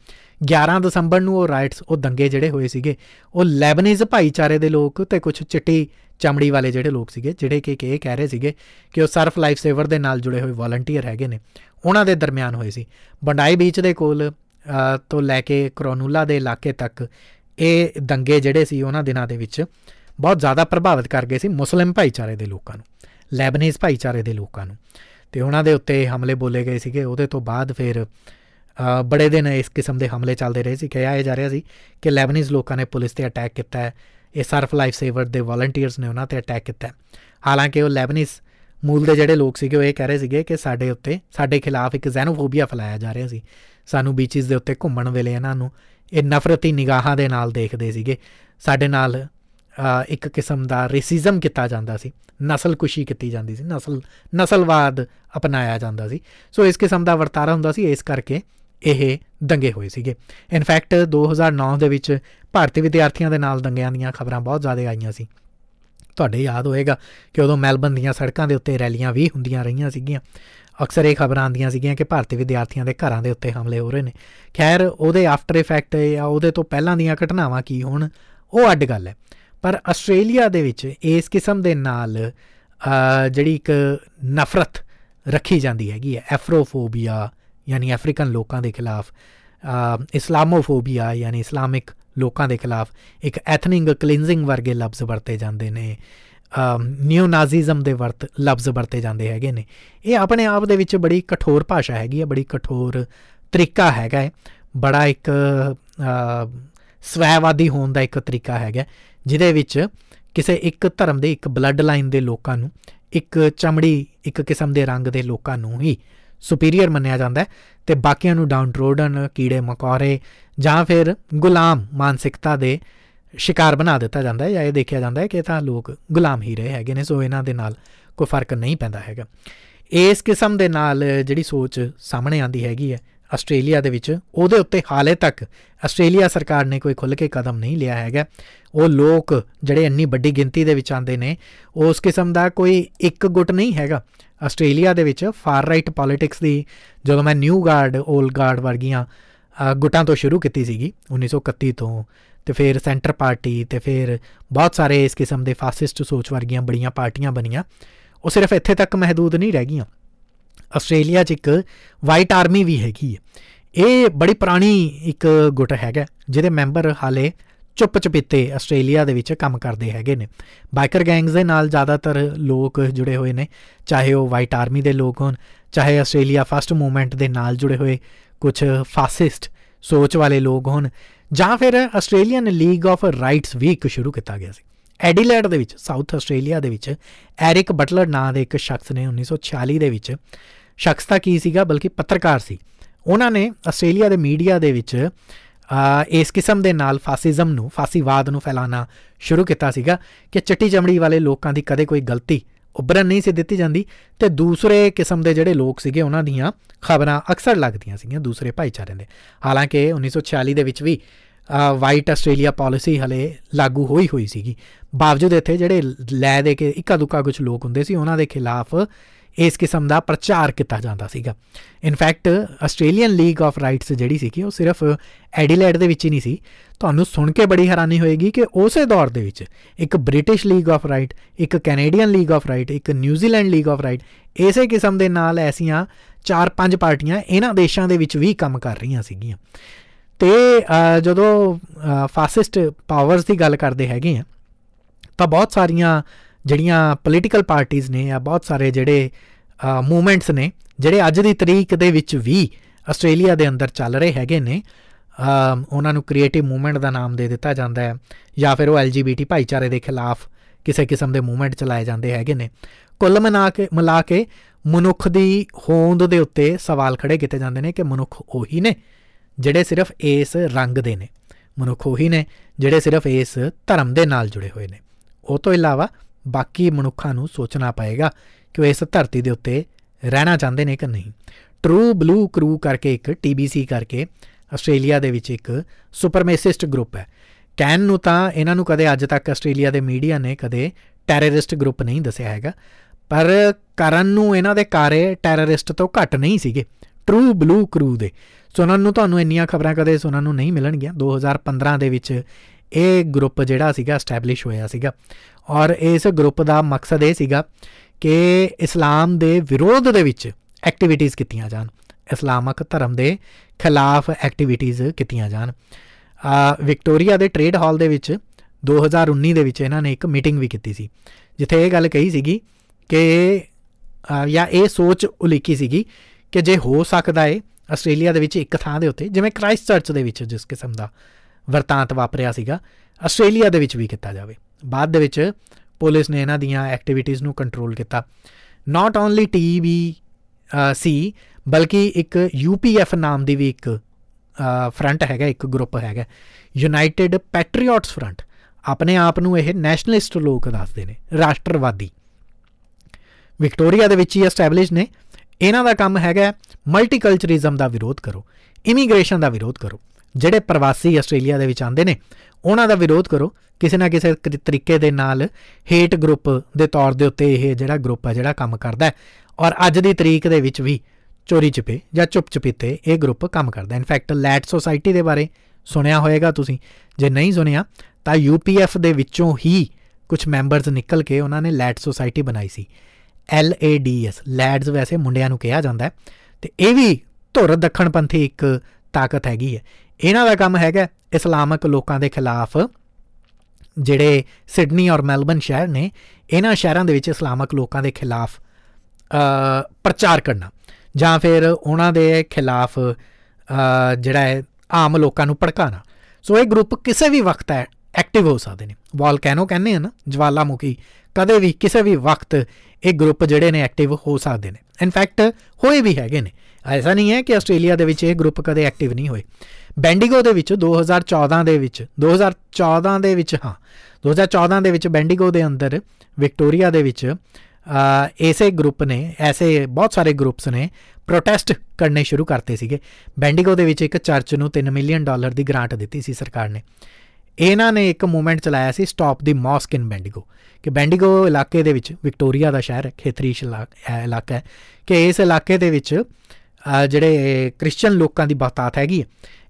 11 ਦਸੰਬਰ ਨੂੰ ਉਹ ਰਾਈਟਸ, ਉਹ ਦੰਗੇ ਜਿਹੜੇ ਹੋਏ ਸੀਗੇ, ਉਹ ਲੈਬਨੀਜ਼ ਭਾਈਚਾਰੇ ਦੇ ਲੋਕ ਤੇ ਕੁਝ ਚਿੱਟੀ ਚਮੜੀ ਵਾਲੇ ਜਿਹੜੇ ਲੋਕ ਸੀਗੇ, ਜਿਹੜੇ ਕਿ ਇਹ ਕਹਿ ਰਹੇ ਸੀਗੇ ਕਿ ਉਹ ਸਰਫ ਲਾਈਫ ਸੇਵਰ ਦੇ ਨਾਲ ਜੁੜੇ ਹੋਏ ਵਾਲੰਟੀਅਰ ਹੈਗੇ ਨੇ। ਉਹਨਾਂ ਦੇ ਦਰਮਿਆਨ ਹੋਏ ਸੀ। ਬੰਡਾਈ ਬੀਚ ਦੇ ਕੋਲ ਤੋਂ ਲੈ ਕੇ ਕਰੋਨੂਲਾ ਦੇ ਇਲਾਕੇ ਤੱਕ ਇਹ ਦੰਗੇ ਜਿਹੜੇ ਸੀ ਉਹਨਾਂ ਦਿਨਾਂ ਦੇ ਵਿੱਚ ਬਹੁਤ ਜ਼ਿਆਦਾ ਪ੍ਰਭਾਵਿਤ ਕਰ ਗਏ ਸੀ ਮੁਸਲਿਮ ਭਾਈਚਾਰੇ ਦੇ ਲੋਕਾਂ ਨੂੰ, ਲੈਬਨੀਜ਼ ਭਾਈਚਾਰੇ ਦੇ ਲੋਕਾਂ ਨੂੰ। ਤੇ ਉਹਨਾਂ ਦੇ ਉੱਤੇ ਹਮਲੇ ਬੋਲੇ ਗਏ ਸੀਗੇ। ਉਹਦੇ ਤੋਂ ਬਾਅਦ ਫਿਰ ਬੜੇ ਦਿਨ ਇਸ ਕਿਸਮ ਦੇ ਹਮਲੇ ਚੱਲਦੇ ਰਹੇ ਸੀ, ਕਿਹਾ ਇਹ ਜਾ ਰਿਹਾ ਸੀ ਕਿ ਲੈਬਨੀਜ਼ ਲੋਕਾਂ ਨੇ ਪੁਲਿਸ ਤੇ ਅਟੈਕ ਕੀਤਾ ਹੈ। ਇਹ ਸਰਫ ਲਾਈਫ ਸੇਵਰ ਦੇ ਵਾਲੰਟੀਅਰਸ ਨੇ ਉਹਨਾਂ ਤੇ ਅਟੈਕ ਕੀਤਾ ਹਾਲਾਂਕਿ ਉਹ ਲੈਬਨੀਜ਼ ਮੂਲ ਦੇ ਜਿਹੜੇ ਲੋਕ ਸੀਗੇ, ਉਹ ਇਹ ਕਹਿ ਰਹੇ ਸੀਗੇ ਕਿ ਸਾਡੇ ਉੱਤੇ, ਸਾਡੇ ਖਿਲਾਫ ਇੱਕ ਜ਼ੈਨੋਫੋਬੀਆ ਫਲਾਇਆ ਜਾ ਰਿਹਾ ਸੀ। ਸਾਨੂੰ ਬੀਚਸ ਦੇ ਉੱਤੇ ਘੁੰਮਣ ਵੇਲੇ ਇਹਨਾਂ ਨੂੰ ਇਹ ਨਫ਼ਰਤੀ ਨਿਗਾਹਾਂ ਦੇ ਨਾਲ ਦੇਖਦੇ ਸੀਗੇ। ਸਾਡੇ ਨਾਲ ਇੱਕ ਕਿਸਮ ਦਾ ਰੇਸਿਜ਼ਮ ਕੀਤਾ ਜਾਂਦਾ ਸੀ। ਨਸਲਕੁਸ਼ੀ ਕੀਤੀ ਜਾਂਦੀ ਸੀ। ਨਸਲ, ਨਸਲਵਾਦ ਅਪਣਾਇਆ ਜਾਂਦਾ ਸੀ। ਸੋ ਇਸ ਕਿਸਮ ਦਾ ਵਰਤਾਰਾ ਹੁੰਦਾ ਸੀ। ਇਸ ਕਰਕੇ ਇਹ ਦੰਗੇ ਹੋਏ ਸੀਗੇ। ਇਨਫੈਕਟ 2009 ਦੇ ਵਿੱਚ ਭਾਰਤੀ ਵਿਦਿਆਰਥੀਆਂ ਦੇ ਨਾਲ ਦੰਗਿਆਂ ਦੀਆਂ ਖਬਰਾਂ ਬਹੁਤ ਜ਼ਿਆਦਾ ਆਈਆਂ ਸੀ। ਤੁਹਾਡੇ ਯਾਦ ਹੋਏਗਾ ਕਿ ਉਦੋਂ ਮੈਲਬਨ ਦੀਆਂ ਸੜਕਾਂ ਦੇ ਉੱਤੇ ਰੈਲੀਆਂ ਵੀ ਹੁੰਦੀਆਂ ਰਹੀਆਂ ਸੀਗੀਆਂ। ਅਕਸਰ ਇਹ ਖਬਰਾਂ ਆਉਂਦੀਆਂ ਸੀਗੀਆਂ ਕਿ ਭਾਰਤੀ ਵਿਦਿਆਰਥੀਆਂ ਦੇ ਘਰਾਂ ਦੇ ਉੱਤੇ ਹਮਲੇ ਹੋ ਰਹੇ ਨੇ। ਖੈਰ, ਉਹਦੇ ਆਫਟਰ ਇਫੈਕਟ ਜਾਂ ਉਹਦੇ ਤੋਂ ਪਹਿਲਾਂ ਦੀਆਂ ਘਟਨਾਵਾਂ ਕੀ ਹੋਣ, ਉਹ ਅੱਡ ਗੱਲ ਹੈ। ਪਰ ਆਸਟ੍ਰੇਲੀਆ ਦੇ ਵਿੱਚ ਇਸ ਕਿਸਮ ਦੇ ਨਾਲ ਜਿਹੜੀ ਇੱਕ ਨਫ਼ਰਤ ਰੱਖੀ ਜਾਂਦੀ ਹੈਗੀ ਹੈ। ਐਫਰੋਫੋਬੀਆ ਯਾਨੀ ਅਫਰੀਕਨ ਲੋਕਾਂ ਦੇ ਖਿਲਾਫ ਇਸਲਾਮੋਫੋਬੀਆ ਯਾਨੀ ਇਸਲਾਮਿਕ ਲੋਕਾਂ ਦੇ ਖਿਲਾਫ ਇੱਕ ਐਥਨਿਕ ਕਲੀਨਜ਼ਿੰਗ ਵਰਗੇ ਲਫ਼ਜ਼ ਵਰਤੇ ਜਾਂਦੇ ਨੇ ਨਿਓ ਨਾਜ਼ੀਜ਼ਮ ਦੇ ਵਰਤ, ਲਫ਼ਜ਼ ਵਰਤੇ ਜਾਂਦੇ ਹੈਗੇ ਨੇ। ਇਹ ਆਪਣੇ ਆਪ ਦੇ ਵਿੱਚ ਬੜੀ ਕਠੋਰ ਭਾਸ਼ਾ ਹੈਗੀ ਹੈ, ਬੜੀ ਕਠੋਰ ਤਰੀਕਾ ਹੈਗਾ ਹੈ। ਬੜਾ ਇੱਕ ਸਵੈਵਾਦੀ ਹੋਣ ਦਾ ਇੱਕ ਤਰੀਕਾ ਹੈਗਾ ਜਿਹਦੇ ਵਿੱਚ ਕਿਸੇ ਇੱਕ ਧਰਮ ਦੇ ਇੱਕ ਬਲੱਡ ਲਾਈਨ ਦੇ ਲੋਕਾਂ ਨੂੰ, ਇੱਕ ਚਮੜੀ, ਇੱਕ ਕਿਸਮ ਦੇ ਰੰਗ ਦੇ ਲੋਕਾਂ ਨੂੰ ਹੀ ਸੁਪੀਰੀਅਰ ਮੰਨਿਆ ਜਾਂਦਾ ਹੈ ਤੇ ਬਾਕੀਆਂ ਨੂੰ ਡਾਊਨ ਟ੍ਰੋਡਨ ਕੀੜੇ ਮਕੌੜੇ ਜਾਂ ਫਿਰ ਗੁਲਾਮ ਮਾਨਸਿਕਤਾ ਦੇ ਸ਼ਿਕਾਰ ਬਣਾ ਦਿੱਤਾ ਜਾਂਦਾ ਹੈ ਜਾਂ ਇਹ ਦੇਖਿਆ ਜਾਂਦਾ ਹੈ ਕਿ ਤਾਂ ਲੋਕ ਗੁਲਾਮ ਹੀ ਰਹੇ ਹੈਗੇ ਨੇ, ਸੋ ਇਹਨਾਂ ਦੇ ਨਾਲ ਕੋਈ ਫ਼ਰਕ ਨਹੀਂ ਪੈਂਦਾ ਹੈਗਾ। ਇਸ ਕਿਸਮ ਦੇ ਨਾਲ ਜਿਹੜੀ ਸੋਚ ਸਾਹਮਣੇ ਆਂਦੀ ਹੈਗੀ ਹੈ ਆਸਟ੍ਰੇਲੀਆ ਦੇ ਵਿੱਚ, ਉਹਦੇ ਉੱਤੇ ਹਾਲੇ ਤੱਕ ਆਸਟ੍ਰੇਲੀਆ ਸਰਕਾਰ ਨੇ ਕੋਈ ਖੁੱਲ ਕੇ ਕਦਮ ਨਹੀਂ ਲਿਆ ਹੈਗਾ। ਉਹ ਲੋਕ ਜਿਹੜੇ ਇੰਨੀ ਵੱਡੀ ਗਿਣਤੀ ਦੇ ਵਿੱਚ ਆਂਦੇ ਨੇ, ਉਸ ਕਿਸਮ ਦਾ ਕੋਈ ਇੱਕ ਗੁੱਟ ਨਹੀਂ ਹੈਗਾ। ਆਸਟ੍ਰੇਲੀਆ ਦੇ ਵਿੱਚ ਫਾਰ ਰਾਈਟ ਪੋਲਿਟਿਕਸ ਦੀ ਜਦੋਂ ਮੈਂ ਨਿਊ ਗਾਰਡ 올ਡ ਗਾਰਡ ਵਰਗੀਆਂ ਗੁੱਟਾਂ ਤੋਂ ਸ਼ੁਰੂ ਕੀਤੀ ਸੀਗੀ 1931 ਤੋਂ, ਤੇ ਫਿਰ ਸੈਂਟਰ ਪਾਰਟੀ ਤੇ ਫਿਰ ਬਹੁਤ ਸਾਰੇ ਇਸ ਕਿਸਮ ਦੇ ਫਾਸਿਸਟ ਸੋਚ ਵਰਗੀਆਂ ਬੜੀਆਂ ਪਾਰਟੀਆਂ ਬਣੀਆਂ। ਉਹ ਸਿਰਫ ਇੱਥੇ ਤੱਕ ਮਹਦੂਦ ਨਹੀਂ ਰਹਿ ਗਈਆਂ। ਆਸਟ੍ਰੇਲੀਆ 'ਚ ਇੱਕ ਵਾਈਟ ਆਰਮੀ ਵੀ ਹੈਗੀ ਹੈ। ਇਹ ਬੜੀ ਪੁਰਾਣੀ ਇੱਕ ਗੁੱਟ ਹੈਗਾ, ਜਿਹਦੇ ਮੈਂਬਰ ਹਾਲੇ ਚੁੱਪ ਚਪੀਤੇ ਆਸਟ੍ਰੇਲੀਆ ਦੇ ਵਿੱਚ ਕੰਮ ਕਰਦੇ ਹੈਗੇ ਨੇ। ਬਾਈਕਰ ਗੈਂਗਸ ਦੇ ਨਾਲ ਜ਼ਿਆਦਾਤਰ ਲੋਕ ਜੁੜੇ ਹੋਏ ਨੇ, ਚਾਹੇ ਉਹ ਵਾਈਟ ਆਰਮੀ ਦੇ ਲੋਕ ਹੋਣ, ਚਾਹੇ ਆਸਟ੍ਰੇਲੀਆ ਫਸਟ ਮੂਵਮੈਂਟ ਦੇ ਨਾਲ ਜੁੜੇ ਹੋਏ ਕੁਝ ਫਾਸਿਸਟ ਸੋਚ ਵਾਲੇ ਲੋਕ ਹੋਣ, ਜਾਂ ਫਿਰ ਆਸਟ੍ਰੇਲੀਅਨ ਲੀਗ ਆਫ ਰਾਈਟਸ ਵੀ ਇੱਕ ਸ਼ੁਰੂ ਕੀਤਾ ਗਿਆ ਸੀ। ਐਡੀਲੇਡ ਦੇ ਵਿੱਚ, ਸਾਊਥ ਆਸਟ੍ਰੇਲੀਆ ਦੇ ਵਿੱਚ, ਐਰਿਕ ਬਟਲਰ ਨਾਂ ਦੇ ਇੱਕ ਸ਼ਖਸ ਨੇ 1946 ਦੇ ਵਿੱਚ। ਸ਼ਖਸ ਤਾਂ ਕੀ ਸੀਗਾ, ਬਲਕਿ ਪੱਤਰਕਾਰ ਸੀ। ਉਹਨਾਂ ਨੇ ਆਸਟ੍ਰੇਲੀਆ ਦੇ ਮੀਡੀਆ ਦੇ ਵਿੱਚ ਇਸ ਕਿਸਮ ਦੇ ਨਾਲ ਫਾਸਿਜ਼ਮ ਨੂੰ, ਫਾਸੀਵਾਦ ਨੂੰ ਫੈਲਾਉਣਾ ਸ਼ੁਰੂ ਕੀਤਾ ਸੀਗਾ ਕਿ ਚਿੱਟੀ ਚਮੜੀ ਵਾਲੇ ਲੋਕਾਂ ਦੀ ਕਦੇ ਕੋਈ ਗਲਤੀ ਉੱਭਰਨ ਨਹੀਂ ਸੀ ਦਿੱਤੀ ਜਾਂਦੀ ਤੇ ਦੂਸਰੇ ਕਿਸਮ ਦੇ ਜਿਹੜੇ ਲੋਕ ਸੀਗੇ ਉਹਨਾਂ ਦੀਆਂ ਖਬਰਾਂ ਅਕਸਰ ਲੱਗਦੀਆਂ ਸੀਗੀਆਂ ਦੂਸਰੇ ਭਾਈਚਾਰਿਆਂ ਦੇ। ਹਾਲਾਂਕਿ 1946 ਦੇ ਵਿੱਚ ਵੀ ਵਾਈਟ ਆਸਟ੍ਰੇਲੀਆ ਪਾਲਿਸੀ ਹਲੇ ਲਾਗੂ ਹੋਈ ਹੋਈ ਸੀਗੀ। ਬਾਵਜੂਦ ਇੱਥੇ ਜਿਹੜੇ ਲੈ ਦੇ ਕੇ ਇੱਕਾ ਦੁੱਕਾ ਕੁਝ ਲੋਕ ਹੁੰਦੇ ਸੀ, ਉਹਨਾਂ ਦੇ ਖਿਲਾਫ ਇਸ ਕਿਸਮ ਦਾ ਪ੍ਰਚਾਰ ਕੀਤਾ ਜਾਂਦਾ ਸੀਗਾ। In fact Australian league of rights ਜਿਹੜੀ ਸੀ ਕਿ ਉਹ ਸਿਰਫ ਐਡੀਲੇਡ ਦੇ ਵਿੱਚ ਹੀ ਨਹੀਂ ਸੀ। ਤੁਹਾਨੂੰ ਸੁਣ ਕੇ ਬੜੀ ਹੈਰਾਨੀ ਹੋਏਗੀ ਕਿ ਉਸੇ ਦੌਰ ਦੇ ਵਿੱਚ ਇੱਕ ਬ੍ਰਿਟਿਸ਼ ਲੀਗ ਆਫ ਰਾਈਟ ਇੱਕ ਕੈਨੇਡੀਅਨ ਲੀਗ ਆਫ ਰਾਈਟ ਇੱਕ New Zealand league of right ਇਸੇ ਕਿਸਮ ਦੇ ਨਾਲ ਐਸੀਆਂ 4-5 ਪਾਰਟੀਆਂ ਇਹਨਾਂ ਦੇਸ਼ਾਂ ਦੇ ਵਿੱਚ ਵੀ ਕੰਮ ਕਰ ਰਹੀਆਂ ਸੀਗੀਆਂ। ਤੇ ਜਦੋਂ ਫਾਸਿਸਟ ਪਾਵਰਸ ਦੀ ਗੱਲ ਕਰਦੇ ਹੈਗੇ ਆ, ਤਾਂ ਬਹੁਤ ਸਾਰੀਆਂ ਜਿਹੜੀਆਂ ਪੋਲੀਟੀਕਲ ਪਾਰਟੀਆਂ ਨੇ ਜਾਂ ਬਹੁਤ ਸਾਰੇ ਜਿਹੜੇ ਮੂਵਮੈਂਟਸ ਨੇ, ਜਿਹੜੇ ਅੱਜ ਦੀ ਤਰੀਕ ਦੇ ਵਿੱਚ ਵੀ ਆਸਟ੍ਰੇਲੀਆ ਦੇ ਅੰਦਰ ਚੱਲ ਰਹੇ ਹੈਗੇ ਨੇ, ਅਮ, ਉਹਨਾਂ ਨੂੰ ਕ੍ਰੀਏਟਿਵ ਮੂਵਮੈਂਟ ਦਾ ਨਾਮ ਦੇ ਦਿੱਤਾ ਜਾਂਦਾ ਹੈ ਜਾਂ ਫਿਰ ਉਹ ਐਲਜੀਬੀਟੀ ਭਾਈਚਾਰੇ ਦੇ ਖਿਲਾਫ ਕਿਸੇ ਕਿਸਮ ਦੇ ਮੂਵਮੈਂਟ ਚਲਾਏ ਜਾਂਦੇ ਹੈਗੇ ਨੇ। ਕੁੱਲ ਮਿਲਾ ਕੇ ਮਿਲਾ ਕੇ ਮਨੁੱਖ ਦੀ ਹੋਂਦ ਦੇ ਉੱਤੇ ਸਵਾਲ ਖੜੇ ਕੀਤੇ ਜਾਂਦੇ ਨੇ ਕਿ ਮਨੁੱਖ ਉਹੀ ਨੇ ਜਿਹੜੇ ਸਿਰਫ ਇਸ ਰੰਗ ਦੇ ਨੇ। ਮਨੁੱਖ ਉਹੀ ਨੇ ਜਿਹੜੇ ਸਿਰਫ ਇਸ ਧਰਮ ਦੇ ਨਾਲ ਜੁੜੇ ਹੋਏ ਨੇ। ਉਹ ਤੋਂ ਇਲਾਵਾ ਬਾਕੀ ਮਨੁੱਖਾਂ ਨੂੰ ਸੋਚਣਾ ਪਏਗਾ ਕਿ ਉਹ ਇਸ ਧਰਤੀ ਦੇ ਉੱਤੇ ਰਹਿਣਾ ਚਾਹੁੰਦੇ ਨੇ ਕਿ ਨਹੀਂ। ਟਰੂ ਬਲੂ ਕਰੂ ਕਰਕੇ ਇੱਕ TBC ਕਰਕੇ ਆਸਟ੍ਰੇਲੀਆ ਦੇ ਵਿੱਚ ਇੱਕ ਸੁਪਰਮੇਸਿਸਟ ਗਰੁੱਪ ਹੈ। ਕੈਨ ਨੂੰ ਤਾਂ ਇਹਨਾਂ ਨੂੰ ਕਦੇ ਅੱਜ ਤੱਕ ਆਸਟ੍ਰੇਲੀਆ ਦੇ ਮੀਡੀਆ ਨੇ ਕਦੇ ਟੈਰਰਿਸਟ ਗਰੁੱਪ ਨਹੀਂ ਦੱਸਿਆ ਹੈਗਾ, ਪਰ ਕਰਨ ਨੂੰ ਇਹਨਾਂ ਦੇ ਕਾਰੇ ਟੈਰਰਿਸਟ ਤੋਂ ਘੱਟ ਨਹੀਂ ਸੀਗੇ। ਟਰੂ ਬਲੂ ਕਰੂ ਦੇ। ਸੁਣਨ ਨੂੰ ਤੁਹਾਨੂੰ ਇੰਨੀਆਂ ਖਬਰਾਂ ਕਦੇ ਸੁਣਨ ਨੂੰ ਨਹੀਂ ਮਿਲਣਗੀਆਂ। 2015 ਦੇ ਵਿੱਚ ਇਹ ਗਰੁੱਪ ਜਿਹੜਾ ਸੀਗਾ ਐਸਟੈਬਲਿਸ਼ ਹੋਇਆ ਸੀਗਾ ਔਰ ਇਸ ਗਰੁੱਪ ਦਾ ਮਕਸਦ ਇਹ ਸੀਗਾ ਕਿ ਇਸਲਾਮ ਦੇ ਵਿਰੋਧ ਦੇ ਵਿੱਚ ਐਕਟੀਵਿਟੀਆਂ ਕੀਤੀਆਂ ਜਾਣ, ਇਸਲਾਮਕ ਧਰਮ ਦੇ ਖਿਲਾਫ ਐਕਟੀਵਿਟੀਆਂ ਕੀਤੀਆਂ ਜਾਣ। ਆ ਵਿਕਟੋਰੀਆ ਦੇ ਟ੍ਰੇਡ ਹਾਲ ਦੇ ਵਿੱਚ 2019 ਦੇ ਵਿੱਚ ਇਹਨਾਂ ਨੇ ਇੱਕ ਮੀਟਿੰਗ ਵੀ ਕੀਤੀ ਸੀ, ਜਿੱਥੇ ਇਹ ਗੱਲ ਕਹੀ ਸੀਗੀ ਕਿ ਜਾਂ ਇਹ ਸੋਚ ਉਲੀਕੀ ਸੀਗੀ ਕਿ ਜੇ ਹੋ ਸਕਦਾ ਹੈ ਆਸਟ੍ਰੇਲੀਆ ਦੇ ਵਿੱਚ ਇੱਕ ਥਾਂ ਦੇ ਉੱਤੇ, ਜਿਵੇਂ ਕ੍ਰਾਈਸਟ ਚਰਚ ਦੇ ਵਿੱਚ ਜਿਸ ਕਿਸਮ ਦਾ ਵਰਤਾਂਤ ਵਾਪਰਿਆ ਸੀਗਾ, ਆਸਟ੍ਰੇਲੀਆ ਦੇ ਵਿੱਚ ਵੀ ਕੀਤਾ ਜਾਵੇ। ਬਾਅਦ ਦੇ ਵਿੱਚ ਪੁਲਿਸ ਨੇ ਇਹਨਾਂ ਦੀਆਂ ਐਕਟੀਵਿਟੀਆਂ ਨੂੰ ਕੰਟਰੋਲ ਕੀਤਾ। ਨਾਟ ਓਨਲੀ ਟੀਬੀ ਸੀ ਬਲਕਿ ਇੱਕ ਯੂਪੀਐਫ ਨਾਮ ਦੀ ਵੀ ਇੱਕ ਫਰੰਟ ਹੈਗਾ, ਇੱਕ ਗਰੁੱਪ ਹੈਗਾ। ਯੂਨਾਈਟਿਡ ਪੈਟਰੀਓਟਸ ਫਰੰਟ ਆਪਣੇ ਆਪ ਨੂੰ ਇਹ ਨੈਸ਼ਨਲਿਸਟ ਲੋਕ ਦੱਸਦੇ ਨੇ, ਰਾਸ਼ਟਰਵਾਦੀ। ਵਿਕਟੋਰੀਆ ਦੇ ਵਿੱਚ ਹੀ ਐਸਟੈਬਲਿਸ਼ ਨੇ। ਇਹਨਾਂ ਦਾ ਕੰਮ ਹੈਗਾ ਮਲਟੀਕਲਚਰਿਜ਼ਮ ਦਾ ਵਿਰੋਧ ਕਰੋ ਇਮੀਗ੍ਰੇਸ਼ਨ ਦਾ ਵਿਰੋਧ ਕਰੋ। ਜਿਹੜੇ ਪ੍ਰਵਾਸੀ ਆਸਟ੍ਰੇਲੀਆ ਦੇ ਵਿੱਚ ਆਉਂਦੇ ਨੇ, ਉਹਨਾਂ ਦਾ ਵਿਰੋਧ ਕਰੋ। ਕਿਸੇ ਨਾ ਕਿਸੇ ਤਰੀਕੇ ਦੇ ਨਾਲ ਹੇਟ ਗਰੁੱਪ ਦੇ ਤੌਰ ਦੇ ਉੱਤੇ ਇਹ ਜਿਹੜਾ ਗਰੁੱਪ ਹੈ, ਜਿਹੜਾ ਕੰਮ ਕਰਦਾ ਹੈ। ਔਰ ਅੱਜ ਦੀ ਤਰੀਕ ਦੇ ਵਿੱਚ ਵੀ ਚੋਰੀ ਚਪੇ ਜਾਂ ਚੁੱਪ ਚਪੀਤੇ ਇਹ ਗਰੁੱਪ ਕੰਮ ਕਰਦਾ ਇਨਫੈਕਟ ਲੈਟ ਸੋਸਾਇਟੀ ਦੇ ਬਾਰੇ ਸੁਣਿਆ ਹੋਵੇਗਾ ਤੁਸੀਂ। ਜੇ ਨਹੀਂ ਸੁਣਿਆ, ਤਾਂ ਯੂਪੀਐਫ ਦੇ ਵਿੱਚੋਂ ਹੀ ਕੁਝ ਮੈਂਬਰਸ ਨਿਕਲ ਕੇ ਉਹਨਾਂ ਨੇ ਲੈਟ ਸੋਸਾਇਟੀ ਬਣਾਈ ਸੀ। L A D S lads ਵੈਸੇ ਮੁੰਡਿਆਂ ਨੂੰ ਕਿਹਾ ਜਾਂਦਾ ਹੈ। ਤੇ ਇਹ ਵੀ ਧੁਰ ਦੱਖਣਪੰਥੀ ਇੱਕ ਤਾਕਤ ਹੈਗੀ ਹੈ। ਇਹਨਾਂ ਦਾ ਕੰਮ ਹੈਗਾ ਇਸਲਾਮਿਕ ਲੋਕਾਂ ਦੇ ਖਿਲਾਫ, ਜਿਹੜੇ ਸਿਡਨੀ ਔਰ ਮੈਲਬਨ ਸ਼ਹਿਰ ਨੇ, ਇਹਨਾਂ ਸ਼ਹਿਰਾਂ ਦੇ ਵਿੱਚ ਇਸਲਾਮਿਕ ਲੋਕਾਂ ਦੇ ਖਿਲਾਫ ਪ੍ਰਚਾਰ ਕਰਨਾ। ਜਾਂ ਫਿਰ ਉਹਨਾਂ ਦੇ ਖਿਲਾਫ ਜਿਹੜਾ ਹੈ, ਆਮ ਲੋਕਾਂ ਨੂੰ ਭੜਕਾਣਾ ਸੋ ਇਹ ਗਰੁੱਪ ਕਿਸੇ ਵੀ ਵਕਤ ਹੈ ਐਕਟਿਵ ਹੋ ਸਕਦੇ ਨੇ। ਵੋਲਕੈਨੋ ਕਹਿੰਦੇ ਹਨ ਜਵਾਲਾਮੁਖੀ, ਕਦੇ ਵੀ ਕਿਸੇ ਵੀ ਵਕਤ ਇਹ ਗਰੁੱਪ ਜਿਹੜੇ ਨੇ ਐਕਟਿਵ ਹੋ ਸਕਦੇ ਨੇ। ਇਨਫੈਕਟ ਹੋਏ ਵੀ ਹੈਗੇ ਨੇ। ਐਸਾ ਨਹੀਂ ਹੈ ਕਿ ਆਸਟ੍ਰੇਲੀਆ ਦੇ ਵਿੱਚ ਇਹ ਗਰੁੱਪ ਕਦੇ ਐਕਟਿਵ ਨਹੀਂ ਹੋਏ। ਬੈਂਡੀਗੋ ਦੇ ਵਿੱਚ 2014 ਦੇ ਵਿੱਚ 2014 ਦੇ ਵਿੱਚ, ਹਾਂ 2014 ਦੇ ਵਿੱਚ ਬੈਂਡੀਗੋ ਦੇ ਅੰਦਰ ਵਿਕਟੋਰੀਆ ਦੇ ਵਿੱਚ ਐਸੇ ਗਰੁੱਪ ਨੇ, ਐਸੇ ਬਹੁਤ ਸਾਰੇ ਗਰੁੱਪਸ ਨੇ ਪ੍ਰੋਟੈਸਟ ਕਰਨੇ ਸ਼ੁਰੂ ਕਰਤੇ ਸੀਗੇ। ਬੈਂਡੀਗੋ ਦੇ ਵਿੱਚ ਇੱਕ ਚਰਚ ਨੂੰ 3 ਮਿਲੀਅਨ ਡਾਲਰ ਦੀ ਗ੍ਰਾਂਟ ਦਿੱਤੀ ਸੀ ਸਰਕਾਰ ਨੇ। ਇਹਨਾਂ ਨੇ ਇੱਕ ਮੂਵਮੈਂਟ ਚਲਾਇਆ ਸੀ stop the mosque in Bendigo, ਕਿ ਬੈਂਡੀਗੋ ਇਲਾਕੇ ਦੇ ਵਿੱਚ, ਵਿਕਟੋਰੀਆ ਦਾ ਸ਼ਹਿਰ ਹੈ, ਖੇਤਰੀ ਇਲਾਕਾ ਹੈ, ਕਿ ਇਸ ਇਲਾਕੇ ਦੇ ਵਿੱਚ ਜਿਹੜੇ ਕ੍ਰਿਸਚੀਅਨ ਲੋਕਾਂ ਦੀ ਬਤਾਤ ਹੈਗੀ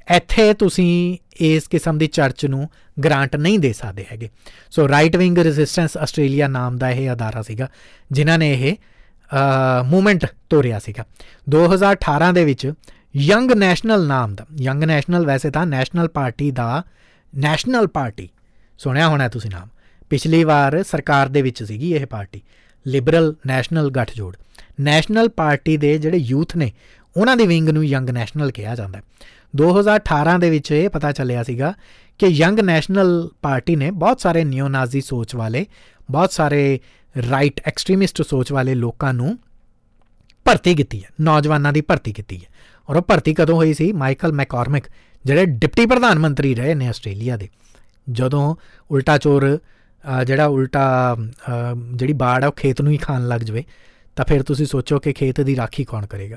ਇੱਥੇ ਤੁਸੀਂ ਇਸ ਕਿਸਮ ਦੀ ਚਰਚ ਨੂੰ ਗ੍ਰਾਂਟ ਨਹੀਂ ਦੇ ਸਕਦੇ ਹੈਗੇ। So right wing resistance Australia ਨਾਮ ਦਾ ਇਹ ਅਦਾਰਾ ਸੀਗਾ, ਜਿਨ੍ਹਾਂ ਨੇ ਇਹ ਮੂਵਮੈਂਟ ਤੋਰਿਆ ਸੀਗਾ। 2018 ਦੇ ਵਿੱਚ ਯੰਗ ਨੈਸ਼ਨਲ ਨਾਮ ਦਾ, ਯੰਗ ਨੈਸ਼ਨਲ ਵੈਸੇ ਤਾਂ ਨੈਸ਼ਨਲ ਪਾਰਟੀ ਦਾ ਨੈਸ਼ਨਲ ਪਾਰਟੀ, ਸੁਣਿਆ ਹੋਣਾ ਤੁਸੀਂ ਨਾਮ, ਪਿਛਲੀ ਵਾਰ ਸਰਕਾਰ ਦੇ ਵਿੱਚ ਸੀਗੀ ਇਹ ਪਾਰਟੀ ਲਿਬਰਲ ਨੈਸ਼ਨਲ ਗੱਠਜੋੜ ਨੈਸ਼ਨਲ ਪਾਰਟੀ ਦੇ ਜਿਹੜੇ ਯੂਥ ਨੇ ਉਹਨਾਂ ਦੀ ਵਿੰਗ ਨੂੰ ਯੰਗ ਨੈਸ਼ਨਲ ਕਿਹਾ ਜਾਂਦਾ 2018 ਦੇ ਵਿੱਚ ਇਹ ਪਤਾ ਚੱਲਿਆ ਸੀਗਾ ਕਿ ਯੰਗ ਨੈਸ਼ਨਲ ਪਾਰਟੀ ਨੇ ਬਹੁਤ ਸਾਰੇ ਨਿਓ ਨਾਜ਼ੀ ਸੋਚ ਵਾਲੇ, ਬਹੁਤ ਸਾਰੇ ਰਾਈਟ ਐਕਸਟ੍ਰੀਮਿਸਟ ਸੋਚ ਵਾਲੇ ਲੋਕਾਂ ਨੂੰ ਭਰਤੀ ਕੀਤੀ ਹੈ, ਨੌਜਵਾਨਾਂ ਦੀ ਭਰਤੀ ਕੀਤੀ ਹੈ। ਔਰ ਉਹ ਭਰਤੀ ਕਦੋਂ ਹੋਈ ਸੀ? ਮਾਈਕਲ ਮੈਕੋਰਮਿਕ ਜਿਹੜੇ ਡਿਪਟੀ ਪ੍ਰਧਾਨ ਮੰਤਰੀ ਰਹੇ ਨੇ ਆਸਟ੍ਰੇਲੀਆ ਦੇ। ਜਦੋਂ ਉਲਟਾ ਚੋਰ ਜਿਹੜਾ ਉਲਟਾ ਜਿਹੜੀ ਬਾੜ ਆ, ਉਹ ਖੇਤ ਨੂੰ ਹੀ ਖਾਣ ਲੱਗ ਜਵੇ, ਤਾਂ ਫਿਰ ਤੁਸੀਂ ਸੋਚੋ ਕਿ ਖੇਤ ਦੀ ਰਾਖੀ ਕੌਣ ਕਰੇਗਾ?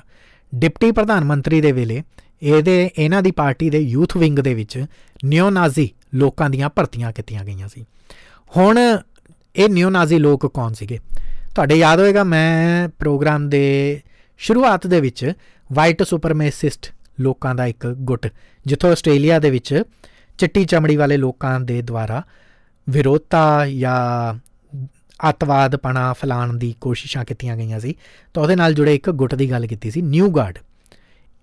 ਡਿਪਟੀ ਪ੍ਰਧਾਨ ਮੰਤਰੀ ਦੇ ਵੇਲੇ ਇਹਦੇ, ਇਹਨਾਂ ਦੀ ਪਾਰਟੀ ਦੇ ਯੂਥ ਵਿੰਗ ਦੇ ਵਿੱਚ ਨਿਓ ਨਾਜ਼ੀ ਲੋਕਾਂ ਦੀਆਂ ਭਰਤੀਆਂ ਕੀਤੀਆਂ ਗਈਆਂ ਸੀ। ਹੁਣ ਇਹ ਨਿਓ ਨਾਜ਼ੀ ਲੋਕ ਕੌਣ ਸੀਗੇ? ਤੁਹਾਡੇ ਯਾਦ ਹੋਵੇਗਾ ਮੈਂ ਪ੍ਰੋਗਰਾਮ ਦੇ ਸ਼ੁਰੂਆਤ ਦੇ ਵਿੱਚ ਵਾਈਟ ਸੁਪਰਮੇਸਿਸਟ ਲੋਕਾਂ ਦਾ ਇੱਕ ਗੁੱਟ, ਜਿੱਥੋਂ ਆਸਟ੍ਰੇਲੀਆ ਦੇ ਵਿੱਚ ਚਿੱਟੀ ਚਮੜੀ ਵਾਲੇ ਲੋਕਾਂ ਦੇ ਦੁਆਰਾ ਵਿਰੋਧਤਾ ਜਾਂ ਅਤਵਾਦ ਪਣਾ ਫਲਾਣ ਦੀ ਕੋਸ਼ਿਸ਼ਾਂ ਕੀਤੀਆਂ ਗਈਆਂ ਸੀ। ਤਾਂ ਉਹਦੇ ਨਾਲ ਜੁੜੇ ਇੱਕ ਗੁੱਟ ਦੀ ਗੱਲ ਕੀਤੀ ਸੀ, ਨਿਊ ਗਾਰਡ।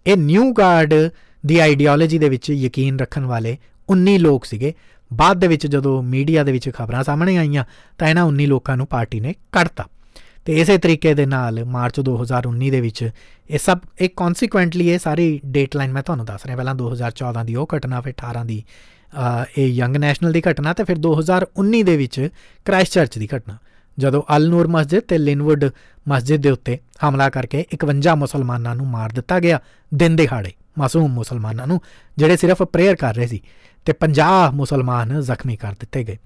ਇਹ ਨਿਊ ਗਾਰਡ ਦੀ ਆਈਡੀਓਲੋਜੀ ਦੇ ਵਿੱਚ ਯਕੀਨ ਰੱਖਣ ਵਾਲੇ 19 ਲੋਕ ਸੀਗੇ। ਬਾਅਦ ਦੇ ਵਿੱਚ ਜਦੋਂ ਮੀਡੀਆ ਦੇ ਵਿੱਚ ਖਬਰਾਂ ਸਾਹਮਣੇ ਆਈਆਂ, ਤਾਂ ਇਹਨਾਂ 19 ਲੋਕਾਂ ਨੂੰ ਪਾਰਟੀ ਨੇ ਕੱਢਤਾ। ਤੇ ਇਸੇ ਤਰੀਕੇ ਦੇ ਨਾਲ ਮਾਰਚ 2019 ਦੇ ਵਿੱਚ ਇਹ ਸਭ ਇੱਕ ਕਨਸੀਕੁਐਂਟਲੀ ਇਹ ਸਾਰੀ ਡੇਟ ਲਾਈਨ ਮੈਂ ਤੁਹਾਨੂੰ ਦੱਸ ਰਿਹਾ, ਪਹਿਲਾਂ 2014 ਦੀ ਉਹ ਘਟਨਾ, ਫਿਰ 18 ਦੀ ਇਹ ਯੰਗ ਨੈਸ਼ਨਲ ਦੀ ਘਟਨਾ, ਤੇ ਫਿਰ 2019 ਦੇ ਵਿੱਚ ਕ੍ਰਾਈਸਟ ਚਰਚ ਦੀ ਘਟਨਾ। ਜਦੋਂ ਅਲ ਨੂਰ ਮਸਜਿਦ ਤੇ ਲਿਨਵੁੱਡ ਮਸਜਿਦ ਦੇ ਉੱਤੇ ਹਮਲਾ ਕਰਕੇ 51 ਮੁਸਲਮਾਨਾਂ ਨੂੰ ਮਾਰ ਦਿੱਤਾ ਗਿਆ, ਦਿਨ ਦਿਹਾੜੇ ਮਾਸੂਮ ਮੁਸਲਮਾਨਾਂ ਨੂੰ, ਜਿਹੜੇ ਸਿਰਫ ਪ੍ਰੇਅਰ ਕਰ ਰਹੇ ਸੀ ਤੇ 50 ਮੁਸਲਮਾਨ ਜ਼ਖਮੀ ਕਰ ਦਿੱਤੇ ਗਏ।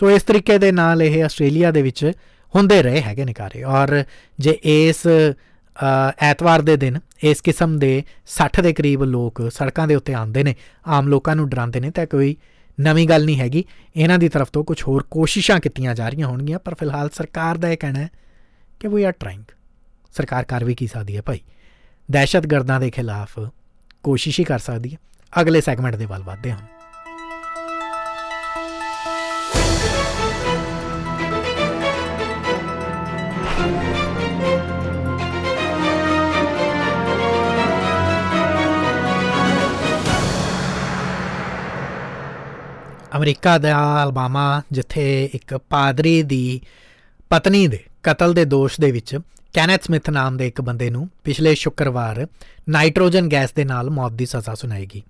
ਸੋ ਇਸ ਤਰੀਕੇ ਦੇ ਨਾਲ ਇਹ ਆਸਟ੍ਰੇਲੀਆ ਦੇ ਵਿੱਚ ਹੁੰਦੇ ਰਹੇ ਹੈਗੇ ਨਿਕਾਰੇ ਔਰ ਜੇ ਇਸ ਐਤਵਾਰ ਦੇ ਦਿਨ ਇਸ ਕਿਸਮ ਦੇ 60 ਦੇ ਕਰੀਬ ਲੋਕ ਸੜਕਾਂ ਦੇ ਉੱਤੇ ਆਉਂਦੇ ਨੇ, ਆਮ ਲੋਕਾਂ ਨੂੰ ਡਰਾਉਂਦੇ ਨੇ, ਤਾਂ ਕੋਈ ਨਵੀਂ ਗੱਲ ਨਹੀਂ ਹੈਗੀ। ਇਹਨਾਂ ਦੀ ਤਰਫ ਤੋਂ ਕੁਝ ਹੋਰ ਕੋਸ਼ਿਸ਼ਾਂ ਕੀਤੀਆਂ ਜਾ ਰਹੀਆਂ ਹੋਣਗੀਆਂ, ਪਰ ਫਿਲਹਾਲ ਸਰਕਾਰ ਦਾ ਇਹ ਕਹਿਣਾ ਹੈ ਕਿ ਵੀ ਆਰ ਟ੍ਰਾਈਂਗ ਸਰਕਾਰ ਕਰ ਵੀ ਕੀ ਸਕਦੀ ਹੈ ਭਾਈ? ਦਹਿਸ਼ਤਗਰਦਾਂ ਦੇ ਖਿਲਾਫ ਕੋਸ਼ਿਸ਼ ਹੀ ਕਰ ਸਕਦੀ ਹੈ। ਅਗਲੇ ਸੈਗਮੈਂਟ ਦੇ ਵੱਲ ਵਧਦੇ ਹਾਂ। ਅਮਰੀਕਾ ਦਾ ਅਲਬਾਮਾ, ਜਿੱਥੇ ਇੱਕ ਪਾਦਰੀ ਦੀ ਪਤਨੀ ਦੇ ਕਤਲ ਦੇ ਦੋਸ਼ ਦੇ ਵਿੱਚ ਕੈਨੇਥ ਸਮਿਥ ਨਾਮ ਦੇ ਇੱਕ ਬੰਦੇ ਨੂੰ ਪਿਛਲੇ ਸ਼ੁੱਕਰਵਾਰ ਨਾਈਟ੍ਰੋਜਨ ਗੈਸ ਦੇ ਨਾਲ ਮੌਤ ਦੀ ਸਜ਼ਾ ਸੁਣਾਈ ਗਈ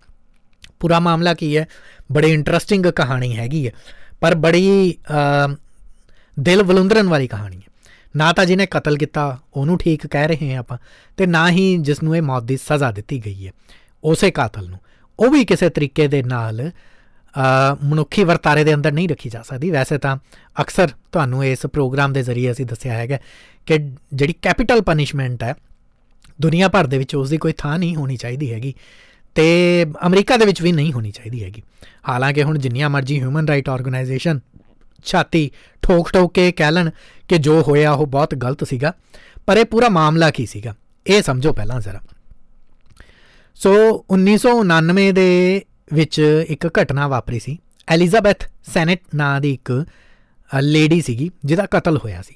ਪੂਰਾ ਮਾਮਲਾ ਕੀ ਹੈ? ਬੜੀ ਇੰਟਰਸਟਿੰਗ ਕਹਾਣੀ ਹੈਗੀ ਹੈ, ਪਰ ਬੜੀ ਦਿਲ ਵਲੁੰਦਰਨ ਵਾਲੀ ਕਹਾਣੀ ਹੈ। ਨਾ ਤਾਂ ਜਿਹਨੇ ਕਤਲ ਕੀਤਾ, ਉਹਨੂੰ ਠੀਕ ਕਹਿ ਰਹੇ ਹਾਂ ਆਪਾਂ, ਤੇ ਨਾ ਹੀ ਜਿਸ ਨੂੰ ਇਹ ਮੌਤ ਦੀ ਸਜ਼ਾ ਦਿੱਤੀ ਗਈ ਹੈ, ਉਸੇ ਕਾਤਲ ਨੂੰ। ਉਹ ਵੀ ਕਿਸੇ ਤਰੀਕੇ ਦੇ ਨਾਲ ਮਨੁੱਖੀ ਵਰਤਾਰੇ ਦੇ ਅੰਦਰ ਨਹੀਂ ਰੱਖੀ ਜਾ ਸਕਦੀ। ਵੈਸੇ ਤਾਂ ਅਕਸਰ ਤੁਹਾਨੂੰ ਇਸ ਪ੍ਰੋਗਰਾਮ ਦੇ ਜ਼ਰੀਏ ਅਸੀਂ ਦੱਸਿਆ ਹੈਗਾ ਕਿ ਜਿਹੜੀ ਕੈਪੀਟਲ ਪਨਿਸ਼ਮੈਂਟ ਹੈ, ਦੁਨੀਆ ਭਰ ਦੇ ਵਿੱਚ ਉਸ ਦੀ ਕੋਈ ਥਾਂ ਨਹੀਂ ਹੋਣੀ ਚਾਹੀਦੀ ਹੈਗੀ ਤੇ ਅਮਰੀਕਾ ਦੇ ਵਿੱਚ ਵੀ ਨਹੀਂ ਹੋਣੀ ਚਾਹੀਦੀ ਹੈਗੀ। ਹਾਲਾਂਕਿ ਹੁਣ ਜਿੰਨੀਆਂ ਮਰਜ਼ੀ ਹਿਊਮਨ ਰਾਈਟ ਆਰਗੇਨਾਈਜੇਸ਼ਨ ਛਾਤੀ ਠੋਕ ਠੋਕ ਕੇ ਕਹਿ ਲੈਣ ਕਿ ਜੋ ਹੋਇਆ ਉਹ ਬਹੁਤ ਗਲਤ ਸੀਗਾ, ਪਰ ਇਹ ਪੂਰਾ ਮਾਮਲਾ ਕੀ ਸੀਗਾ? ਇਹ ਸਮਝੋ ਪਹਿਲਾਂ ਜ਼ਰਾ। ਸੋ 1999 ਦੇ ਵਿੱਚ ਇੱਕ ਘਟਨਾ ਵਾਪਰੀ ਸੀ। ਐਲਿਜ਼ਾਬੈਥ ਸੈਨੇਟ ਨਾਂ ਦੀ ਇੱਕ ਲੇਡੀ ਸੀਗੀ, ਜਿਹਦਾ ਕਤਲ ਹੋਇਆ ਸੀ।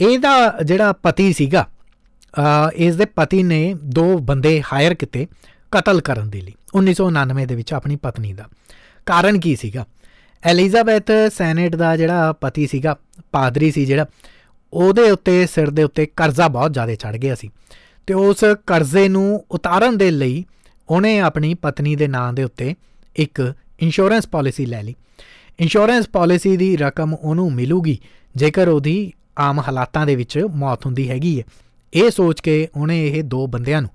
ਇਹਦਾ ਜਿਹੜਾ ਪਤੀ ਸੀਗਾ ਇਸ ਦੇ ਪਤੀ ਨੇ ਦੋ ਬੰਦੇ ਹਾਇਰ ਕੀਤੇ ਕਤਲ ਕਰਨ ਦੇ ਲਈ 1999 ਦੇ ਵਿੱਚ ਆਪਣੀ ਪਤਨੀ ਦਾ। ਕਾਰਨ ਕੀ ਸੀਗਾ? ਐਲਿਜ਼ਾਬੈਥ ਸੈਨੇਟ ਦਾ ਜਿਹੜਾ ਪਤੀ ਸੀਗਾ, ਪਾਦਰੀ ਸੀ ਜਿਹੜਾ, ਉਹਦੇ ਉੱਤੇ, ਸਿਰ ਦੇ ਉੱਤੇ ਕਰਜ਼ਾ ਬਹੁਤ ਜ਼ਿਆਦਾ ਚੜ ਗਿਆ ਸੀ। ਤੇ ਉਸ ਕਰਜ਼ੇ ਨੂੰ ਉਤਾਰਨ ਦੇ ਲਈ ਉਹਨੇ ਆਪਣੀ ਪਤਨੀ ਦੇ ਨਾਂ ਦੇ ਉੱਤੇ ਇੱਕ ਇੰਸ਼ੋਰੈਂਸ ਪਾਲਿਸੀ ਲੈ ਲਈ। ਇੰਸ਼ੋਰੈਂਸ ਪਾਲਿਸੀ ਦੀ ਰਕਮ ਉਹਨੂੰ ਮਿਲੂਗੀ, ਜੇਕਰ ਉਹਦੀ ਆਮ ਹਾਲਾਤਾਂ ਦੇ ਵਿੱਚ ਮੌਤ ਹੁੰਦੀ ਹੈਗੀ ਹੈ। ਇਹ ਸੋਚ ਕੇ ਉਹਨੇ ਇਹ ਦੋ ਬੰਦਿਆਂ ਨੂੰ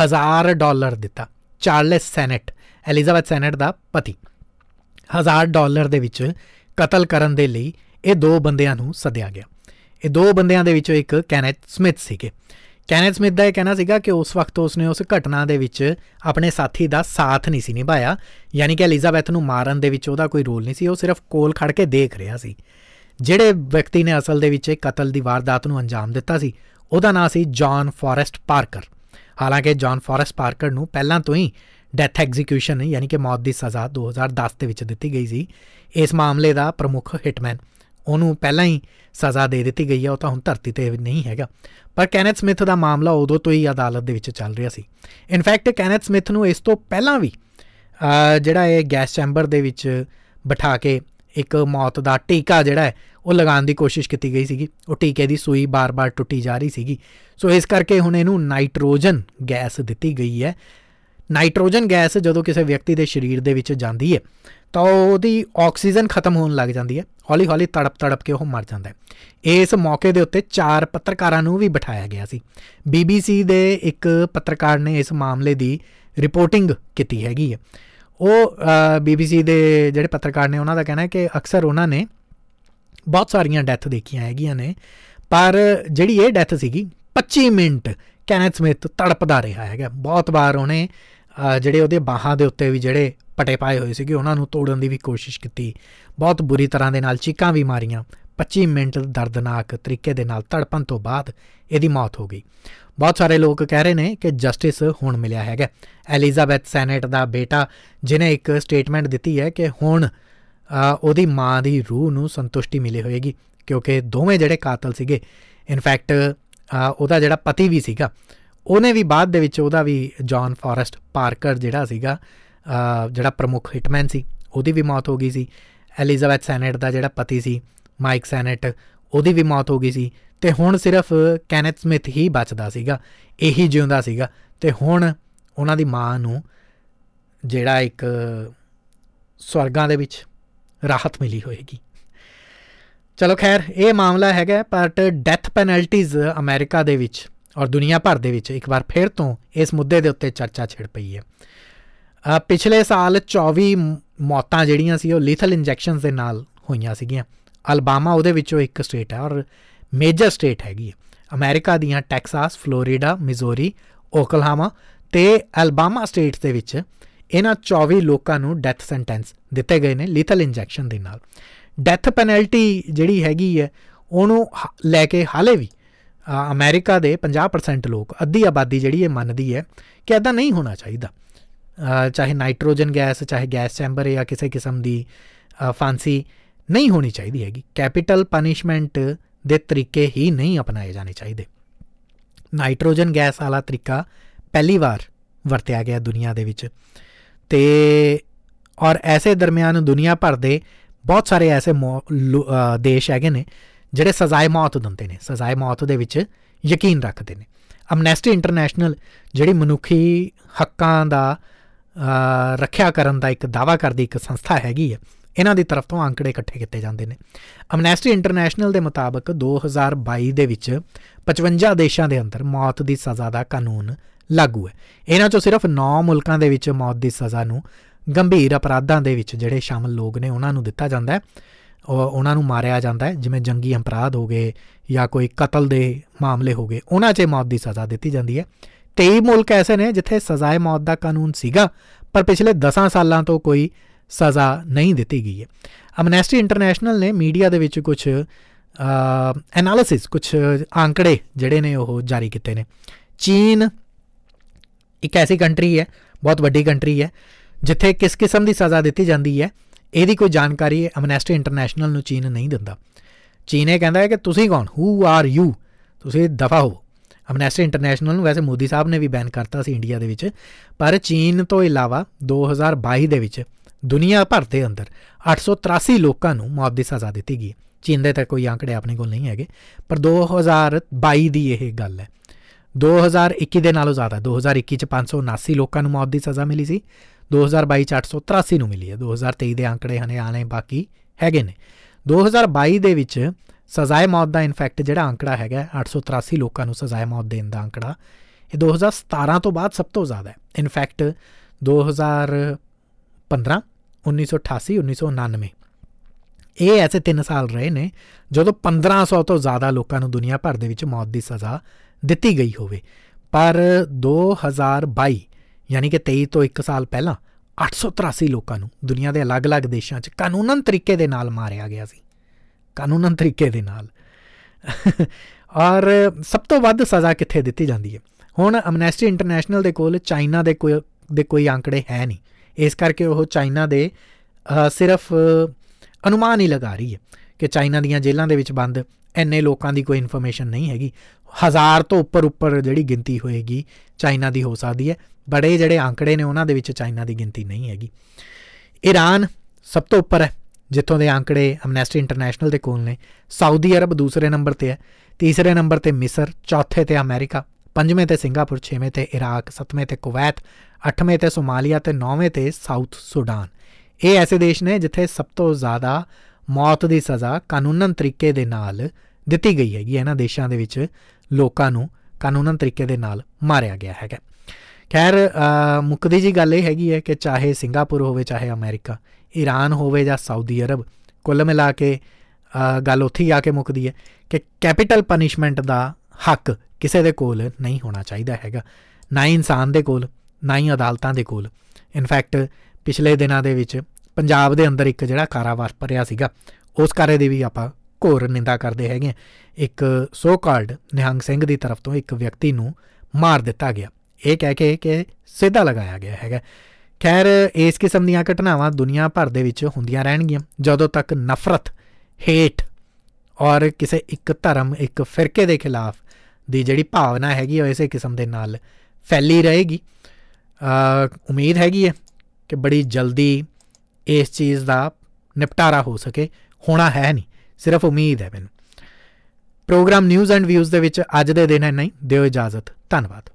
1000 ਡਾਲਰ ਦਿੱਤਾ, ਚਾਰਲਸ ਸੈਨੇਟ, ਐਲਿਜ਼ਾਬੈਥ ਸੈਨੇਟ ਦਾ ਪਤੀ। 1000 ਡਾਲਰ ਦੇ ਵਿੱਚ ਕਤਲ ਕਰਨ ਦੇ ਲਈ ਇਹ ਦੋ ਬੰਦਿਆਂ ਨੂੰ ਸੱਦਿਆ ਗਿਆ। ਇਹ ਦੋ ਬੰਦਿਆਂ ਦੇ ਵਿੱਚੋਂ ਇੱਕ ਕੈਨੇਥ ਸਮਿਥ ਸੀਗੇ। ਕੈਨੇਥ ਸਮਿਥ ਦਾ ਇਹ ਕਹਿਣਾ ਸੀਗਾ ਕਿ ਉਸ ਵਕਤ ਉਸਨੇ ਉਸ ਘਟਨਾ ਦੇ ਵਿੱਚ ਆਪਣੇ ਸਾਥੀ ਦਾ ਸਾਥ ਨਹੀਂ ਸੀ ਨਿਭਾਇਆ। ਯਾਨੀ ਕਿ ਐਲਿਜ਼ਾਬੈਥ ਨੂੰ ਮਾਰਨ ਦੇ ਵਿੱਚ ਉਹਦਾ ਕੋਈ ਰੋਲ ਨਹੀਂ ਸੀ, ਉਹ ਸਿਰਫ ਕੋਲ ਖੜ ਕੇ ਦੇਖ ਰਿਹਾ ਸੀ। ਜਿਹੜੇ ਵਿਅਕਤੀ ਨੇ ਅਸਲ ਦੇ ਵਿੱਚ ਇਹ ਕਤਲ ਦੀ ਵਾਰਦਾਤ ਨੂੰ ਅੰਜਾਮ ਦਿੱਤਾ ਸੀ, ਉਹਦਾ ਨਾਮ ਸੀ ਜੌਨ ਫੋਰੈਸਟ ਪਾਰਕਰ ਹਾਲਾਂਕਿ ਜੌਨ ਫੋਰੈਸਟ ਪਾਰਕਰ ਨੂੰ ਪਹਿਲਾਂ ਤੋਂ ਹੀ ਡੈਥ ਐਗਜ਼ੀਕਿਊਸ਼ਨ ਯਾਨੀ ਕਿ ਮੌਤ ਦੀ ਸਜ਼ਾ 2010 ਦੇ ਵਿੱਚ ਦਿੱਤੀ ਗਈ ਸੀ। ਇਸ ਮਾਮਲੇ ਦਾ ਪ੍ਰਮੁੱਖ ਹਿਟਮੈਨ ਉਹਨੂੰ ਪਹਿਲਾਂ ਹੀ ਸਜ਼ਾ ਦੇ ਦਿੱਤੀ ਗਈ ਹੈ ਉਹ ਤਾਂ ਹੁਣ ਧਰਤੀ ਤੇ ਨਹੀਂ ਹੈਗਾ। ਪਰ ਕੈਨੇਥ ਸਮਿਥ ਦਾ ਮਾਮਲਾ ਉਦੋਂ ਤੋਂ ਹੀ ਅਦਾਲਤ ਦੇ ਵਿੱਚ ਚੱਲ ਰਿਹਾ ਸੀ। ਇਨਫੈਕਟ ਕੈਨੇਥ ਸਮਿਥ ਨੂੰ ਇਸ ਤੋਂ ਪਹਿਲਾਂ ਵੀ ਜਿਹੜਾ ਇਹ ਗੈਸ ਚੈਂਬਰ ਦੇ ਵਿੱਚ ਬਿਠਾ ਕੇ ਇੱਕ ਮੌਤ ਦਾ ਟੀਕਾ ਜਿਹੜਾ ਹੈ, ਉਹ ਲਗਾਉਣ ਦੀ ਕੋਸ਼ਿਸ਼ ਕੀਤੀ ਗਈ ਸੀਗੀ। ਉਹ ਟੀਕੇ ਦੀ ਸੂਈ ਬਾਰ-ਬਾਰ ਟੁੱਟੀ ਜਾ ਰਹੀ ਸੀਗੀ। ਸੋ ਇਸ ਕਰਕੇ ਹੁਣ ਇਹਨੂੰ ਨਾਈਟ੍ਰੋਜਨ ਗੈਸ ਦਿੱਤੀ ਗਈ ਹੈ। ਨਾਈਟ੍ਰੋਜਨ ਗੈਸ ਜਦੋਂ ਕਿਸੇ ਵਿਅਕਤੀ ਦੇ ਸਰੀਰ ਦੇ ਵਿੱਚ ਜਾਂਦੀ ਹੈ ਤਾਂ ਉਹਦੀ ਆਕਸੀਜਨ ਖਤਮ ਹੋਣ ਲੱਗ ਜਾਂਦੀ ਹੈ। ਹੌਲੀ-ਹੌਲੀ ਤੜਪ-ਤੜਪ ਕੇ ਉਹ ਮਰ ਜਾਂਦਾ ਹੈ। ਇਸ ਮੌਕੇ ਦੇ ਉੱਤੇ ਚਾਰ ਪੱਤਰਕਾਰਾਂ ਨੂੰ ਵੀ ਬਿਠਾਇਆ ਗਿਆ ਸੀ। BBC ਦੇ ਇੱਕ ਪੱਤਰਕਾਰ ਨੇ ਇਸ ਮਾਮਲੇ ਦੀ ਰਿਪੋਰਟਿੰਗ ਕੀਤੀ ਹੈਗੀ ਹੈ। ਉਹ BBC ਦੇ ਜਿਹੜੇ ਪੱਤਰਕਾਰ ਨੇ, ਉਹਨਾਂ ਦਾ ਕਹਿਣਾ ਹੈ ਕਿ ਅਕਸਰ ਉਹਨਾਂ ਨੇ ਬਹੁਤ ਸਾਰੀਆਂ ਡੈਥ ਦੇਖੀਆਂ ਹੈਗੀਆਂ ਨੇ, ਪਰ ਜਿਹੜੀ ਇਹ ਡੈਥ ਸੀਗੀ 25 ਮਿੰਟ ਕੈਨਥ ਸਮਿਥ ਤੜਪਦਾ ਰਿਹਾ ਹੈਗਾ। ਬਹੁਤ ਵਾਰ ਉਹਨੇ ਜਿਹੜੇ ਉਹਦੇ ਬਾਹਾਂ ਦੇ ਉੱਤੇ ਵੀ ਜਿਹੜੇ ਪਟੇ ਪਾਏ ਹੋਏ ਸੀਗੇ, ਉਹਨਾਂ ਨੂੰ ਤੋੜਨ ਦੀ ਵੀ ਕੋਸ਼ਿਸ਼ ਕੀਤੀ। ਬਹੁਤ ਬੁਰੀ ਤਰ੍ਹਾਂ ਦੇ ਨਾਲ ਚੀਕਾਂ ਵੀ ਮਾਰੀਆਂ। 25 ਮਿੰਟ ਦਰਦਨਾਕ ਤਰੀਕੇ ਦੇ ਨਾਲ ਤੜਪਣ ਤੋਂ ਬਾਅਦ ਇਹਦੀ ਮੌਤ ਹੋ ਗਈ। ਬਹੁਤ ਸਾਰੇ ਲੋਕ ਕਹਿ ਰਹੇ ਨੇ ਕਿ ਜਸਟਿਸ ਹੁਣ ਮਿਲਿਆ ਹੈਗਾ। ਐਲਿਜ਼ਾਬੈਥ ਸੈਨੇਟ ਦਾ ਬੇਟਾ ਜਿਨੇ ਇੱਕ ਸਟੇਟਮੈਂਟ ਦਿੱਤੀ ਹੈ ਕਿ ਹੁਣ ਉਹਦੀ ਮਾਂ ਦੀ ਰੂਹ ਨੂੰ ਸੰਤੁਸ਼ਟੀ ਮਿਲੇ ਹੋਏਗੀ, ਕਿਉਂਕਿ ਦੋਵੇਂ ਜਿਹੜੇ ਕਾਤਲ ਸੀਗੇ ਇਨਫੈਕਟ ਉਹਦਾ ਜਿਹੜਾ ਪਤੀ ਵੀ ਸੀਗਾ, ਉਹਨੇ ਵੀ ਬਾਅਦ ਦੇ ਵਿੱਚ ਉਹਦਾ ਵੀ ਜੌਨ ਫੋਰੈਸਟ ਪਾਰਕਰ ਜਿਹੜਾ ਸੀਗਾ ਜਿਹੜਾ ਪ੍ਰਮੁੱਖ ਹਿਟਮੈਨ ਸੀ ਉਹਦੀ ਵੀ ਮੌਤ ਹੋ ਗਈ ਸੀ। ਐਲਿਜ਼ਾਬੈਥ ਸੈਨੇਟ ਦਾ ਜਿਹੜਾ ਪਤੀ ਸੀ ਮਾਈਕ ਸੈਨੇਟ ਉਹਦੀ ਵੀ ਮੌਤ ਹੋ ਗਈ ਸੀ। ਤੇ ਹੁਣ ਸਿਰਫ ਕੈਨਥ ਸਮਿਥ ਹੀ ਬਚਦਾ ਸੀਗਾ ਇਹੀ ਜਿਉਂਦਾ ਸੀਗਾ। ਤੇ ਹੁਣ ਉਹਨਾਂ ਦੀ ਮਾਂ ਨੂੰ ਜਿਹੜਾ ਇੱਕ ਸਵਰਗਾਂ ਦੇ ਵਿੱਚ ਰਾਹਤ ਮਿਲੀ ਹੋਏਗੀ। ਚਲੋ ਖੈਰ ਇਹ ਮਾਮਲਾ ਹੈਗਾ ਬਟ ਡੈਥ ਪੈਨਲਟੀਜ਼ ਅਮਰੀਕਾ ਦੇ ਵਿੱਚ ਔਰ ਦੁਨੀਆ ਭਰ ਦੇ ਵਿੱਚ ਇੱਕ ਵਾਰ ਫਿਰ ਤੋਂ ਇਸ ਮੁੱਦੇ ਦੇ ਉੱਤੇ ਚਰਚਾ ਛਿੜ ਪਈ ਹੈ। ਅ, ਪਿਛਲੇ ਸਾਲ 24 ਮ- ਮੌਤਾਂ ਜਿਹੜੀਆਂ ਸੀ ਉਹ ਲੀਥਲ ਇੰਜੈਕਸ਼ਨਸ ਦੇ ਨਾਲ ਹੋਈਆਂ ਸੀਗੀਆਂ। ਅਲਬਾਮਾ ਉਹਦੇ ਵਿੱਚੋਂ ਇੱਕ ਸਟੇਟ ਹੈ ਔਰ ਮੇਜਰ ਸਟੇਟ ਹੈਗੀ ਹੈ। ਅਮਰੀਕਾ ਦੀਆਂ ਟੈਕਸਾਸ ਫਲੋਰੀਡਾ ਮਿਜ਼ੋਰੀ ਓਕਲਾਹਾਮਾ ਤੇ ਅਲਬਾਮਾ ਸਟੇਟਸ ਦੇ ਵਿੱਚ ਇਹਨਾਂ 24 ਲੋਕਾਂ ਨੂੰ ਡੈਥ ਸੈਂਟੈਂਸ ਦਿੱਤੇ ਗਏ ਨੇ ਲੀਥਲ ਇੰਜੈਕਸ਼ਨ ਦੇ ਨਾਲ। ਡੈਥ ਪੈਨਲਟੀ ਜਿਹੜੀ ਹੈਗੀ ਹੈ ਉਹਨੂੰ ਹ- ਲੈ ਕੇ ਹਾਲੇ ਵੀ ਅ, ਅਮਰੀਕਾ ਦੇ 50% ਲੋਕ ਅੱਧੀ ਆਬਾਦੀ ਜਿਹੜੀ ਇਹ ਮੰਨਦੀ ਹੈ ਕਿ ਐਦਾਂ ਨਹੀਂ ਹੋਣਾ ਚਾਹੀਦਾ। ਅ, ਚਾਹੇ ਨਾਈਟ੍ਰੋਜਨ ਗੈਸ ਚਾਹੇ ਗੈਸ ਚੈਂਬਰ ਜਾਂ ਕਿਸੇ ਕਿਸਮ ਦੀ ਅ, ਫਾਂਸੀ ਨਹੀਂ ਹੋਣੀ ਚਾਹੀਦੀ ਹੈਗੀ। ਕੈਪੀਟਲ ਪਨਿਸ਼ਮੈਂਟ ਦੇ ਤਰੀਕੇ ਹੀ ਨਹੀਂ ਅਪਣਾਏ ਜਾਣੇ ਚਾਹੀਦੇ। ਨਾਈਟ੍ਰੋਜਨ ਗੈਸ ਵਾਲਾ ਤਰੀਕਾ ਪਹਿਲੀ ਵਾਰ ਵਰਤਿਆ ਗਿਆ ਦੁਨੀਆ ਦੇ ਵਿੱਚ। ਤੇ ਔਰ ਐਸੇ ਦਰਮਿਆਨ ਦੁਨੀਆ ਭਰ ਦੇ ਬਹੁਤ ਸਾਰੇ ਐਸੇ ਮੌ- ਲੋ- ਅ, ਦੇਸ਼ ਹੈਗੇ ਨੇ ਜਿਹੜੇ ਸਜ਼ਾਏ ਮੌਤ ਦਿੰਦੇ ਨੇ। ਸਜ਼ਾਏ ਮੌਤ ਦੇ ਵਿੱਚ ਯਕੀਨ ਰੱਖਦੇ ਨੇ। ਅਮਨੈਸਟੀ ਇੰਟਰਨੈਸ਼ਨਲ ਜਿਹੜੀ ਮਨੁੱਖੀ ਹੱਕਾਂ ਦਾ ਅ, ਰੱਖਿਆ ਕਰਨ ਦਾ ਇੱਕ ਦਾਵਾ ਕਰਦੀ ਇੱਕ ਸੰਸਥਾ ਹੈਗੀ ਹੈ। ਇਹਨਾਂ ਦੀ ਤਰਫ ਤੋਂ ਅੰਕੜੇ ਇਕੱਠੇ ਕੀਤੇ ਜਾਂਦੇ ਨੇ। ਅਮਨੈਸਟੀ ਇੰਟਰਨੈਸ਼ਨਲ ਦੇ ਮੁਤਾਬਕ 2022 ਦੇ ਵਿੱਚ 55 ਦੇਸ਼ਾਂ ਦੇ ਅੰਦਰ ਮੌਤ ਦੀ ਸਜ਼ਾ ਦਾ ਕਾਨੂੰਨ ਲਾਗੂ ਹੈ। ਇਹਨਾਂ ਚੋਂ ਸਿਰਫ 9 ਮੁਲਕਾਂ ਦੇ ਵਿੱਚ ਮੌਤ ਦੀ ਸਜ਼ਾ ਨੂੰ ਗੰਭੀਰ ਅਪਰਾਧਾਂ ਦੇ ਵਿੱਚ ਜਿਹੜੇ ਸ਼ਾਮਲ ਲੋਕ ਨੇ, ਉਹਨਾਂ ਨੂੰ ਦਿੱਤਾ ਜਾਂਦਾ ਹੈ। ਉਹ- ਉਹਨਾਂ ਨੂੰ ਮਾਰਿਆ ਜਾਂਦਾ ਹੈ, ਜਿਵੇਂ ਜੰਗੀ ਅਪਰਾਧ ਹੋ ਗਏ ਜਾਂ ਕੋਈ ਕਤਲ ਦੇ ਮਾਮਲੇ ਹੋ ਗਏ, ਉਹਨਾਂ 'ਚ ਮੌਤ ਦੀ ਸਜ਼ਾ ਦਿੱਤੀ ਜਾਂਦੀ ਹੈ। 23 ਮੁਲਕ ਐਸੇ ਨੇ ਜਿੱਥੇ ਸਜ਼ਾਏ ਮੌਤ ਦਾ ਕਾਨੂੰਨ ਸੀਗਾ, ਪਰ ਪਿਛਲੇ 10 ਸਾਲਾਂ ਤੋਂ ਕੋਈ ਸਜ਼ਾ ਨਹੀਂ ਦਿੱਤੀ ਗਈ ਹੈ। ਅਮਨੈਸਟੀ ਇੰਟਰਨੈਸ਼ਨਲ ਨੇ ਮੀਡੀਆ ਦੇ ਵਿੱਚ ਕੁਝ ਐਨਾਲਿਸਿਸ ਕੁਝ ਆંકੜੇ ਜਿਹੜੇ ਨੇ ਉਹ ਜਾਰੀ ਕੀਤੇ ਨੇ। ਚੀਨ ਇੱਕ ਐਸੀ ਕੰਟਰੀ ਹੈ, ਬਹੁਤ ਵੱਡੀ ਕੰਟਰੀ ਹੈ, ਜਿੱਥੇ ਕਿਸ ਕਿਸਮ ਦੀ ਸਜ਼ਾ ਦਿੱਤੀ ਜਾਂਦੀ ਹੈ, ਇਹਦੀ ਕੋਈ ਜਾਣਕਾਰੀ ਅਮਨੈਸਟੀ ਇੰਟਰਨੈਸ਼ਨਲ ਨੂੰ ਚੀਨ ਨਹੀਂ ਦਿੰਦਾ। ਚੀਨ ਇਹ ਕਹਿੰਦਾ ਹੈ ਕਿ ਤੁਸੀਂ ਕੌਣ? ਹੂ ਆਰ ਯੂ ਤੁਸੀਂ ਦਫਾ ਹੋ। ਅਮਨੈਸਟੀ ਇੰਟਰਨੈਸ਼ਨਲ ਨੂੰ ਵੈਸੇ ਮੋਦੀ ਸਾਹਿਬ ਨੇ ਵੀ ਬੈਨ ਕਰਤਾ ਸੀ ਇੰਡੀਆ ਦੇ ਵਿੱਚ, ਪਰ ਚੀਨ ਤੋਂ ਇਲਾਵਾ 2022 ਦੇ ਵਿੱਚ ਦੁਨੀਆ ਭਰ ਦੇ ਅੰਦਰ 883 ਲੋਕਾਂ ਨੂੰ ਮੌਤ ਦੀ ਸਜ਼ਾ ਦਿੱਤੀ ਗਈ ਚੀਨ ਦੇ ਤਾਂ ਕੋਈ ਆંકੜੇ ਆਪਣੇ ਕੋਲ ਨਹੀਂ ਹੈਗੇ, ਪਰ 2022 ਦੀ ਇਹ ਗੱਲ ਹੈ। 2021 ਦੇ ਨਾਲੋਂ ਜ਼ਿਆਦਾ 2021 ਚ 579 ਲੋਕਾਂ ਨੂੰ ਮੌਤ ਦੀ ਸਜ਼ਾ ਮਿਲੀ ਸੀ 2022 ਚ 883 ਨੂੰ ਮਿਲੀ ਹੈ। 2023 ਦੇ ਆંકੜੇ ਹਨੇ, ਆਣੇ ਬਾਕੀ ਹੈਗੇ ਨੇ। 2022 ਦੇ ਵਿੱਚ ਸਜ਼ਾਏ ਮੌਤ ਦਾ ਇਨਫੈਕਟ ਜਿਹੜਾ ਅੰਕੜਾ ਹੈਗਾ 883 ਲੋਕਾਂ ਨੂੰ ਸਜ਼ਾਏ ਮੌਤ ਦੇਣ ਦਾ ਅੰਕੜਾ। ਇਹ 2017 ਤੋਂ ਬਾਅਦ ਸਭ ਤੋਂ ਜ਼ਿਆਦਾ ਹੈ। ਇਨਫੈਕਟ 2015 1988 1999 ਇਹ ਐਸੇ 3 ਸਾਲ ਰਹੇ ਨੇ ਜਦੋਂ 1500 ਤੋਂ ਜ਼ਿਆਦਾ ਲੋਕਾਂ ਨੂੰ ਦੁਨੀਆ ਭਰ ਦੇ ਵਿੱਚ ਮੌਤ ਦੀ ਸਜ਼ਾ ਦਿੱਤੀ ਗਈ ਹੋਵੇ। ਪਰ 2022 ਯਾਨੀ ਕਿ 23 ਤੋਂ 1 ਸਾਲ ਪਹਿਲਾਂ 883 ਲੋਕਾਂ ਨੂੰ ਦੁਨੀਆ ਦੇ ਅਲੱਗ-ਅਲੱਗ ਦੇਸ਼ਾਂ 'ਚ ਕਾਨੂੰਨਨ ਤਰੀਕੇ ਦੇ ਨਾਲ ਮਾਰਿਆ ਗਿਆ ਸੀ। ਕਾਨੂੰਨਨ ਤਰੀਕੇ ਦੇ ਨਾਲ। ਔਰ ਸਭ ਤੋਂ ਵੱਧ ਸਜ਼ਾ ਕਿੱਥੇ ਦਿੱਤੀ ਜਾਂਦੀ ਹੈ? ਹੁਣ ਅਮਨੈਸਟੀ ਇੰਟਰਨੈਸ਼ਨਲ ਦੇ ਕੋਲ ਚਾਈਨਾ ਦੇ ਕੋਈ ਦੇ ਕੋਈ ਅੰਕੜੇ ਹੈ ਨਹੀਂ। ਇਸ ਕਰਕੇ ਉਹ ਚਾਈਨਾ ਦੇ ਅ, ਸਿਰਫ ਅਨੁਮਾਨ ਹੀ ਲਗਾ ਰਹੀ ਹੈ ਕਿ ਚਾਈਨਾ ਦੀਆਂ ਜੇਲ੍ਹਾਂ ਦੇ ਵਿੱਚ ਬੰਦ ਐਨੇ ਲੋਕਾਂ ਦੀ ਕੋਈ ਇਨਫੋਰਮੇਸ਼ਨ ਨਹੀਂ ਹੈਗੀ। ਹਜ਼ਾਰ ਤੋਂ ਉੱਪਰ ਉੱਪਰ ਜਿਹੜੀ ਗਿਣਤੀ ਹੋਏਗੀ ਚਾਈਨਾ ਦੀ ਹੋ ਸਕਦੀ ਹੈ। ਬੜੇ ਜਿਹੜੇ ਅੰਕੜੇ ਨੇ ਉਹਨਾਂ ਦੇ ਵਿੱਚ ਚਾਈਨਾ ਦੀ ਗਿਣਤੀ ਨਹੀਂ ਹੈਗੀ। ਈਰਾਨ ਸਭ ਤੋਂ ਉੱਪਰ ਹੈ। ਜਿੱਥੋਂ ਦੇ ਅੰਕੜੇ ਅਮਨੈਸਟੀ ਇੰਟਰਨੈਸ਼ਨਲ ਦੇ ਕੋਲ ਨੇ। ਸਾਊਦੀ ਅਰਬ ਦੂਸਰੇ ਨੰਬਰ ਤੇ ਹੈ। ਤੀਸਰੇ ਨੰਬਰ ਤੇ ਮਿਸਰ ਚੌਥੇ ਤੇ ਅਮਰੀਕਾ ਪੰਜਵੇਂ ਤੇ ਸਿੰਗਾਪੁਰ ਛੇਵੇਂ ਤੇ ਇਰਾਕ ਸੱਤਵੇਂ ਤੇ ਕੁਵੈਤ ਅੱਠਵੇਂ ਤੇ ਸੋਮਾਲੀਆ ਤੇ ਨੌਵੇਂ ਤੇ ਸਾਊਥ ਸੁਡਾਨ। ਇਹ ਐਸੇ ਦੇਸ਼ ਨੇ ਜਿੱਥੇ ਸਭ ਤੋਂ ਜ਼ਿਆਦਾ ਮੌਤ ਦੀ ਸਜ਼ਾ ਕਾਨੂੰਨਨ ਤਰੀਕੇ ਦੇ ਨਾਲ ਦਿੱਤੀ ਗਈ ਹੈਗੀ ਇਹਨਾਂ ਦੇਸ਼ਾਂ ਦੇ ਵਿੱਚ ਲੋਕਾਂ ਨੂੰ ਕਾਨੂੰਨਨ ਤਰੀਕੇ ਦੇ ਨਾਲ ਮਾਰਿਆ ਗਿਆ ਹੈਗਾ। ਖੈਰ ਅ, ਮੁੱਕਦੀ ਜੀ ਗੱਲ ਇਹ ਹੈਗੀ ਹੈ ਕਿ ਚਾਹੇ ਸਿੰਗਾਪੁਰ ਹੋਵੇ ਚਾਹੇ ਅਮਰੀਕਾ ਈਰਾਨ ਹੋਵੇ ਜਾਂ ਸਾਊਦੀ ਅਰਬ ਕੁੱਲ ਮਿਲਾ ਕੇ ਅ, ਗੱਲ ਉੱਥੇ ਹੀ ਆ ਕੇ ਮੁੱਕਦੀ ਹੈ ਕਿ ਕੈਪੀਟਲ ਪਨਿਸ਼ਮੈਂਟ ਦਾ ਹੱਕ ਕਿਸੇ ਦੇ ਕੋਲ ਨਹੀਂ ਹੋਣਾ ਚਾਹੀਦਾ ਹੈਗਾ। ਨਾ ਹੀ ਇਨਸਾਨ ਦੇ ਕੋਲ ਨਾ ਹੀ ਅਦਾਲਤਾਂ ਦੇ ਕੋਲ। ਇਨਫੈਕਟ ਪਿਛਲੇ ਦਿਨਾਂ ਦੇ ਵਿੱਚ ਪੰਜਾਬ ਦੇ ਅੰਦਰ ਇੱਕ ਜਿਹੜਾ ਕਾਰਾ ਵਾਪਰਿਆ ਸੀਗਾ ਉਸ ਕਾਰੇ ਦੀ ਵੀ ਆਪਾਂ ਘੋਰ ਨਿੰਦਾ ਕਰਦੇ ਹੈਗੇ ਹਾਂ। ਇੱਕ ਸੋ ਕਾਲਡ ਨਿਹੰਗ ਸਿੰਘ ਦੀ ਤਰਫ ਤੋਂ ਇੱਕ ਵਿਅਕਤੀ ਨੂੰ ਮਾਰ ਦਿੱਤਾ ਗਿਆ। ਇਹ ਕਹਿ ਕੇ ਕਿ ਸਿੱਧਾ ਲਗਾਇਆ ਗਿਆ ਹੈਗਾ। ਖੈਰ, ਇਸ ਕਿਸਮ ਦੀਆਂ ਘਟਨਾਵਾਂ ਦੁਨੀਆ ਭਰ ਦੇ ਵਿੱਚ ਹੁੰਦੀਆਂ ਰਹਿਣਗੀਆਂ, ਜਦੋਂ ਤੱਕ ਨਫ਼ਰਤ ਹੇਟ ਔਰ ਕਿਸੇ ਇੱਕ ਧਰਮ, ਇੱਕ ਫਿਰਕੇ ਦੇ ਖਿਲਾਫ ਦੀ ਜਿਹੜੀ ਭਾਵਨਾ ਹੈਗੀ ਉਹ ਇਸੇ ਕਿਸਮ ਦੇ ਨਾਲ ਫੈਲੀ ਰਹੇਗੀ। ਅ, ਉਮੀਦ ਹੈਗੀ ਹੈ ਕਿ ਬੜੀ ਜਲਦੀ ਇਸ ਚੀਜ਼ ਦਾ ਨਿਪਟਾਰਾ ਹੋ ਸਕੇ। ਹੋਣਾ ਹੈ ਨਹੀਂ, ਸਿਰਫ ਉਮੀਦ ਹੈ ਮੈਨੂੰ। ਪ੍ਰੋਗਰਾਮ ਨਿਊਜ਼ ਐਂਡ ਵਿਊਜ਼ ਦੇ ਵਿੱਚ ਅੱਜ ਦੇ ਦਿਨ ਇੰਨਾ ਹੀ। ਦਿਓ ਇਜਾਜ਼ਤ। ਧੰਨਵਾਦ।